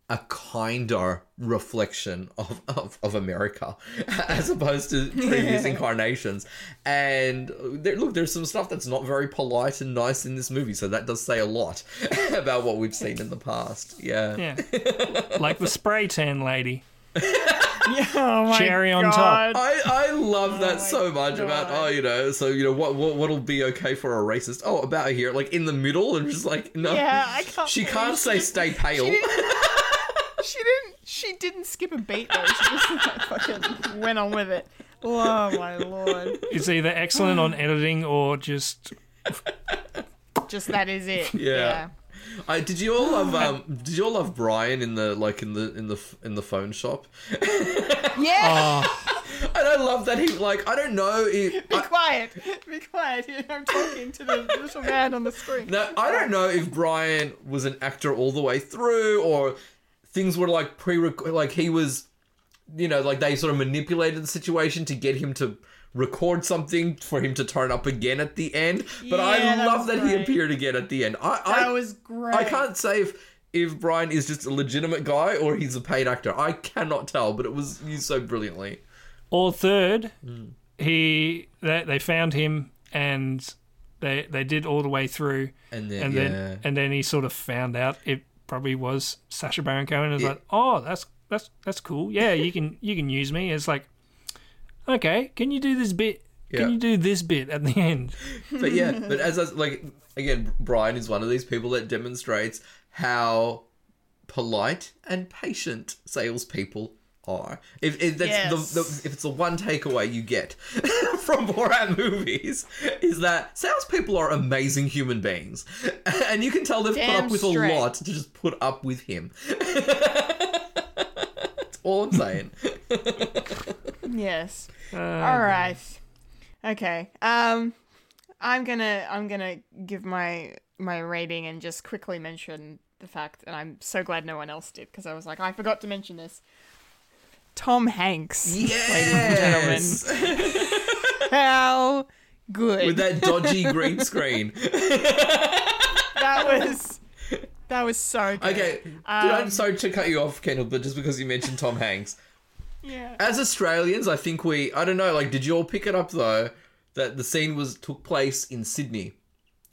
a kinder reflection of, of, of America *laughs* as opposed to previous incarnations. And there, look, there's some stuff that's not very polite and nice in this movie, so that does say a lot *laughs* about what we've seen in the past. Yeah. yeah. *laughs* Like the spray tan lady. Oh my Cherry on top. I, I love oh that my so much about oh you know so you know what what what'll be okay for a racist? Oh about here like in the middle and just like no. Yeah, I can't she can't say stay pale She didn't, she didn't. Skip a beat though. She just like, fucking went on with it. Oh my lord! it's either excellent on editing or just Just that is it. Yeah. I, did you all love um did you all love Brian in the like in the in the in the phone shop Yeah. Yeah. and I love that he like I don't know if, Be I, quiet. Be quiet. *laughs* I'm talking to the little man on the screen. No, I don't know if Brian was an actor all the way through or things were like pre like he was you know, like they sort of manipulated the situation to get him to record something for him to turn up again at the end. But Yeah, I love was that he appeared again at the end. I, That I was great. I can't say if if Brian is just a legitimate guy or he's a paid actor. I cannot tell, but it was used so brilliantly. or third Hmm. he they, they found him and they they did all the way through And then, and yeah. then and then he sort of found out it probably was Sacha Baron Cohen and was Yeah. like, "Oh, that's that's that's cool. Yeah, you can you can use me." It's like, "Okay, can you do this bit? Yeah. Can you do this bit at the end?" *laughs* but yeah, but as I, like again, Brian is one of these people that demonstrates how polite and patient salespeople are. If, if that's Yes. the, the if it's the one takeaway you get *laughs* from Borat *laughs* movies is that salespeople are amazing human beings, *laughs* and you can tell they've put up with straight. a lot to just put up with him. That's all I'm saying. Yes. Uh, All right. Okay. Um, I'm gonna I'm gonna give my my rating and just quickly mention the fact, and I'm so glad no one else did because I was like I forgot to mention this. Tom Hanks. Yes, *laughs* How good with that dodgy green screen. that was. That was so good. Okay, Um, I, sorry to cut you off, Kendall, but just because you mentioned Tom Hanks. Yeah. As Australians, I think we I don't know, like did you all pick it up though that the scene was took place in Sydney,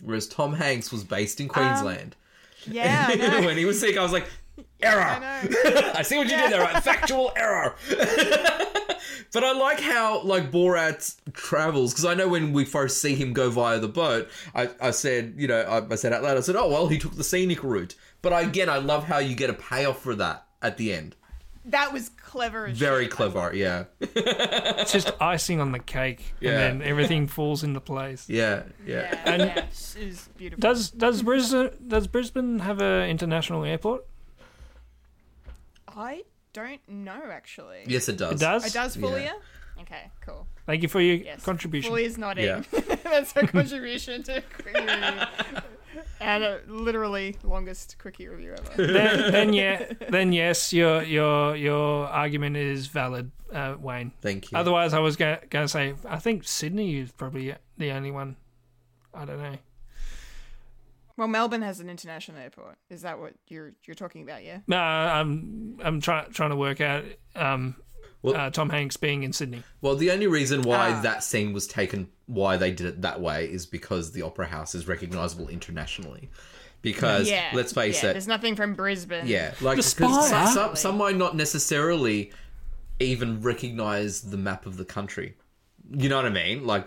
whereas Tom Hanks was based in Queensland. Yeah. I *laughs* when he was sick, I was like, error. I know. *laughs* I see what you did there, right? Factual error. *laughs* but I like how like Borat travels because I know when we first see him go via the boat, I, I said, you know, I, I said out loud, I said, oh well, he took the scenic route. But again, I love how you get a payoff for that at the end. That was clever. As Very shit. clever, yeah, *laughs* It's just icing on the cake, Yeah. and then everything falls into place. yeah, yeah. Yeah, And- yeah, it beautiful. Does does Brisbane does Brisbane have an international airport? I don't know actually. Yes, it does. It does. It does Yeah. Fulia? Okay, cool. Thank you for your Yes. contribution. Fulia's not Yeah. in. *laughs* That's her contribution to Quickie Review. and a literally longest Quickie Review ever. then, then yeah, then yes, your your your argument is valid, uh, Wayne. Thank you. Otherwise, I was going to say I think Sydney is probably the only one. I don't know. Well, Melbourne has an international airport. Is that what you're you're talking about? Yeah. No, I'm I'm trying trying to work out um, Well- uh, Tom Hanks being in Sydney. Well, the only reason why Ah. that scene was taken, why they did it that way, is because the Opera House is recognizable internationally. Because Yeah. let's face yeah, it, There's nothing from Brisbane. yeah, like The 'cause some, some, some might not necessarily even recognize the map of the country. You know what I mean? Like,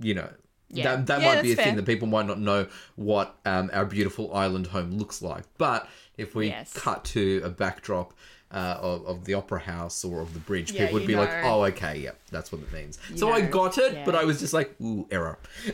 you know, Yeah. That, that Yeah, might be a that's thing that people might not know what um, our beautiful island home looks like. But if we Yes. cut to a backdrop uh, of, of the opera house or of the bridge, Yeah, people would you be like, "Oh, okay, yeah, that's what it means." so I got it, but. I was just like, "Ooh, error." *laughs* *laughs*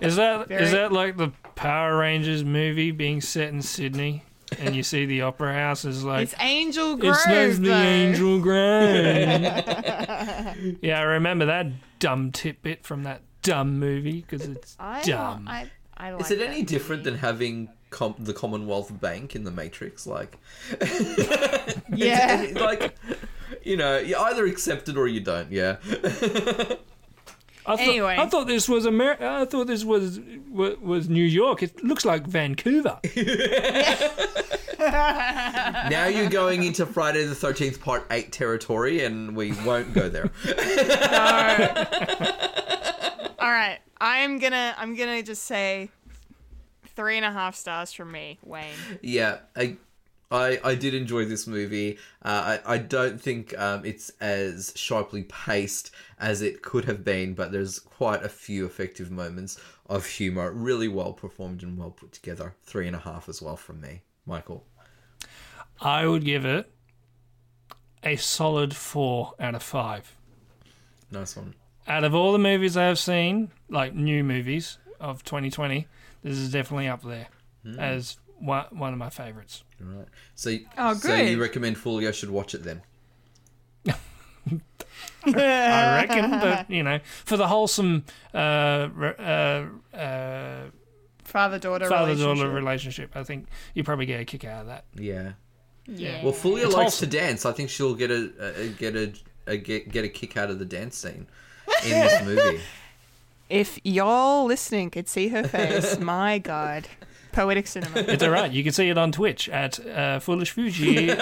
Is that is Very- that like the Power Rangers movie being set in Sydney, and you see the Opera House is like It's Angel Grove. it's supposed to be. Angel Grove. *laughs* yeah, I remember that dumb tidbit from that dumb movie because it's I, dumb. I, I like Is it that any different than having com- the Commonwealth Bank in the Matrix? Like, Yeah. *laughs* like you know, you either accept it or you don't. Yeah. *laughs* I thought, Anyway. I thought this was Amer- I thought this was was, was New York. It looks like Vancouver. *laughs* now you're going into Friday the Thirteenth Part Eight territory, and we won't go there. no. All right, I'm gonna I'm gonna just say three and a half stars from me, Wayne. yeah, I, I, I did enjoy this movie. Uh, I, I don't think um, it's as sharply paced as it could have been, but there's quite a few effective moments of humor. Really well performed and well put together. Three and a half as well from me, Michael. I would give it a solid four out of five. Nice one. Out of all the movies I have seen, like new movies of 2020, this is definitely up there as one, one of my favorites. All right. So, Oh, so you recommend Fulia should watch it then? I reckon, but you know, for the wholesome uh, re- uh, uh, Father daughter father-daughter relationship. relationship, I think you probably get a kick out of that. Yeah. Yeah. Well, Fulia It's likes wholesome. to dance. I think she'll get a, a get a, a get, get a kick out of the dance scene in *laughs* this movie. If y'all listening could see her face, my God, poetic cinema. *laughs* It's all right. You can see it on Twitch at uh, Foolish Fuji. *laughs*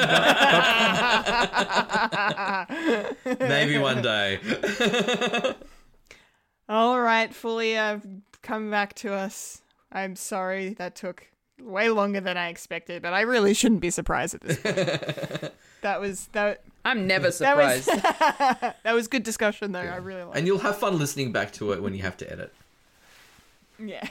Maybe one day. *laughs* All right, Fulia, come back to us. I'm sorry that took way longer than I expected, but I really shouldn't be surprised at this point. that was that. I'm never That was surprised. that was good discussion though. I really like. And you'll have fun listening back to it when you have to edit. Yeah.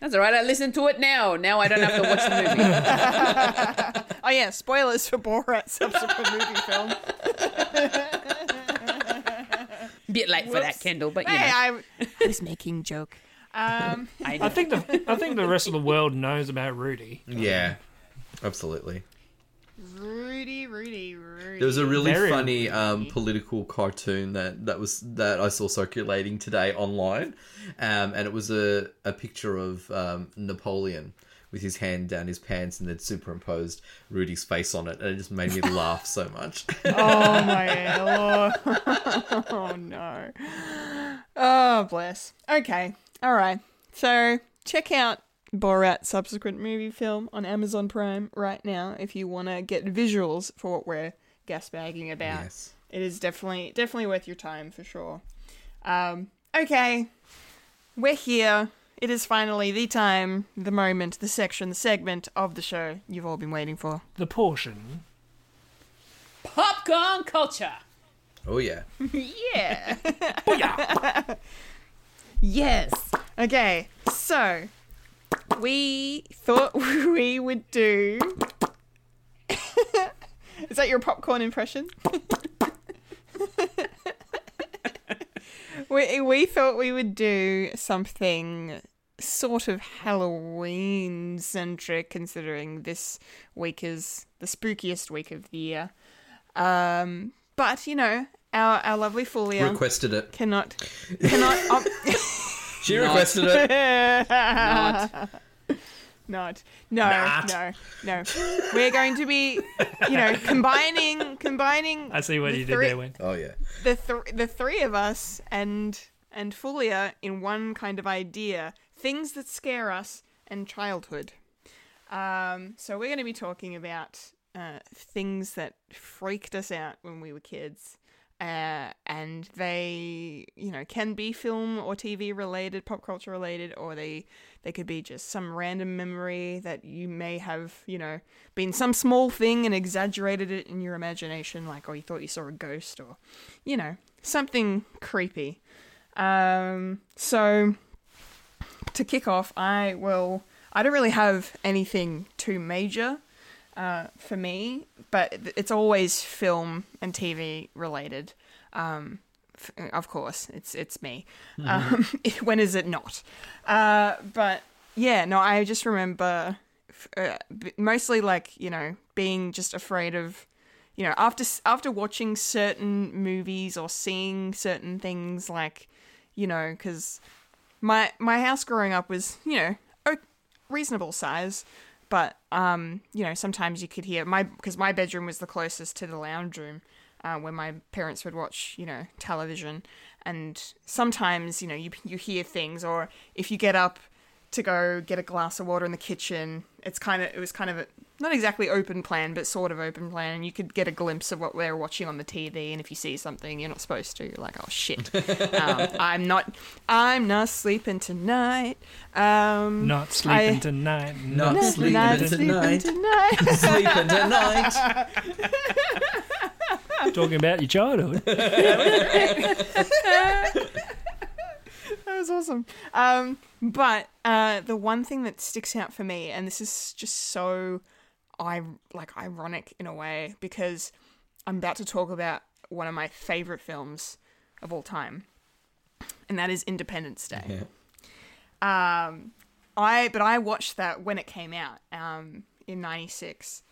That's all right. I listen to it now. Now I don't have to watch the movie. *laughs* Oh yeah, spoilers for Borat's subsequent movie film. *laughs* Bit late for that, Kendall, but you Hey, know. I, I was making joke. Um, *laughs* I I think the I think the rest of the world knows about Rudy. Yeah, absolutely. Rudy, Rudy, Rudy. There was a really Very funny um, political cartoon that, that was that I saw circulating today online, um, and it was a, a picture of um, Napoleon with his hand down his pants, and they'd superimposed Rudy's face on it, and it just made me *laughs* laugh so much. Oh my *laughs* lord. *laughs* oh no. Oh bless. Okay. All right. So check out Borat's subsequent movie film on Amazon Prime right now if you want to get visuals for what we're gasbagging about. yes. It is definitely definitely worth your time for sure. Um, okay, we're here. It is finally the time, the moment, the section, the segment of the show you've all been waiting for. The portion. Popcorn culture. Oh yeah. *laughs* Yeah. *laughs* yes. Okay, so we thought *laughs* we would do. *laughs* Is that your popcorn impression? *laughs* we, we thought we would do something sort of Halloween centric, considering this week is the spookiest week of the year. Um, but you know, our our lovely Fulia Requested it. cannot cannot um, She requested it. Not. Not no Not. no no we're going to be you know combining combining I see what the you did three- there, Wayne. Oh yeah. the th- the three of us and and Fulia in one kind of idea things that scare us and childhood um so we're going to be talking about uh, things that freaked us out when we were kids uh, and they you know can be film or tv related pop culture related or they they could be just some random memory that you may have you know been some small thing and exaggerated it in your imagination like oh you thought you saw a ghost or you know something creepy Um, so to kick off, I will. I don't really have anything too major uh, for me, but it's always film and TV related. Um, of course, it's it's me. Um, *laughs* when is it not? Uh, but yeah, no, I just remember uh, mostly like you know being just afraid of you know after after watching certain movies or seeing certain things like you know because my my house growing up was you know o- reasonable size but um you know sometimes you could hear my because my bedroom was the closest to the lounge room uh, where my parents would watch you know television and sometimes you know you you hear things or if you get up to go get a glass of water in the kitchen it's kind of it was kind of a, not exactly open plan but sort of open plan and you could get a glimpse of what they're watching on the tv and if you see something you're not supposed to you're like oh shit *laughs* um, i'm not i'm not sleeping tonight um Not sleeping I- tonight. Not not sleeping sleeping tonight. tonight. Sleeping tonight. *laughs* *laughs* *laughs* Talking about your childhood. *laughs* that was awesome. Um, but uh, the one thing that sticks out for me, and this is just so, I like ironic in a way because I'm about to talk about one of my favorite films of all time, and that is Independence Day. Um, I but I watched that when it came out um, in '96.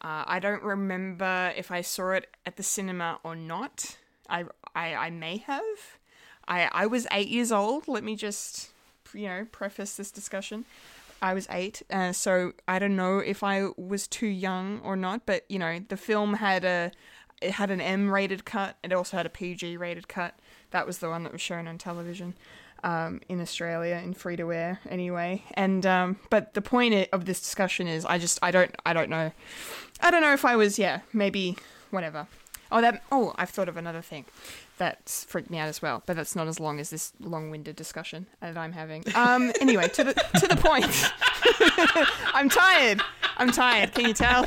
Uh, I don't remember if I saw it at the cinema or not. I I, I may have. I I was eight years old. Let me just you know preface this discussion. I was eight, uh, so I don't know if I was too young or not. But you know, the film had a it had an M rated cut. It also had a PG rated cut. That was the one that was shown on television um, in Australia in free to wear anyway. And um, but the point of this discussion is, I just I don't I don't know, I don't know if I was yeah maybe whatever. Oh that oh I've thought of another thing that's freaked me out as well, but that's not as long as this long-winded discussion that I'm having. Um, anyway, to the to the point. *laughs* I'm tired. I'm tired. Can you tell?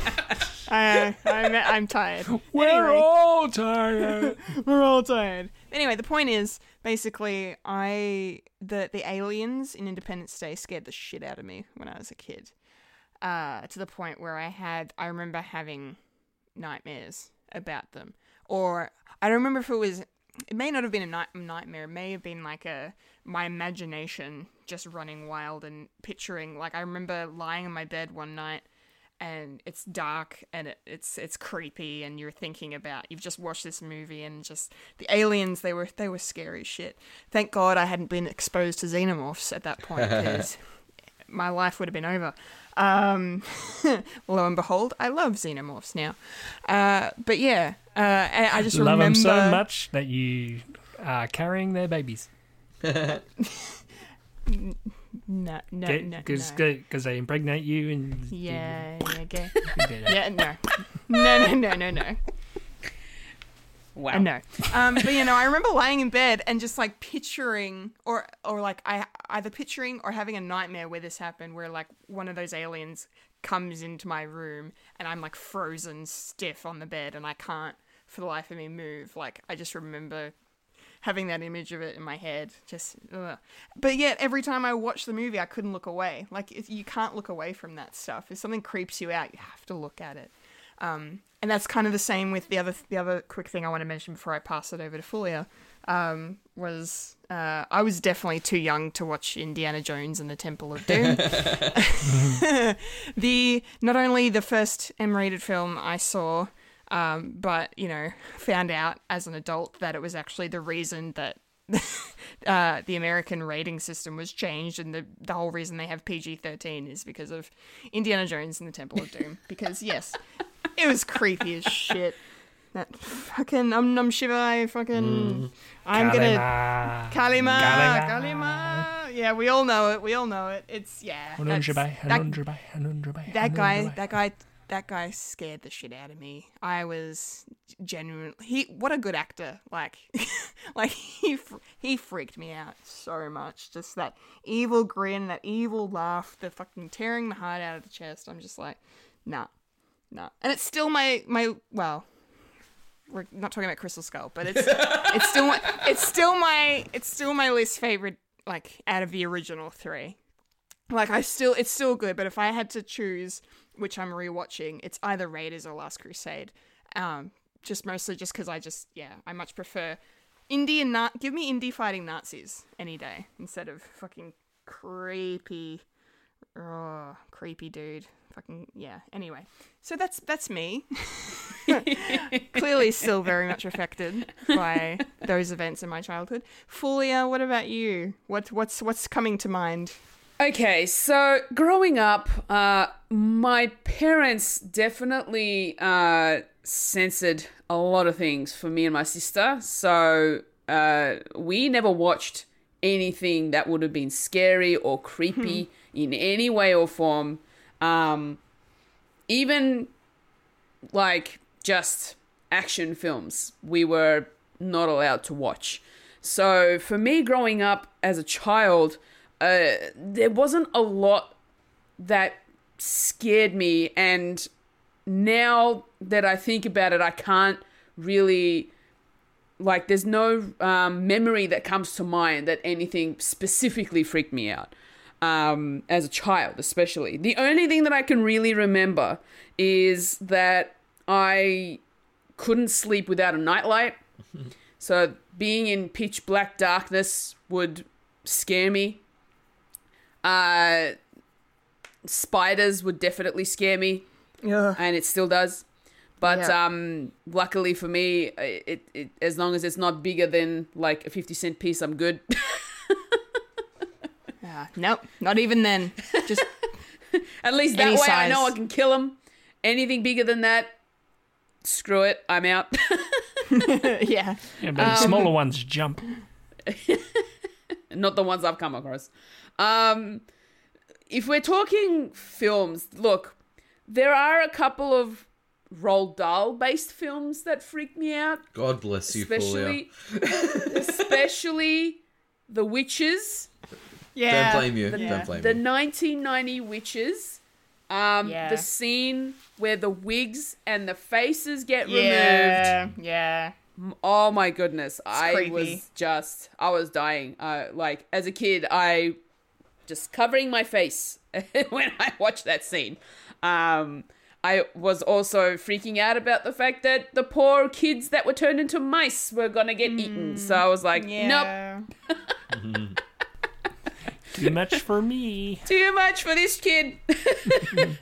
I, I'm I'm tired. We're Anyway. all tired. *laughs* We're all tired. Anyway, the point is basically I the the aliens in Independence Day scared the shit out of me when I was a kid. Uh, to the point where I had I remember having nightmares about them, or I don't remember if it was. It may not have been a night- nightmare. It may have been like a my imagination just running wild and picturing. Like I remember lying in my bed one night and it's dark and it, it's it's creepy and you're thinking about you've just watched this movie and just the aliens they were they were scary shit. Thank God I hadn't been exposed to xenomorphs at that point *laughs* because my life would have been over. Um, *laughs* lo and behold, I love xenomorphs now. Uh, but yeah, uh, I I just Love remember them so much that you are carrying their babies. *laughs* No, no, no, Because no. they impregnate you and Yeah, yeah, gay. Yeah. *laughs* yeah, no, no, no, no, no, no. Wow. I know. Um, but you know, I remember lying in bed and just like picturing, or or like I either picturing or having a nightmare where this happened, where like one of those aliens comes into my room and I'm like frozen stiff on the bed and I can't for the life of me move. Like I just remember having that image of it in my head. Just, ugh. but yet every time I watched the movie, I couldn't look away. Like you can't look away from that stuff. If something creeps you out, you have to look at it. Um, and that's kind of the same with the other the other quick thing I want to mention before I pass it over to Fulia. Um, was uh, I was definitely too young to watch Indiana Jones and the Temple of Doom. *laughs* *laughs* the not only the first M-rated film I saw, um, but you know, *laughs* found out as an adult that it was actually the reason that *laughs* uh, the American rating system was changed, and the the whole reason they have PG thirteen is because of Indiana Jones and the Temple of Doom. because yes, it was creepy as shit. That fucking um num shiva fucking I'm gonna Kalima. Kali Ma Kalima. Kali Ma. Yeah, we all know it. We all know it. It's yeah. that- that guy that guy that guy scared the shit out of me. I was genuinely he what a good actor. Like *laughs* like he he freaked me out so much. Just that evil grin that evil laugh the fucking tearing the heart out of the chest. I'm just like nah nah. And it's still my my well we're not talking about Crystal Skull, but it's *laughs* it's still my, it's still my it's still my least favorite like out of the original three. Like I still it's still good, but if I had to choose which I'm rewatching, it's either Raiders or Last Crusade. Um, just mostly just because I just yeah I much prefer Indy and na- give me Indy fighting Nazis any day instead of fucking creepy, oh, creepy dude. Fucking yeah. Anyway, so that's that's me. *laughs* Clearly, still very much affected by those events in my childhood. Fulia, what about you? What what's what's coming to mind? Okay, so growing up, uh, my parents definitely uh, censored a lot of things for me and my sister. So uh, we never watched anything that would have been scary or creepy in any way or form. Um, even like just action films, we were not allowed to watch. So for me, growing up as a child, uh, there wasn't a lot that scared me, and now that I think about it, I can't really like. There's no um, memory that comes to mind that anything specifically freaked me out um, as a child, especially. The only thing that I can really remember is that I couldn't sleep without a nightlight. *laughs* so being in pitch black darkness would scare me. Uh, spiders would definitely scare me, Yeah. and it still does. But Yeah. um, luckily for me, it, it as long as it's not bigger than like a fifty cent piece, I'm good. *laughs* Uh, nope, not even then. Just *laughs* At least that Any way I know I can kill them. Anything bigger than that, screw it, I'm out. *laughs* yeah. Yeah, but the smaller ones jump. Not the ones I've come across. Um, if we're talking films, look, there are a couple of Roald Dahl based films that freak me out, God bless you, especially especially The Witches. Yeah. Don't blame you. Yeah. Don't blame you. the you. 1990 witches um Yeah. the scene where the wigs and the faces get removed. Yeah. Yeah. oh my goodness i creepy. was just i was dying uh like as a kid i just covering my face *laughs* when i watched that scene um I was also freaking out about the fact that the poor kids that were turned into mice were gonna get eaten. So I was like, nope, Yeah. *laughs* Too much for me. too much for this kid. *laughs*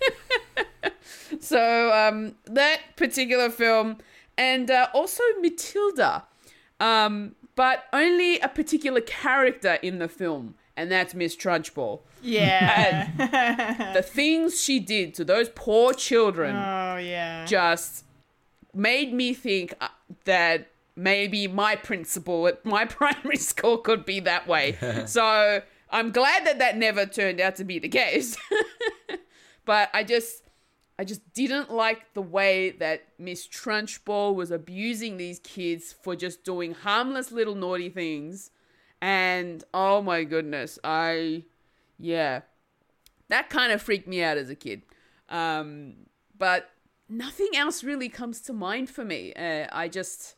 so um, that particular film, and uh, also Matilda, um, but only a particular character in the film, and that's Miss Trunchbull. Yeah. The things she did to those poor children oh yeah. just made me think uh, that maybe my principal at my *laughs* primary school could be that way. *laughs* so I'm glad that that never turned out to be the case. *laughs* but I just I just didn't like the way that Miss Trunchbull was abusing these kids for just doing harmless little naughty things. And oh my goodness, I yeah. That kind of freaked me out as a kid. Um, but nothing else really comes to mind for me. Uh, I just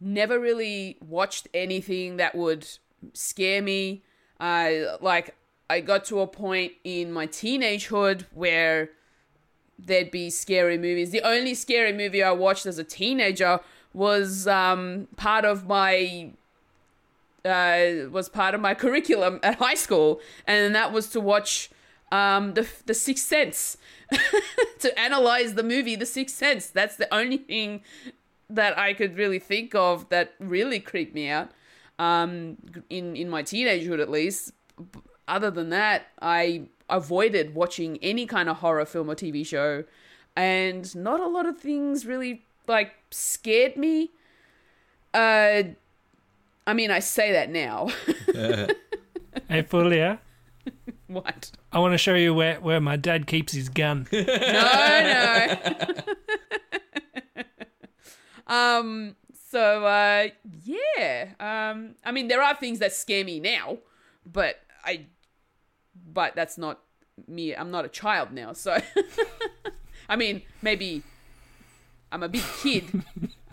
never really watched anything that would scare me. Uh, like, I got to a point in my teenagehood where there'd be scary movies. The only scary movie I watched as a teenager was um, part of my uh, was part of my curriculum at high school, and that was to watch um, the the Sixth Sense, *laughs* to analyze the movie The Sixth Sense. That's the only thing that I could really think of that really creeped me out. Um, in in my teenagehood, at least. Other than that, I avoided watching any kind of horror film or TV show, and not a lot of things really like scared me. Uh, I mean, I say that now. *laughs* Hey, Fulia, *laughs* what? I want to show you where, where my dad keeps his gun. *laughs* No, no. um. So, uh, yeah. Um. I mean, there are things that scare me now, but I. But that's not me. I'm not a child now, so. I mean, maybe. I'm a big kid,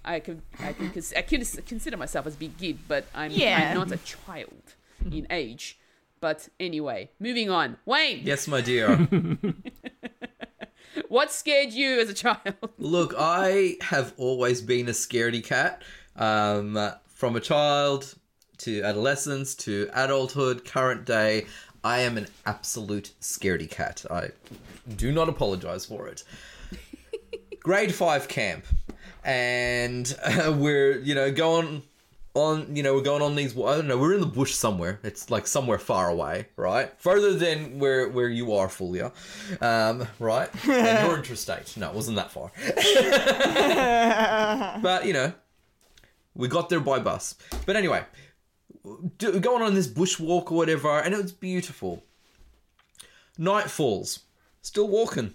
I could I can cons- I could consider myself as big kid, but I'm, Yeah. I'm not a child in age. But anyway, moving on. Wayne, Yes, my dear. *laughs* what scared you as a child? *laughs* Look, I have always been a scaredy cat. Um, from a child to adolescence to adulthood, current day, I am an absolute scaredy cat. I do not apologize for it. *laughs* Grade five camp, and uh, *laughs* we're you know going on you know we're going on these I don't know we're in the bush somewhere. It's like somewhere far away, right? Further than where where you are, Fulia, um, right? *laughs* And you're interstate. No, it wasn't that far. *laughs* but you know, we got there by bus. But anyway, do, going on this bushwalk or whatever, and it was beautiful. Night falls, still walking,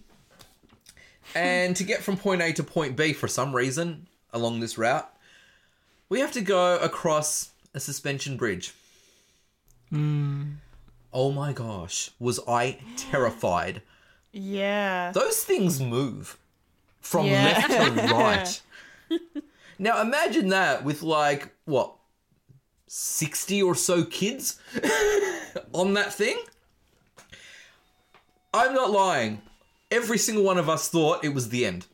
and to get from point A to point B for some reason along this route, we have to go across a suspension bridge. Hmm. Oh my gosh, was I terrified. Yeah. Those things move from Yeah. left to *laughs* right. now imagine that with like what 60 or so kids *laughs* on that thing. I'm not lying. Every single one of us thought it was the end.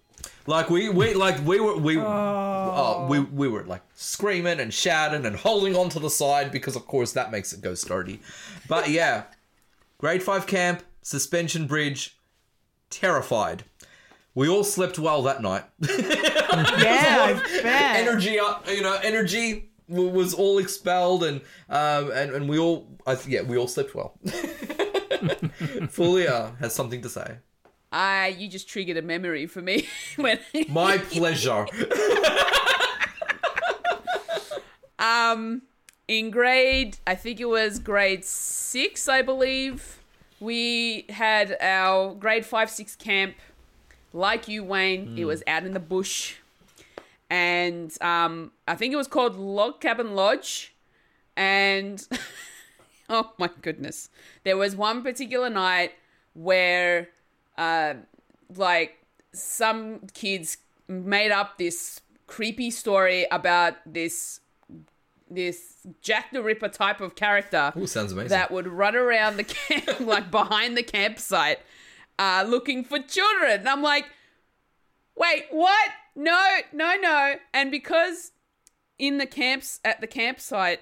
Like we we like we were we oh. we we were like screaming and shouting and holding on to the side because of course that makes it go sturdy. But yeah, grade 5 camp, suspension bridge, terrified. We all slept well that night. *laughs* Yeah, energy up, you know, energy was all expelled, and um, and and we all, I yeah, we all slept well. *laughs* Fulia has something to say. Ah, you just triggered a memory for me *laughs* when *laughs* My pleasure. *laughs* um in grade I think it was grade 6 I believe we had our grade 5 6 camp. Like you Wayne it was out in the bush. And um I think it was called Log Cabin Lodge. And oh my goodness. There was one particular night where uh like some kids made up this creepy story about this this Jack the Ripper type of character Ooh, sounds amazing. that would run around the camp *laughs* like behind the campsite uh looking for children. And I'm like, wait, what? No, no, no. And because in the camps at the campsite,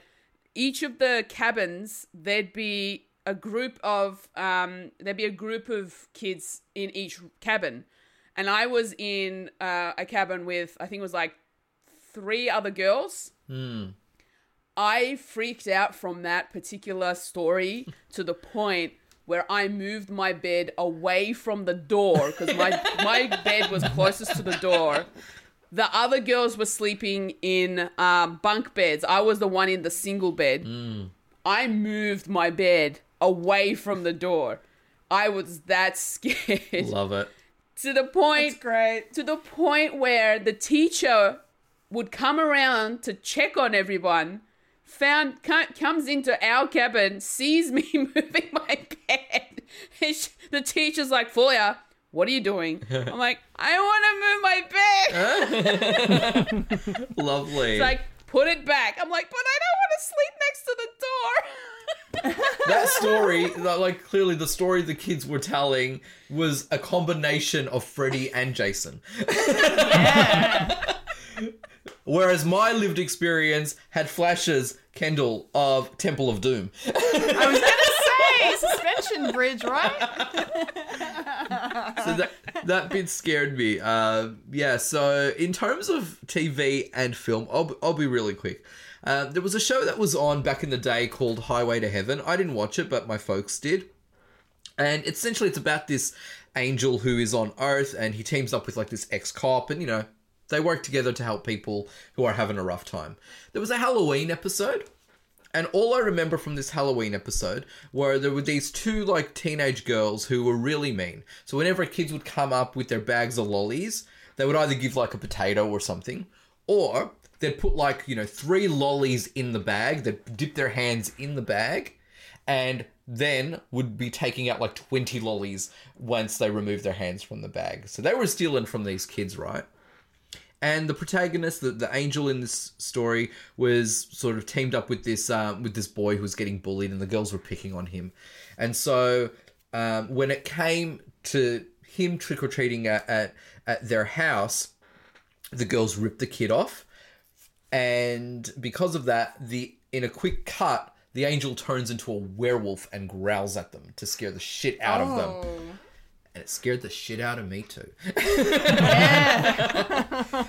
each of the cabins there'd be a group of um there'd be a group of kids in each cabin. And I was in uh, a cabin with I think it was like three other girls. I freaked out from that particular story *laughs* to the point where I moved my bed away from the door because my *laughs* my bed was closest to the door. The other girls were sleeping in um, bunk beds. I was the one in the single bed. I moved my bed away from the door. I was that *laughs* scared Love it. to the point That's great. to the point where the teacher would come around to check on everyone found comes into our cabin sees me *laughs* moving my bed and the teacher's like Fulia what are you doing *laughs* i'm like i want to move my bed Lovely. it's like put it back i'm like but i don't want to sleep next to the door *laughs* that story, like clearly the story the kids were telling was a combination of Freddy and Jason. *laughs* Whereas my lived experience had flashes, Kendall, of Temple of Doom. I was gonna suspension bridge, right? so that that bit scared me. Uh, yeah. So in terms of TV and film, I'll I'll be really quick. Uh, there was a show that was on back in the day called Highway to Heaven. I didn't watch it, but my folks did. And essentially, it's about this angel who is on Earth, and he teams up with like this ex cop, and you know they work together to help people who are having a rough time. There was a Halloween episode, and all I remember from this Halloween episode were there were these two like teenage girls who were really mean. So whenever kids would come up with their bags of lollies, they would either give like a potato or something, or they'd put like, you know, three lollies in the bag, they'd dip their hands in the bag, and then would be taking out like 20 lollies once they removed their hands from the bag. So they were stealing from these kids, right? And the protagonist, the, the angel in this story, was sort of teamed up with this um, with this boy who was getting bullied, and the girls were picking on him. And so um, when it came to him trick or treating at, at at their house, the girls ripped the kid off, and because of that, the in a quick cut, the angel turns into a werewolf and growls at them to scare the shit out of them. And it scared the shit out of me too.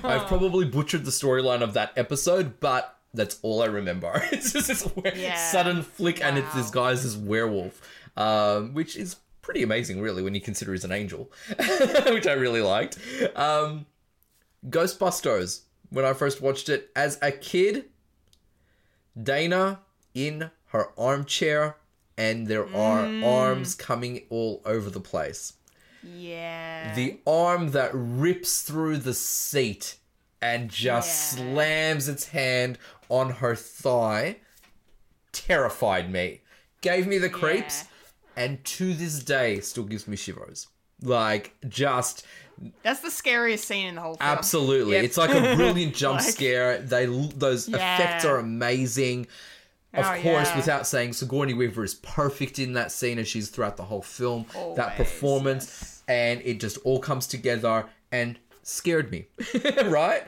I've probably butchered the storyline of that episode, but that's all I remember. *laughs* it's just this we- Yeah. sudden flick, and it's this Wow. guy's this werewolf, um, which is pretty amazing, really, when you consider he's an angel, *laughs* which I really liked. Um, Ghostbusters. When I first watched it as a kid, Dana in her armchair, and there are arms coming all over the place Yeah. the arm that rips through the seat and just Yeah. slams its hand on her thigh terrified me gave me the creeps and to this day still gives me shivers like just That's the scariest scene in the whole film. absolutely Yep. it's like a brilliant *laughs* jump Like- scare they those effects are amazing of Oh, course, yeah. without saying, Sigourney Weaver is perfect in that scene as she's throughout the whole film. that Always, performance, and it just all comes together and scared me, *laughs* right?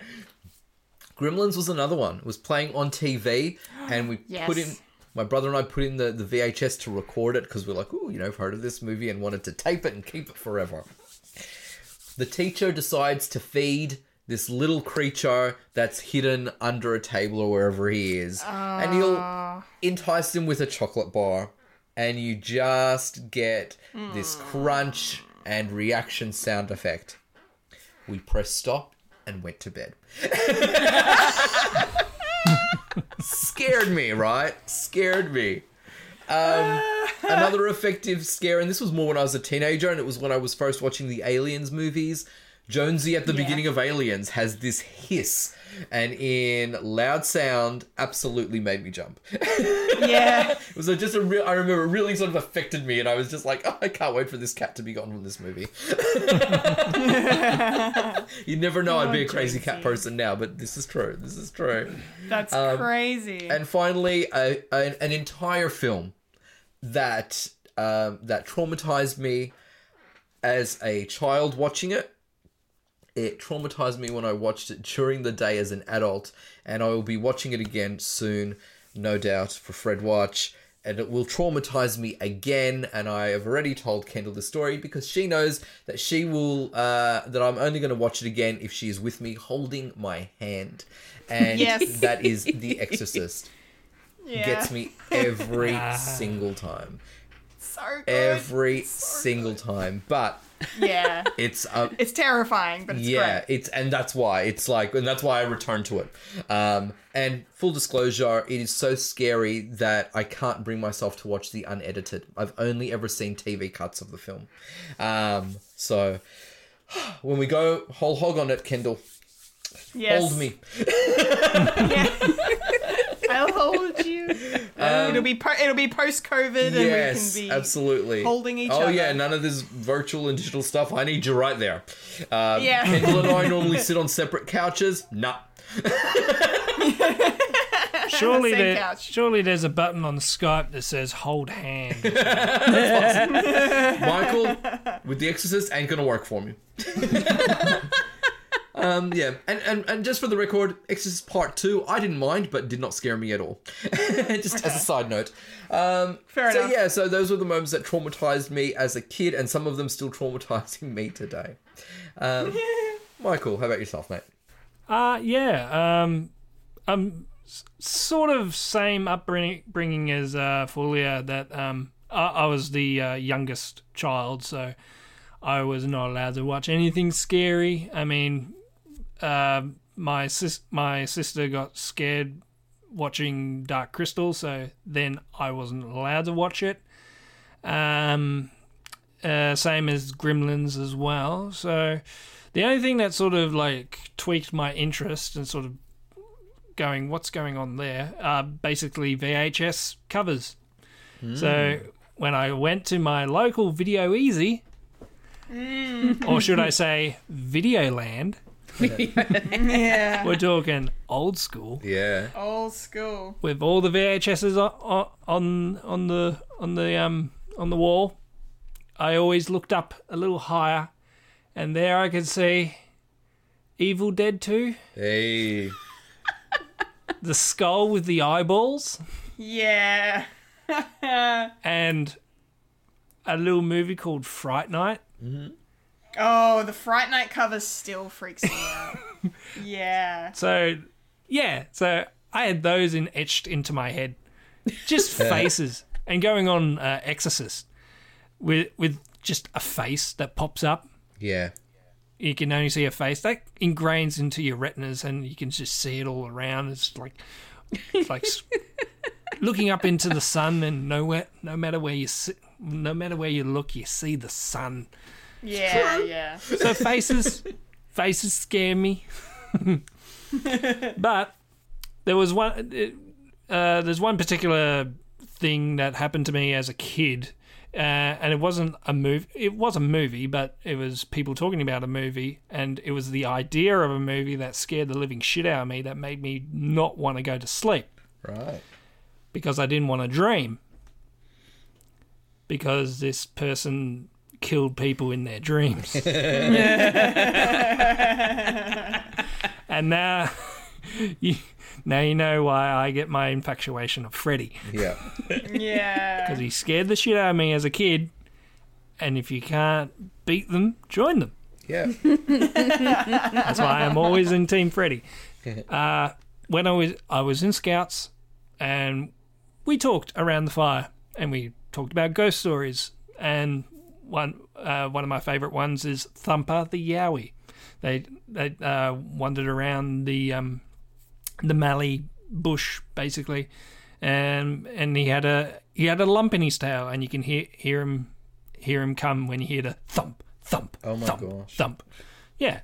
Gremlins was another one. It was playing on TV, and we *gasps* Yes. put in. My brother and I put in the, the VHS to record it because we're like, oh, you know, I've heard of this movie and wanted to tape it and keep it forever. The teacher decides to feed this little creature that's hidden under a table or wherever he is. and he'll entice him with a chocolate bar. And you just get this hmm. crunch and reaction sound effect. We pressed stop and went to bed. *laughs* Scared me, right? Scared me. Um, another effective scare, and this was more when I was a teenager, and it was when I was first watching the Aliens movies. Jonesy at the Yeah. beginning of Aliens has this hiss, and in loud sound, absolutely made me jump. Yeah. It was a, just a real. I remember it really sort of affected me, and I was just like, oh, I can't wait for this cat to be gone from this movie. *laughs* you never know I'd be a crazy cat person now, but this is true. This is true. That's Um, crazy. And finally, a, an, an entire film that um, that traumatized me as a child watching it. It traumatized me when I watched it during the day as an adult, and I will be watching it again soon, no doubt, for Fred Watch. And it will traumatize me again. And I have already told Kendall the story because she knows that she will, uh, that I'm only going to watch it again if she is with me holding my hand. And Yes. that is The *laughs* Exorcist yeah. gets me every *laughs* single time. so good. Every single time. But yeah. *laughs* it's uh, It's terrifying, but it's yeah, great. it's and that's why it's like and that's why I return to it. Um and full disclosure, it is so scary that I can't bring myself to watch the unedited. I've only ever seen TV cuts of the film. Um so *sighs* when we go whole hog on it, Kendall, Yes. hold me. *laughs* *laughs* I'll hold you. It'll be po- it'll be post COVID, and Um, Yes, we can be absolutely. holding each oh, other. Oh yeah, none of this virtual and digital stuff. I need you right there. Um, Yeah. Kendall and I *laughs* normally sit on separate couches. Nah. *laughs* Surely, Same there, couch. surely there's a button on Skype that says "hold hand." *laughs* Michael, with The Exorcist, ain't gonna work for me. Um, yeah, and, and and just for the record, Exorcist Part Two, I didn't mind, but did not scare me at all. *laughs* just as a side note. Um, Fair enough. so enough. yeah, so those were the moments that traumatized me as a kid, and some of them still traumatizing *laughs* me today. Um, *laughs* Michael, how about yourself, mate? Uh yeah. Um, um, s- sort of same upbringing as uh, Fulia. That um, I, I was the uh, youngest child, so I was not allowed to watch anything scary. I mean, uh, my sis- my sister got scared watching Dark Crystal, so then I wasn't allowed to watch it. Um, uh, same as Gremlins as well. So the only thing that sort of like tweaked my interest and sort of going, what's going on there? Are basically VHS covers. So when I went to my local Video Ezy, or should I say Videoland, *laughs* Yeah. We're talking old school Yeah. Old school. with all the VHSs on on on the on the um on the wall. I always looked up a little higher, and there I could see Evil Dead Two, Hey. the skull with the eyeballs, Yeah. *laughs* and a little movie called Fright Night. Oh, the Fright Night cover still freaks me out. *laughs* yeah. So, yeah, so I had those in etched into my head, just *laughs* faces, and going on uh, Exorcist with with just a face that pops up. Yeah. You can only see a face that ingrains into your retinas, and you can just see it all around. It's like, it's like *laughs* looking up into the sun, and nowhere, no matter where you sit, no matter where you look, you see the sun. Yeah, yeah. So faces, faces scare me. *laughs* but there was one. Uh, there's one particular thing that happened to me as a kid, uh, and it wasn't a movie. It was a movie, but it was people talking about a movie, and it was the idea of a movie that scared the living shit out of me. That made me not want to go to sleep Right. because I didn't want to dream. Because this person killed people in their dreams. *laughs* and now you now you know why I get my infatuation of Freddy. Yeah. Yeah. Because he scared the shit out of me as a kid. And if you can't beat them, join them. Yeah. *laughs* That's why I'm always in Team Freddy. *laughs* Uh, when I was I was in Scouts, and we talked around the fire, and we talked about ghost stories. And one uh, one of my favourite ones is Thumper the Yowie. They they uh, wandered around the um, the Mallee bush basically, and and he had a he had a lump in his tail, and you can hear hear him hear him come when you hear the thump thump Oh my thump gosh. thump. Yeah,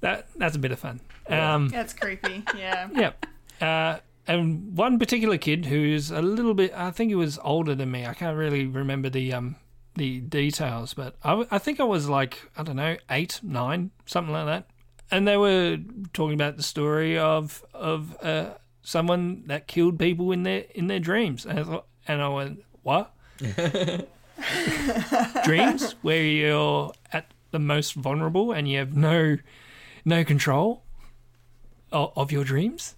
that that's a bit of fun. Um, That's creepy. Yeah. *laughs* yeah. Uh, and one particular kid who's a little bit, I think he was older than me. I can't really remember the um the details, but I, I think I was like I don't know eight, nine, something like that. And they were talking about the story of of uh, someone that killed people in their in their dreams, and I thought, and I went, what? *laughs* dreams where you're at the most vulnerable and you have no no control of, of your dreams.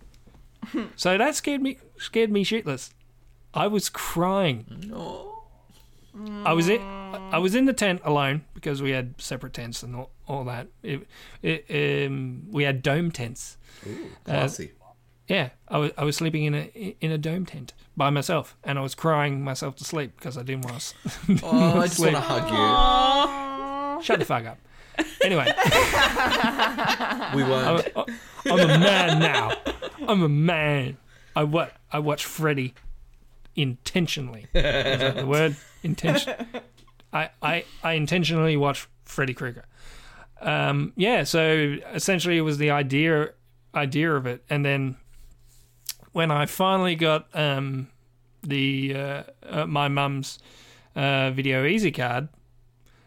*laughs* so that scared me scared me shitless. I was crying. I was in I was in the tent alone because we had separate tents and all, all that. It, it, um, we had dome tents. Ooh, Classy. Yeah, I was I was sleeping in a in a dome tent by myself, and I was crying myself to sleep because I didn't want to. *laughs* oh, I just want to hug you. Shut the fuck up. Anyway. *laughs* We won't. I, I'm a man now. I'm a man. I what I watch Freddy intentionally. Is that the word? Intention. *laughs* I, I I intentionally watch Freddy Krueger. Um, yeah, so essentially it was the idea idea of it, and then when I finally got um, the uh, uh, my mum's uh, Video Ezy card,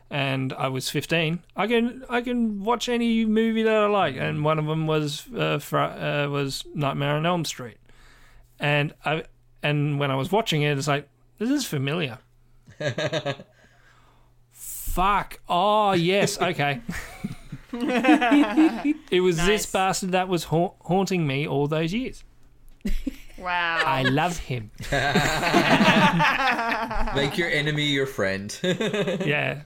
and I was 15, I can I can watch any movie that I like, and one of them was uh, fr- uh, was Nightmare on Elm Street, and I and when I was watching it, it's like this is familiar. Fuck! Oh yes, *laughs* okay. *laughs* it was this Nice. bastard that was ha- haunting me all those years. Wow. I love him. *laughs* Make your enemy your friend. Yeah.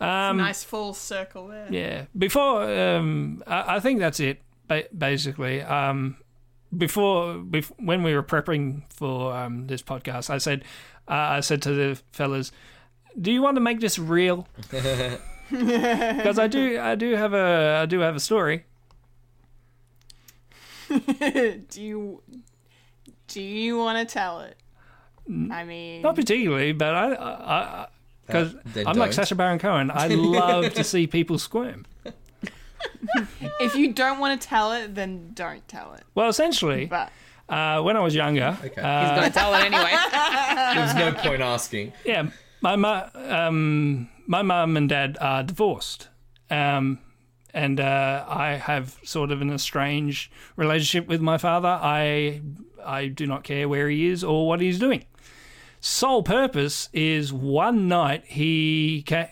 nice full circle there. Yeah. Before, um, I, I think that's it. Ba- basically, um, before, bef- when we were prepping for um, this podcast, I said, uh, I said to the fellas, "Do you want to make this real?" *laughs* Because I do, I do have a, I do have a story. *laughs* do you do you want to tell it? I mean, Not particularly, but I, I, because I'm like don't. Sacha Baron Cohen. I *laughs* love to see people squirm. *laughs* if you don't want to tell it, then don't tell it. Well, essentially, But uh, when I was younger, Okay. uh, Gonna tell it anyway. *laughs* There's no point asking. Yeah, my mu- um, my mum and dad are divorced, um, and uh, I have sort of an estranged relationship with my father. I I do not care where he is or what he's doing. Sole purpose is one night he ca-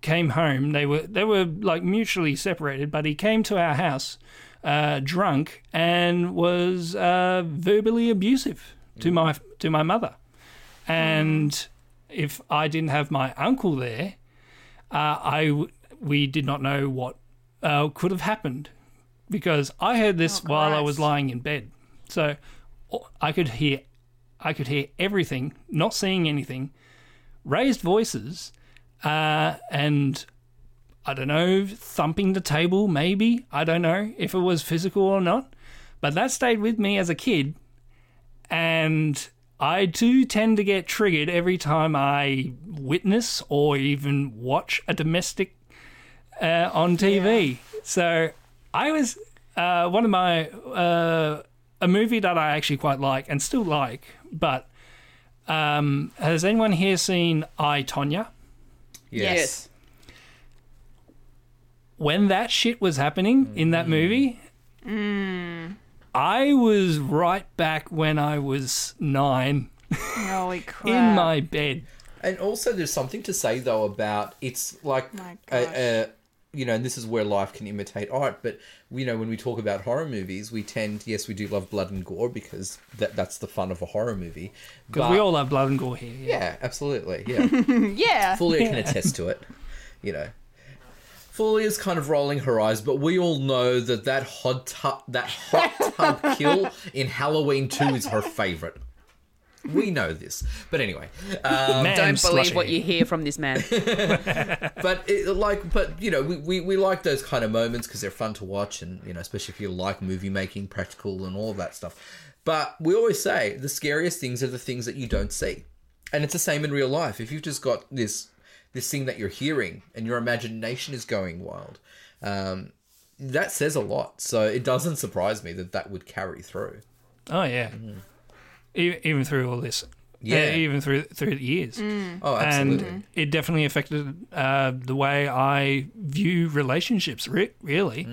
came home. They were they were like mutually separated, but he came to our house uh, drunk and was uh, verbally abusive to my to my mother. And if I didn't have my uncle there, uh, I w- we did not know what uh, could have happened because I heard this Oh, while I was lying in bed. So I could hear I could hear everything, not seeing anything, raised voices, uh, and I don't know, thumping the table, maybe. I don't know if it was physical or not. But that stayed with me as a kid. And I do tend to get triggered every time I witness or even watch a domestic uh, on TV. So I was uh, one of my uh, a movie that I actually quite like and still like. But um, has anyone here seen I Tonya? Yes. when that shit was happening in that movie, I was right back when I was nine Holy *laughs* crap. in my bed. And also, there's something to say though about it's like, My gosh. uh, you know, and this is where life can imitate art. But you know, when we talk about horror movies, we tend, yes, we do love blood and gore because that that's the fun of a horror movie. Because we all love blood and gore here. Yeah. yeah, absolutely, yeah. *laughs* yeah. Fulia can attest to it. You know, Fulia's kind of rolling her eyes, but we all know that that hot tub, that hot tub *laughs* kill in Halloween Two is her favorite. We know this, but anyway, um, Don't believe what you hear from this man. *laughs* but it, like, but you know, we, we, we like those kind of moments because they're fun to watch, and you know, especially if you like movie making, practical, and all of that stuff. But we always say the scariest things are the things that you don't see, and it's the same in real life. If you've just got this this thing that you're hearing and your imagination is going wild, um, that says a lot. So it doesn't surprise me that that would carry through. Oh yeah. E- Even through all this. Yeah. Uh, even through through the years. Oh, absolutely. And it definitely affected uh, the way I view relationships, re- really.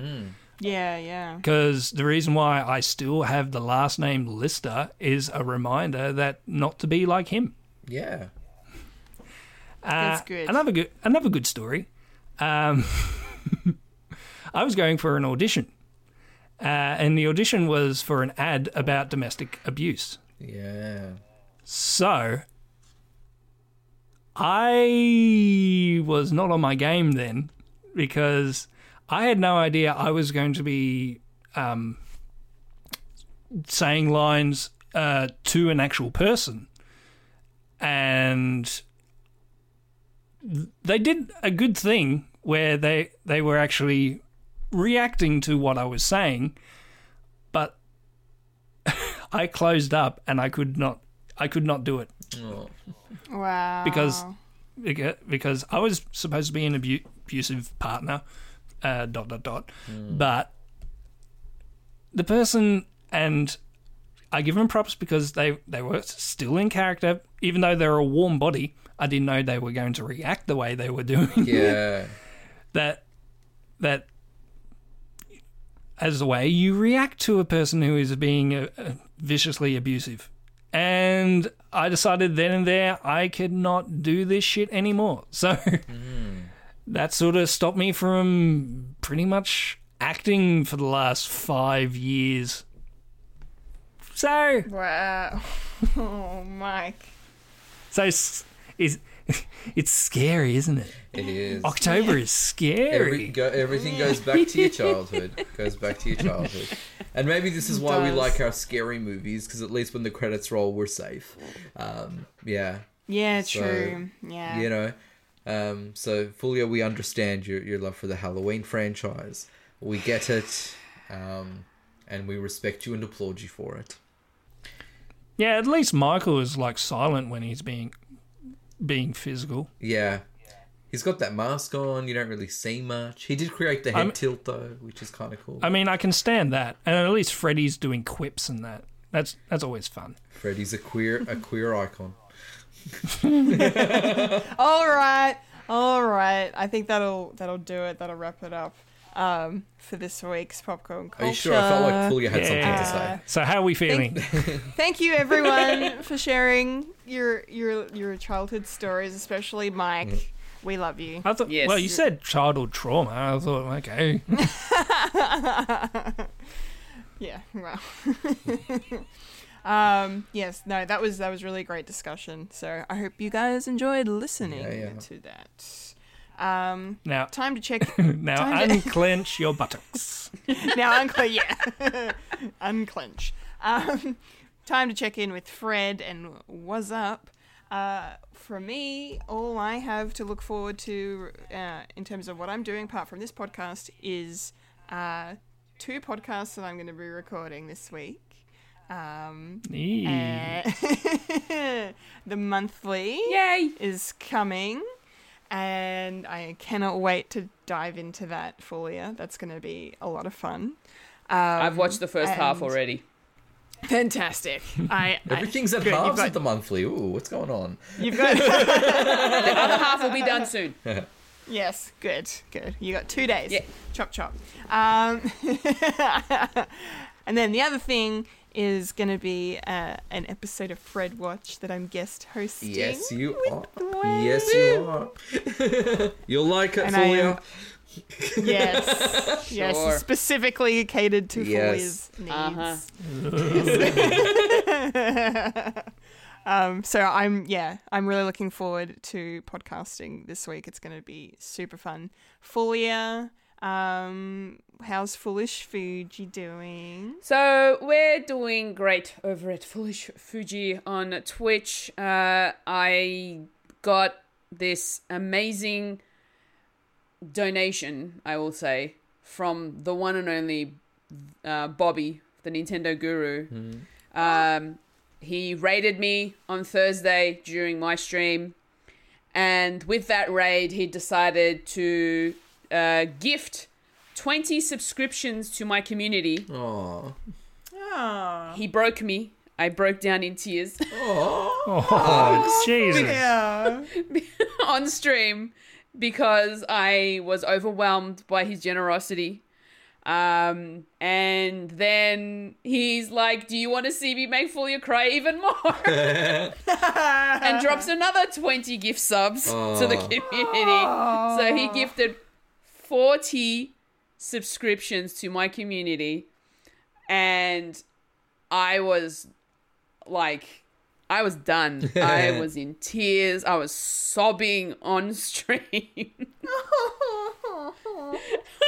Yeah, yeah. Because the reason why I still have the last name Lister is a reminder that not to be like him. yeah. Uh, That's good. Another good, another good story. Um, *laughs* I was going for an audition, uh, and the audition was for an ad about domestic abuse. Yeah. So I was not on my game then because I had no idea I was going to be um, saying lines uh, to an actual person. And they did a good thing where they they were actually reacting to what I was saying, *laughs* I closed up and I could not I could not do it Oh. Wow. because because I was supposed to be an abu- abusive partner, uh, dot dot dot, but the person and I give them props because they they were still in character, even though they're a warm body. I didn't know they were going to react the way they were doing. Yeah. *laughs* that that as the way you react to a person who is being uh, uh, viciously abusive. And I decided then and there I could not do this shit anymore. *laughs* So that sort of stopped me from pretty much acting for the last five years. So, Wow. *laughs* Oh, Mike. so it's, it's, *laughs* it's scary, isn't it? It is. October is scary. Every, go, everything goes back to your *laughs* childhood. goes back to your childhood. And maybe this is why we like our scary movies, because at least when the credits roll, we're safe. Um, yeah. Yeah, So, true. Yeah. You know? Um, so, Fulia, we understand your, your love for the Halloween franchise. We get it. Um, and we respect you and applaud you for it. Yeah, at least Michael is like silent when he's being being physical. Yeah. He's got that mask on. You don't really see much. He did create the head I'm- tilt, though, which is kind of cool. I mean, I can stand that, and at least Freddy's doing quips and that. That's that's always fun. Freddy's a queer a queer icon. *laughs* All right. All right. I think that'll that'll do it. That'll wrap it up. Um, for this week's popcorn culture. Are you sure? I felt like Fulia had something to say. So how are we feeling? *laughs* Thank you everyone for sharing your your your childhood stories, especially Mike. Mm. We love you. I thought. Yes. Well, you said childhood trauma. I thought, okay. *laughs* Yeah, well. *laughs* um, yes, no, that was that was really great discussion. So I hope you guys enjoyed listening Yeah, yeah. to that. Um, Now, time to check. *laughs* now Time to- unclench your buttocks. *laughs* now unclench, yeah, *laughs* unclench. Um, time to check in with Fred and what's up. Uh, for me, all I have to look forward to uh, in terms of what I'm doing, apart from this podcast, is uh, two podcasts that I'm going to be recording this week. Um, uh, the monthly Yay! is coming, and I cannot wait to dive into that fully. That's going to be a lot of fun. Um, I've watched the first half already. Fantastic. *laughs* I, I Everything's at good, halves got- at the monthly. Ooh, what's going on? You've got *laughs* *laughs* The other half will be done soon. yes, good, good. You got two days. Yeah. Chop chop. Um, and then the other thing is going to be uh, an episode of Fred Watch that I'm guest hosting. Yes, you are. Dwayne. Yes, you are. You'll like it, And I am- Fulia. *laughs* Yes, *laughs* yes, specifically catered to Yes. Fulia's needs. Uh-huh. *laughs* um, so I'm yeah, I'm really looking forward to podcasting this week. It's going to be super fun. Fulia, um, how's Foolish Fuji doing? So we're doing great over at Foolish Fuji on Twitch. Uh, I got this amazing donation, I will say, from the one and only uh, Bobby, the Nintendo guru. Um, he raided me on Thursday during my stream, and with that raid, he decided to uh, gift 20 subscriptions to my community. Aw. Oh, He broke me. I broke down in tears Oh, Jesus. yeah. *laughs* on stream because I was overwhelmed by his generosity. Um, and then he's like, Do you want to see me make Fulia cry even more? *laughs* and drops another 20 gift subs to the Aw. community. So he gifted 40 subscriptions to my community. And I was like, I was done. *laughs* I was in tears. I was sobbing on stream. *laughs* *laughs*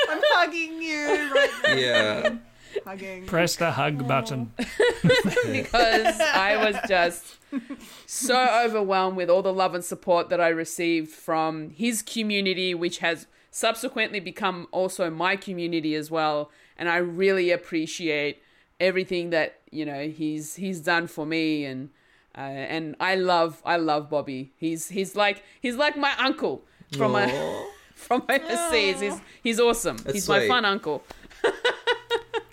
I'm hugging you right now. Yeah. Hugging. Press the hug button. because I was just so overwhelmed with all the love and support that I received from his community, which has subsequently become also my community as well. And I really appreciate everything that you know he's he's done for me and. Uh, and I love I love Bobby. He's he's like he's like my uncle from a, Aw. *laughs* from overseas. He's he's awesome. That's he's my fun uncle.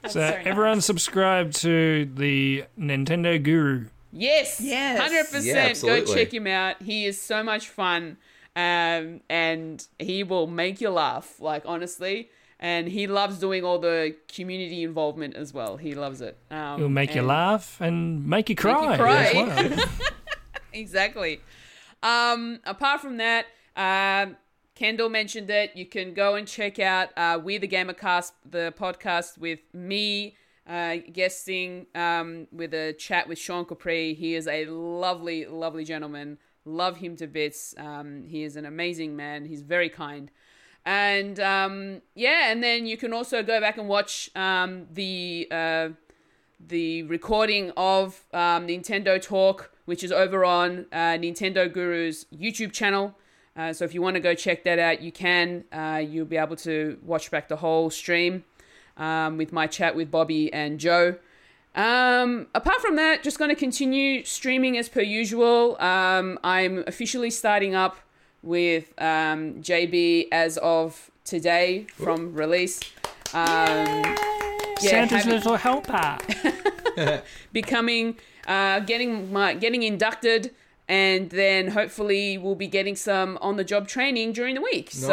So very nice. everyone subscribe to the Nintendo Guru. Yes, Yes. hundred Yeah, percent. Go check him out. He is so much fun, um, and he will make you laugh. Like honestly, and he loves doing all the community involvement as well. He loves it. Um, It'll make you laugh and make you cry. cry. as well. *laughs* *laughs* exactly. Um, apart from that, um, Kendall mentioned it. You can go and check out uh, We the Gamercast, the podcast with me uh, guesting um, with a chat with Sean Capri. He is a lovely, lovely gentleman. Love him to bits. Um, he is an amazing man. He's very kind. And um, yeah, and then you can also go back and watch um, the uh, the recording of um, Nintendo Talk, which is over on uh, Nintendo Guru's YouTube channel. Uh, so if you want to go check that out, you can. Uh, you'll be able to watch back the whole stream um, with my chat with Bobby and Joe. Um, apart from that, just going to continue streaming as per usual. Um, I'm officially starting up with um, JB as of today from release. Um, yeah, Santa's having- little helper. *laughs* becoming uh, getting my getting inducted and then hopefully we'll be getting some on the job training during the week so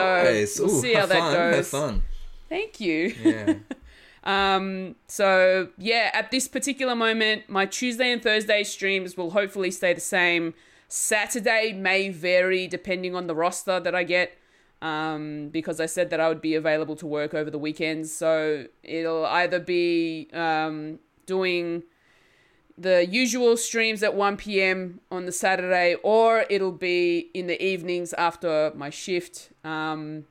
we'll Ooh, see how have that fun, goes Have fun. Thank you. Yeah. *laughs* Um, so yeah, at this particular moment, my Tuesday and Thursday streams will hopefully stay the same. Saturday may vary depending on the roster that I get. Um, because I said that I would be available to work over the weekends. So it'll either be um, doing the usual streams at 1 p.m. on the Saturday, or it'll be in the evenings after my shift. Um,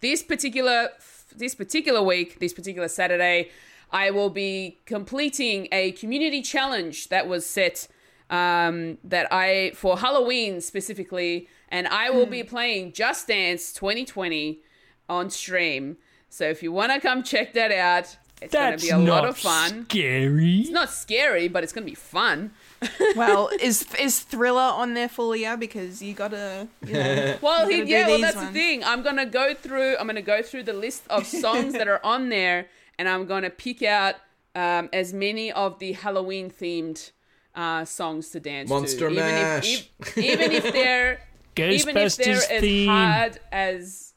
this particular this particular week, this particular Saturday, I will be completing a community challenge that was set um, that I for Halloween specifically, and I will be playing Just Dance 2020 on stream. So if you want to come check that out, it's going to be a lot of fun. scary. It's not scary, but it's going to be fun. *laughs* Well, is is Thriller on there Fulia because you gotta. You know, *laughs* Well, You gotta do yeah, well, that's ones. the thing. I'm gonna go through. I'm gonna go through the list of *laughs* songs that are on there, and I'm gonna pick out um, as many of the Halloween themed uh, songs to dance Monster to. Mash. Even if, if- even if they're even if they're Ghostbusters as theme. hard as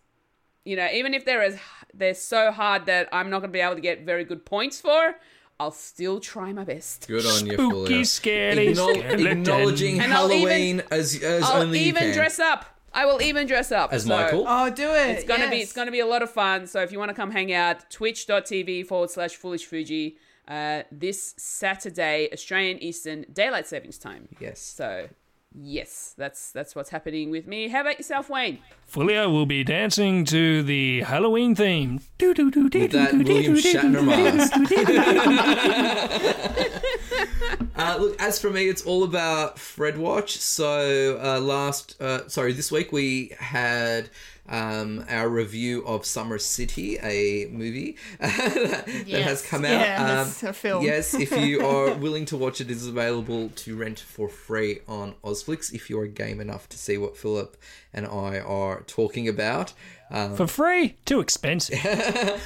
you know, even if they're as they're so hard that I'm not gonna be able to get very good points for, I'll still try my best. Good on you, Spooky, Fulia. scary Acknowl- *laughs* acknowledging And I'll even- Halloween as as I'll only you even can. dress up. I will even dress up as so- Michael. Oh, do it. It's gonna be it's gonna be a lot of fun. So if you want to come hang out, twitch.tv forward slash foolish Fuji, uh, this Saturday, Australian Eastern Daylight Savings Time. Yes. So yes, that's that's what's happening with me. How about yourself, Wayne? Fulia will be dancing to the Halloween theme. With that William Shatner mask. Uh, look, as for me, it's all about Fred Watch. So uh, last, uh, sorry, this week we had um, our review of Summer City, a movie *laughs* that, that has come out. Yeah, Um, a film. Yes, if you *laughs* are willing to watch it, it is available to rent for free on Ozflix. If you're game enough to see what Philip and I are talking about. Um, For free? Too expensive.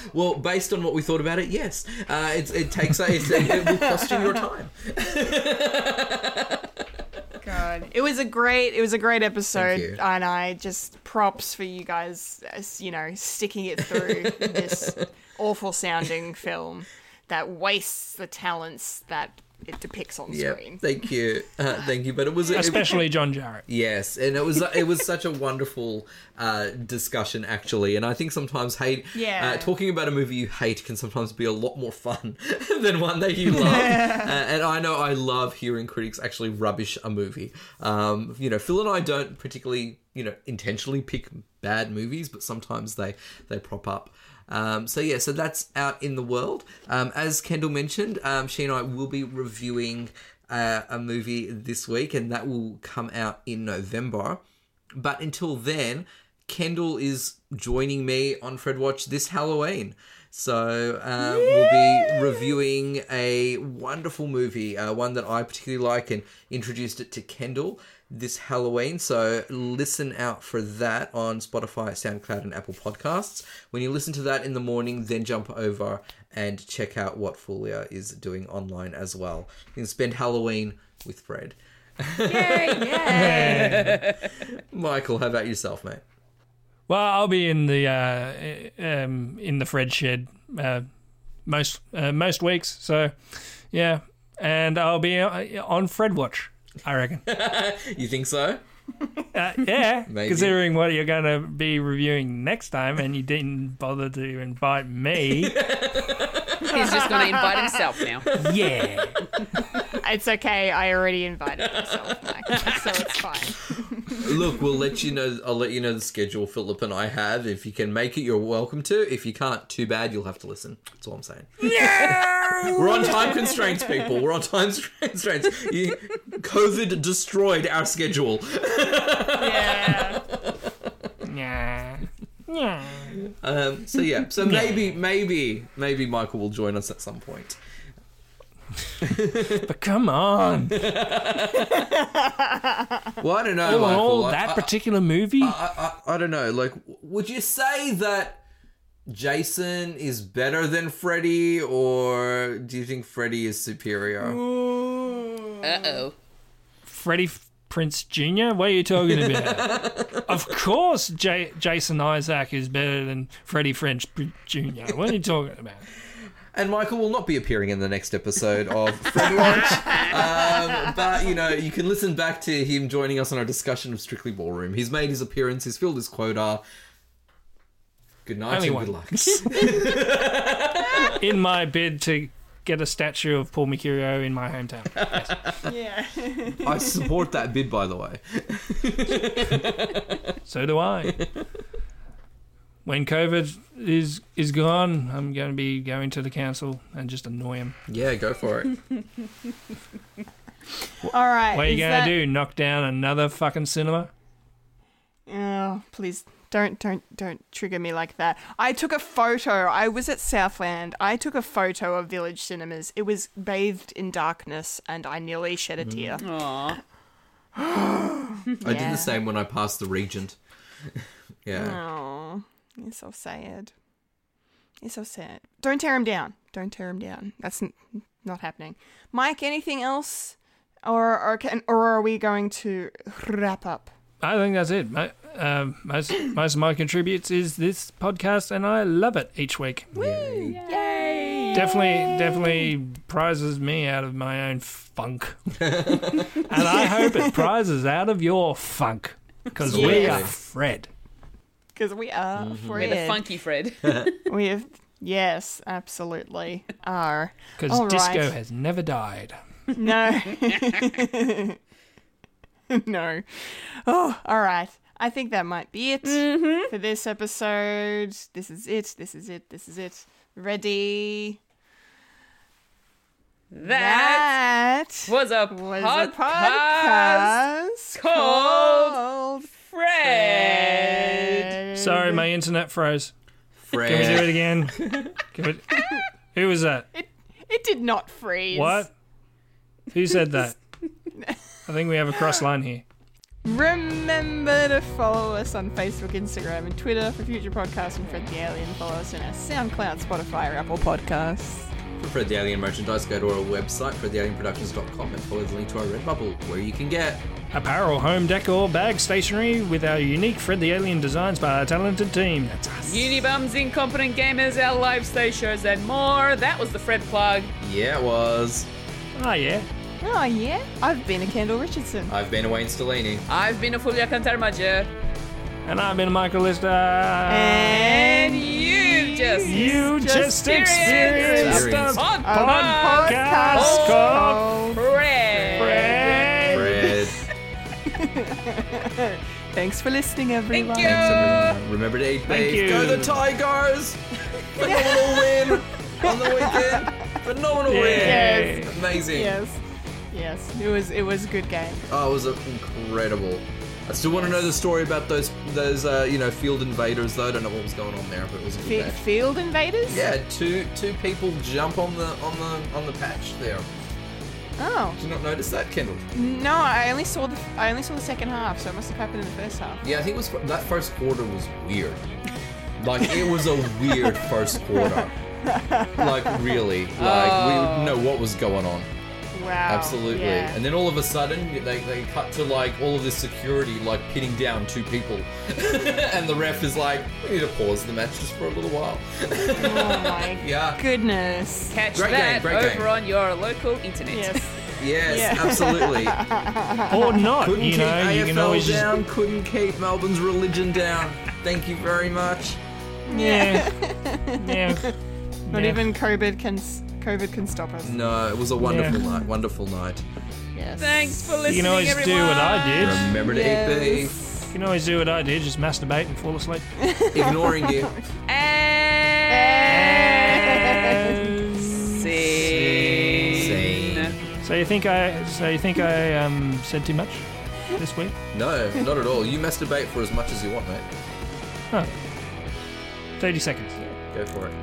*laughs* well, based on what we thought about it, yes, uh, it, it takes a, it, it will cost you your time. God, it was a great, it was a great episode, and I just props for you guys, you know, sticking it through this *laughs* awful sounding film that wastes the talents that it depicts on Yeah, screen. thank you, uh, thank you. But it was it- Especially John Jarratt. yes, and it was it was *laughs* such a wonderful uh, discussion actually. And I think sometimes hate, Yeah. uh, talking about a movie you hate can sometimes be a lot more fun *laughs* than one that you love. *laughs* uh, and I know I love hearing critics actually rubbish a movie. Um, you know, Phil and I don't particularly you know intentionally pick bad movies, but sometimes they they prop up. Um, so yeah, so that's out in the world. Um, as Kendall mentioned, um, she and I will be reviewing uh, a movie this week, and that will come out in November. But until then, Kendall is joining me on Fred Watch this Halloween. So uh, we'll be reviewing a wonderful movie, uh, one that I particularly like, and introduced it to Kendall this Halloween. So listen out for that on Spotify, SoundCloud, and Apple Podcasts. When you listen to that in the morning, then jump over and check out what Fulia is doing online as well. You can spend Halloween with Fred. Yay, yeah. *laughs* Michael, how about yourself, mate? Well, I'll be in the uh, um, in the Fred shed uh, most uh, most weeks. So, yeah, and I'll be uh, on Fred Watch. I reckon. *laughs* You think so? Uh, yeah, *laughs* Maybe. considering what you're going to be reviewing next time, and you didn't bother to invite me. *laughs* He's just gonna invite himself now. yeah, It's okay. I already invited myself, Mike, *laughs* so it's fine. Look, we'll let you know. I'll let you know the schedule Philip and I have. If you can make it, you're welcome to. If you can't, too bad. You'll have to listen. That's all I'm saying. We're on time constraints, people. We're on time constraints. You, COVID destroyed our schedule. Yeah. *laughs* yeah, yeah. Um, so yeah. So maybe, maybe, maybe Michael will join us at some point. But come on, *laughs* Well, I don't know, oh, Michael. I- that I- particular movie. I, I, I don't know. Like, would you say that Jason is better than Freddy, or do you think Freddy is superior? Uh oh. Freddie Prinze Jr. What are you talking about? *laughs* of course, J- Jason Isaac is better than Freddie French Jr. What are you talking about? And Michael will not be appearing in the next episode of Fred Watch. Um, but, you know, you can listen back to him joining us on our discussion of Strictly Ballroom. He's made his appearance, he's filled his quota. Good night Only and one. good luck. *laughs* In my bid to get a statue of Paul Mercurio in my hometown. *laughs* Yeah. I support that bid, by the way. So do I. *laughs* When COVID is is gone, I'm going to be going to the council and just annoy him. Yeah, go for it. *laughs* All right. What are you going that- to do? Knock down another fucking cinema? Oh, please don't don't don't trigger me like that. I took a photo. I was at Southland. I took a photo of Village Cinemas. It was bathed in darkness and I nearly shed a mm. tear. Aw. *gasps* I did the same when I passed the Regent. *laughs* yeah. Oh, you're so sad. You're so sad. Don't tear him down. Don't tear him down. That's n- not happening. Mike, anything else? Or or can or are we going to wrap up? I think that's it. My, um, most most of my contributes is this podcast, and I love it each week. Woo! Yay! Definitely, definitely prizes me out of my own funk, *laughs* and I hope it prizes out of your funk because we are Fred. Because we are mm-hmm. We're the funky Fred. *laughs* *laughs* We have yes, absolutely are. Because disco right. has never died. No. *laughs* no. Oh, all right. I think that might be it mm-hmm. for this episode. This is it. This is it. This is it. Ready? That That was a was podcast, a podcast called called Fred. Sorry, my internet froze. Can we do it again? *laughs* Can we- Who was that? It did not freeze. What? Who said *laughs* that? I think we have a cross line here. Remember to follow us on Facebook, Instagram, and Twitter for future podcasts and Fred the Alien. Follow us on our SoundCloud, Spotify, or Apple Podcasts. For Fred the Alien merchandise, go to our website, fredthealienproductions.com, and follow the link to our Redbubble, where you can get Apparel, home decor, bag stationery with our unique Fred the Alien designs by our talented team. That's us. Unibums, Incompetent Gamers, our live stage shows, and more. That was the Fred plug. Yeah, it was. Oh, yeah. Oh, yeah? I've been a Kendall Richardson. I've been a Wayne Stellini. I've been a Fulia Kantarmaja. And I've been Michael Lister. And you've just you just, experienced experienced a a podcast called Fred. Fred. Fred. *laughs* Thanks for listening, everyone. Thank you. Remember to eat Thank beef. you. Go the Tigers! But no one will win on the weekend. But no one will win. Yes. Amazing. Yes. Yes. It was it was a good game. Oh, it was incredible. I still want to know the story about those those uh, you know field invaders though. I don't know what was going on there, but it was a good F- match. field invaders? Yeah, two two people jump on the on the on the patch there. Oh. Did you not notice that, Kendall? No, I only saw the I only saw the second half, so it must have happened in the first half. Yeah, I think it was that first quarter was weird. Like it was a weird first quarter. *laughs* Like really, like we didn't know what was going on. Wow. Absolutely. Yeah. And then all of a sudden, they, they cut to like all of this security like pinning down two people, *laughs* and the ref is like, "We need to pause the match just for a little while." oh my *laughs* Yeah. goodness. Catch Great that game, great over game. on your local internet. Yes. Yes, Yeah. absolutely. *laughs* Or not. Couldn't you keep know, you can AFL always just. down. Couldn't keep Melbourne's religion down. Thank you very much. Yeah. yeah. Not Yeah. even COVID can s- COVID can stop us. No, it was a wonderful Yeah. night. Wonderful night. Yes. Thanks for listening, You can always everyone. do what I did. Remember to eat beef. Yes. You can always do what I did, just masturbate and fall asleep. *laughs* Ignoring you. And scene. So you think I? So you think I um, said too much this week? No, not at all. You masturbate for as much as you want, mate. Huh. Thirty seconds. Go for it.